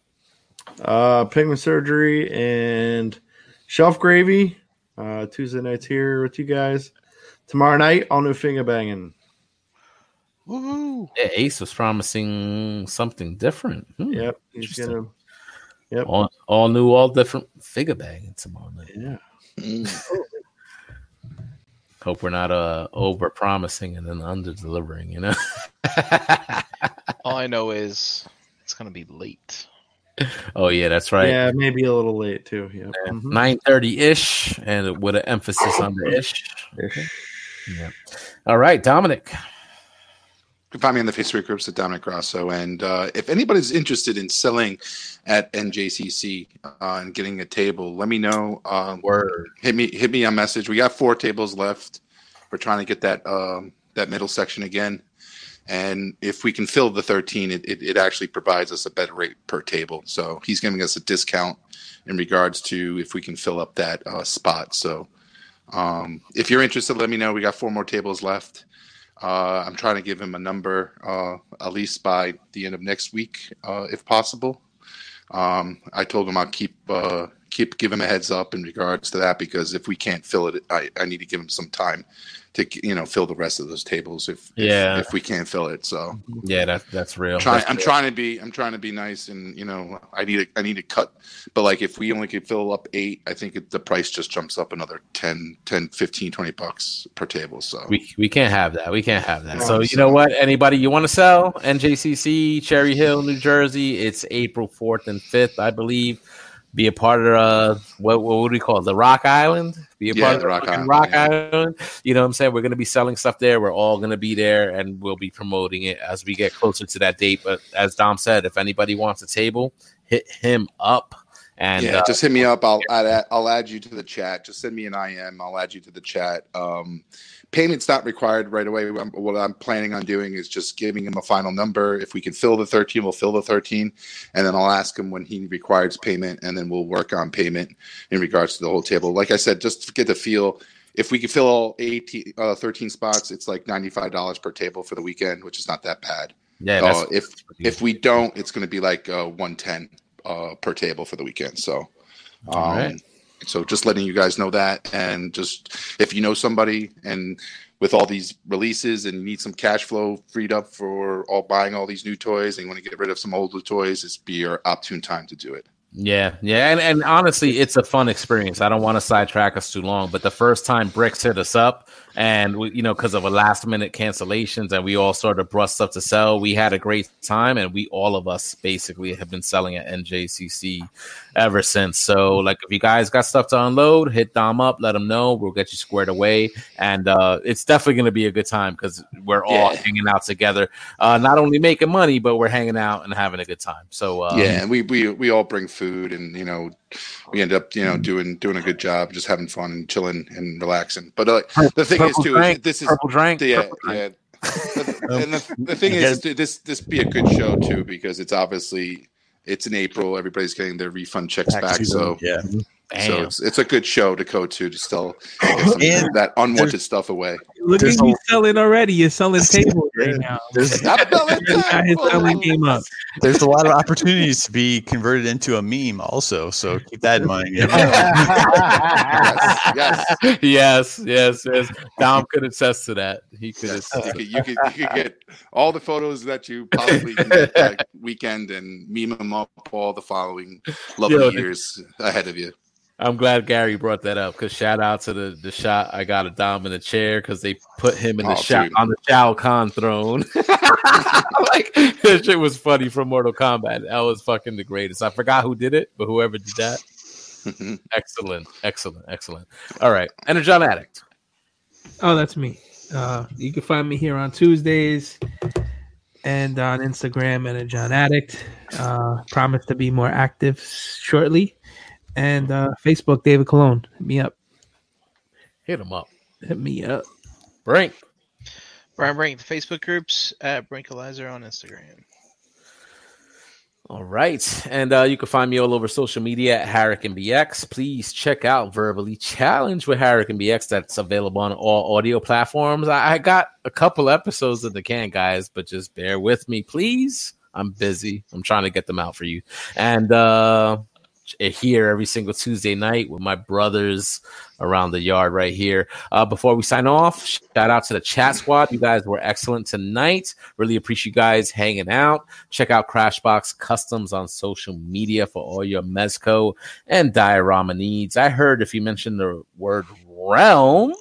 Uh, pigment surgery and shelf gravy. Uh, Tuesday nights here with you guys. Tomorrow night, all new figure banging. Woohoo! yeah, Ace was promising something different. Hmm. Yep, he's gonna. Yep. All, all new, all different figure banging tomorrow night. Yeah. Mm. <laughs> Hope we're not uh over promising and then under delivering. You know. <laughs> All I know is it's gonna be late. Oh yeah, that's right. Yeah, maybe a little late too. Yeah. Mhm. Nine thirty ish, and with an emphasis on the ish. Ish. Yeah. All right, Dominic. You can find me on the Facebook groups at Dominic Grasso. And uh, if anybody's interested in selling at NJCC uh, and getting a table, let me know. Um, Word. hit me hit me on message. We got four tables left. We're trying to get that um, that middle section again. And if we can fill the 13, it, it, it actually provides us a better rate per table. So he's giving us a discount in regards to if we can fill up that uh, spot. So um, if you're interested, let me know. We got four more tables left. Uh, I'm trying to give him a number uh, at least by the end of next week, uh, if possible. Um, I told him I'll keep uh, keep give him a heads up in regards to that because if we can't fill it, I, I need to give him some time to you know fill the rest of those tables if Yeah. if, if we can't fill it. So Yeah, that's that's real. trying, That's I'm real. trying to be I'm trying to be nice and you know I need a, I need to cut but like if we only could fill up eight I think it, the price just jumps up another 10 10 15 20 bucks per table so We, we can't have that. We can't have that. No, So you so- know what? Anybody you want to sell? NJCC, Cherry Hill, New Jersey. It's April fourth and fifth, I believe. Be a part of uh, what what would we call it? The Rock Island? Be a Yeah, part of the Rock Island, Rock yeah. Island. You know what I'm saying? We're gonna be selling stuff there. We're all gonna be there, and we'll be promoting it as we get closer to that date. But as Dom said, if anybody wants a table, hit him up. And yeah, uh, just hit me up. I'll add, I'll add you to the chat. Just send me an IM. I'll add you to the chat. Um, payment's not required right away. I'm, what I'm planning on doing is just giving him a final number. If we can fill the 13, we'll fill the 13, and then I'll ask him when he requires payment, and then we'll work on payment in regards to the whole table. Like I said, just to get the feel. If we can fill all 18, uh, 13 spots, it's like $95 per table for the weekend, which is not that bad. yeah, Uh, if if we don't, it's going to be like uh, 110 uh, per table for the weekend. So, um, All right. So just letting you guys know that, and just if you know somebody, and with all these releases, and you need some cash flow freed up for all buying all these new toys, and you want to get rid of some older toys, it's be your opportune time to do it. Yeah, yeah, and, and honestly, it's a fun experience. I don't want to sidetrack us too long, but the first time Bricks hit us up, and we, you know, because of a last minute cancellations, and we all sort of brought stuff to sell, we had a great time, and we all of us basically have been selling at NJCC ever since. So, like, if you guys got stuff to unload, hit Dom up, let him know. We'll get you squared away, and uh, it's definitely going to be a good time because we're all Yeah. hanging out together, uh, not only making money, but we're hanging out and having a good time. So, uh, yeah, and we, we we all bring food, and you know, we end up you know doing doing a good job, just having fun and chilling and relaxing. But uh, the thing is Purple too, drink, is this is purple drink, yeah, purple yeah. <laughs> and the, the thing is, is this this be a good show too because it's obviously it's in April. Everybody's getting their refund checks back, so yeah. so it's it's a good show to go to to still get <coughs> some, that unwanted stuff away. Look at you selling already. You're selling <laughs> tables right now. There's <laughs> I'm selling You got his selling game up. there's a lot of opportunities to be converted into a meme also, so keep that in mind. <laughs> Yeah. yes, yes, yes, yes. Dom could attest to that. He could Yes, you could, you could you could get all the photos that you possibly can get that weekend and meme them up all the following lovely Yo, years ahead of you. I'm glad Gary brought that up because shout out to the the shot I got a Dom in the chair because they put him in the Oh, shot on the Shao Kahn throne. <laughs> like that shit was funny from Mortal Kombat. That was fucking the greatest. I forgot who did it, but whoever did that, <laughs> excellent, excellent, excellent. All right, Energon Addict. Oh, that's me. Uh, you can find me here on Tuesdays and on Instagram and Energon Addict. Uh, promise to be more active shortly. And uh, Facebook, David Cologne. Hit me up. Hit him up. Hit me up. Brink. Brian Brink, the Facebook groups at Brinkalizer on Instagram. All right. And uh, you can find me all over social media at Harrick and BX. Please check out Verbally Challenge with Harrick and BX. That's available on all audio platforms. I, I got a couple episodes in the can, guys, but just bear with me, please. I'm busy. I'm trying to get them out for you. And uh here every single Tuesday night with my brothers around the yard right here. Uh, before we sign off, shout out to the chat squad. You guys were excellent tonight. Really appreciate you guys hanging out. Check out Crashbox Customs on social media for all your Mezco and diorama needs. I heard if you mention the word realm,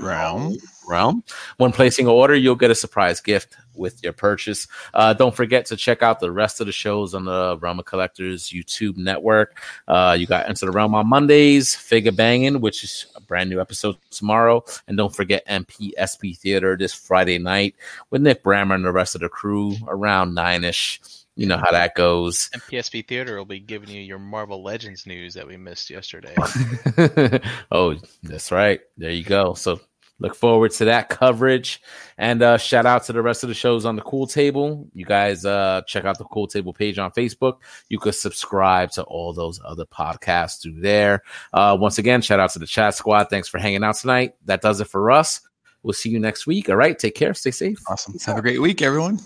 Realm. realm. When placing an order, you'll get a surprise gift with your purchase. Uh, don't forget to check out the rest of the shows on the Realm of Collectors YouTube network. Uh, you got Enter the Realm on Mondays, Figure Banging, which is a brand new episode tomorrow. And don't forget MPSP Theater this Friday night with Nick Brammer and the rest of the crew around nine ish. You know how that goes. And PSP Theater will be giving you your Marvel Legends news that we missed yesterday. <laughs> oh, that's right. There you go. So Look forward to that coverage. And uh, shout out to the rest of the shows on the Cool Table. You guys uh, check out the Cool Table page on Facebook. You could subscribe to all those other podcasts through there. Uh, once again, shout out to the chat squad. Thanks for hanging out tonight. That does it for us. We'll see you next week. All right. Take care. Stay safe. Awesome. Have a great week, everyone.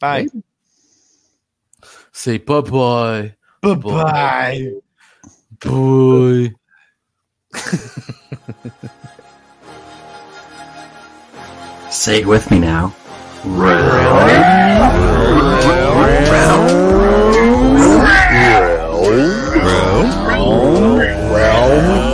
Bye. Say bye bye. Bye bye. Bye. Say it with me now. Realm. Realm. Realm. Realm.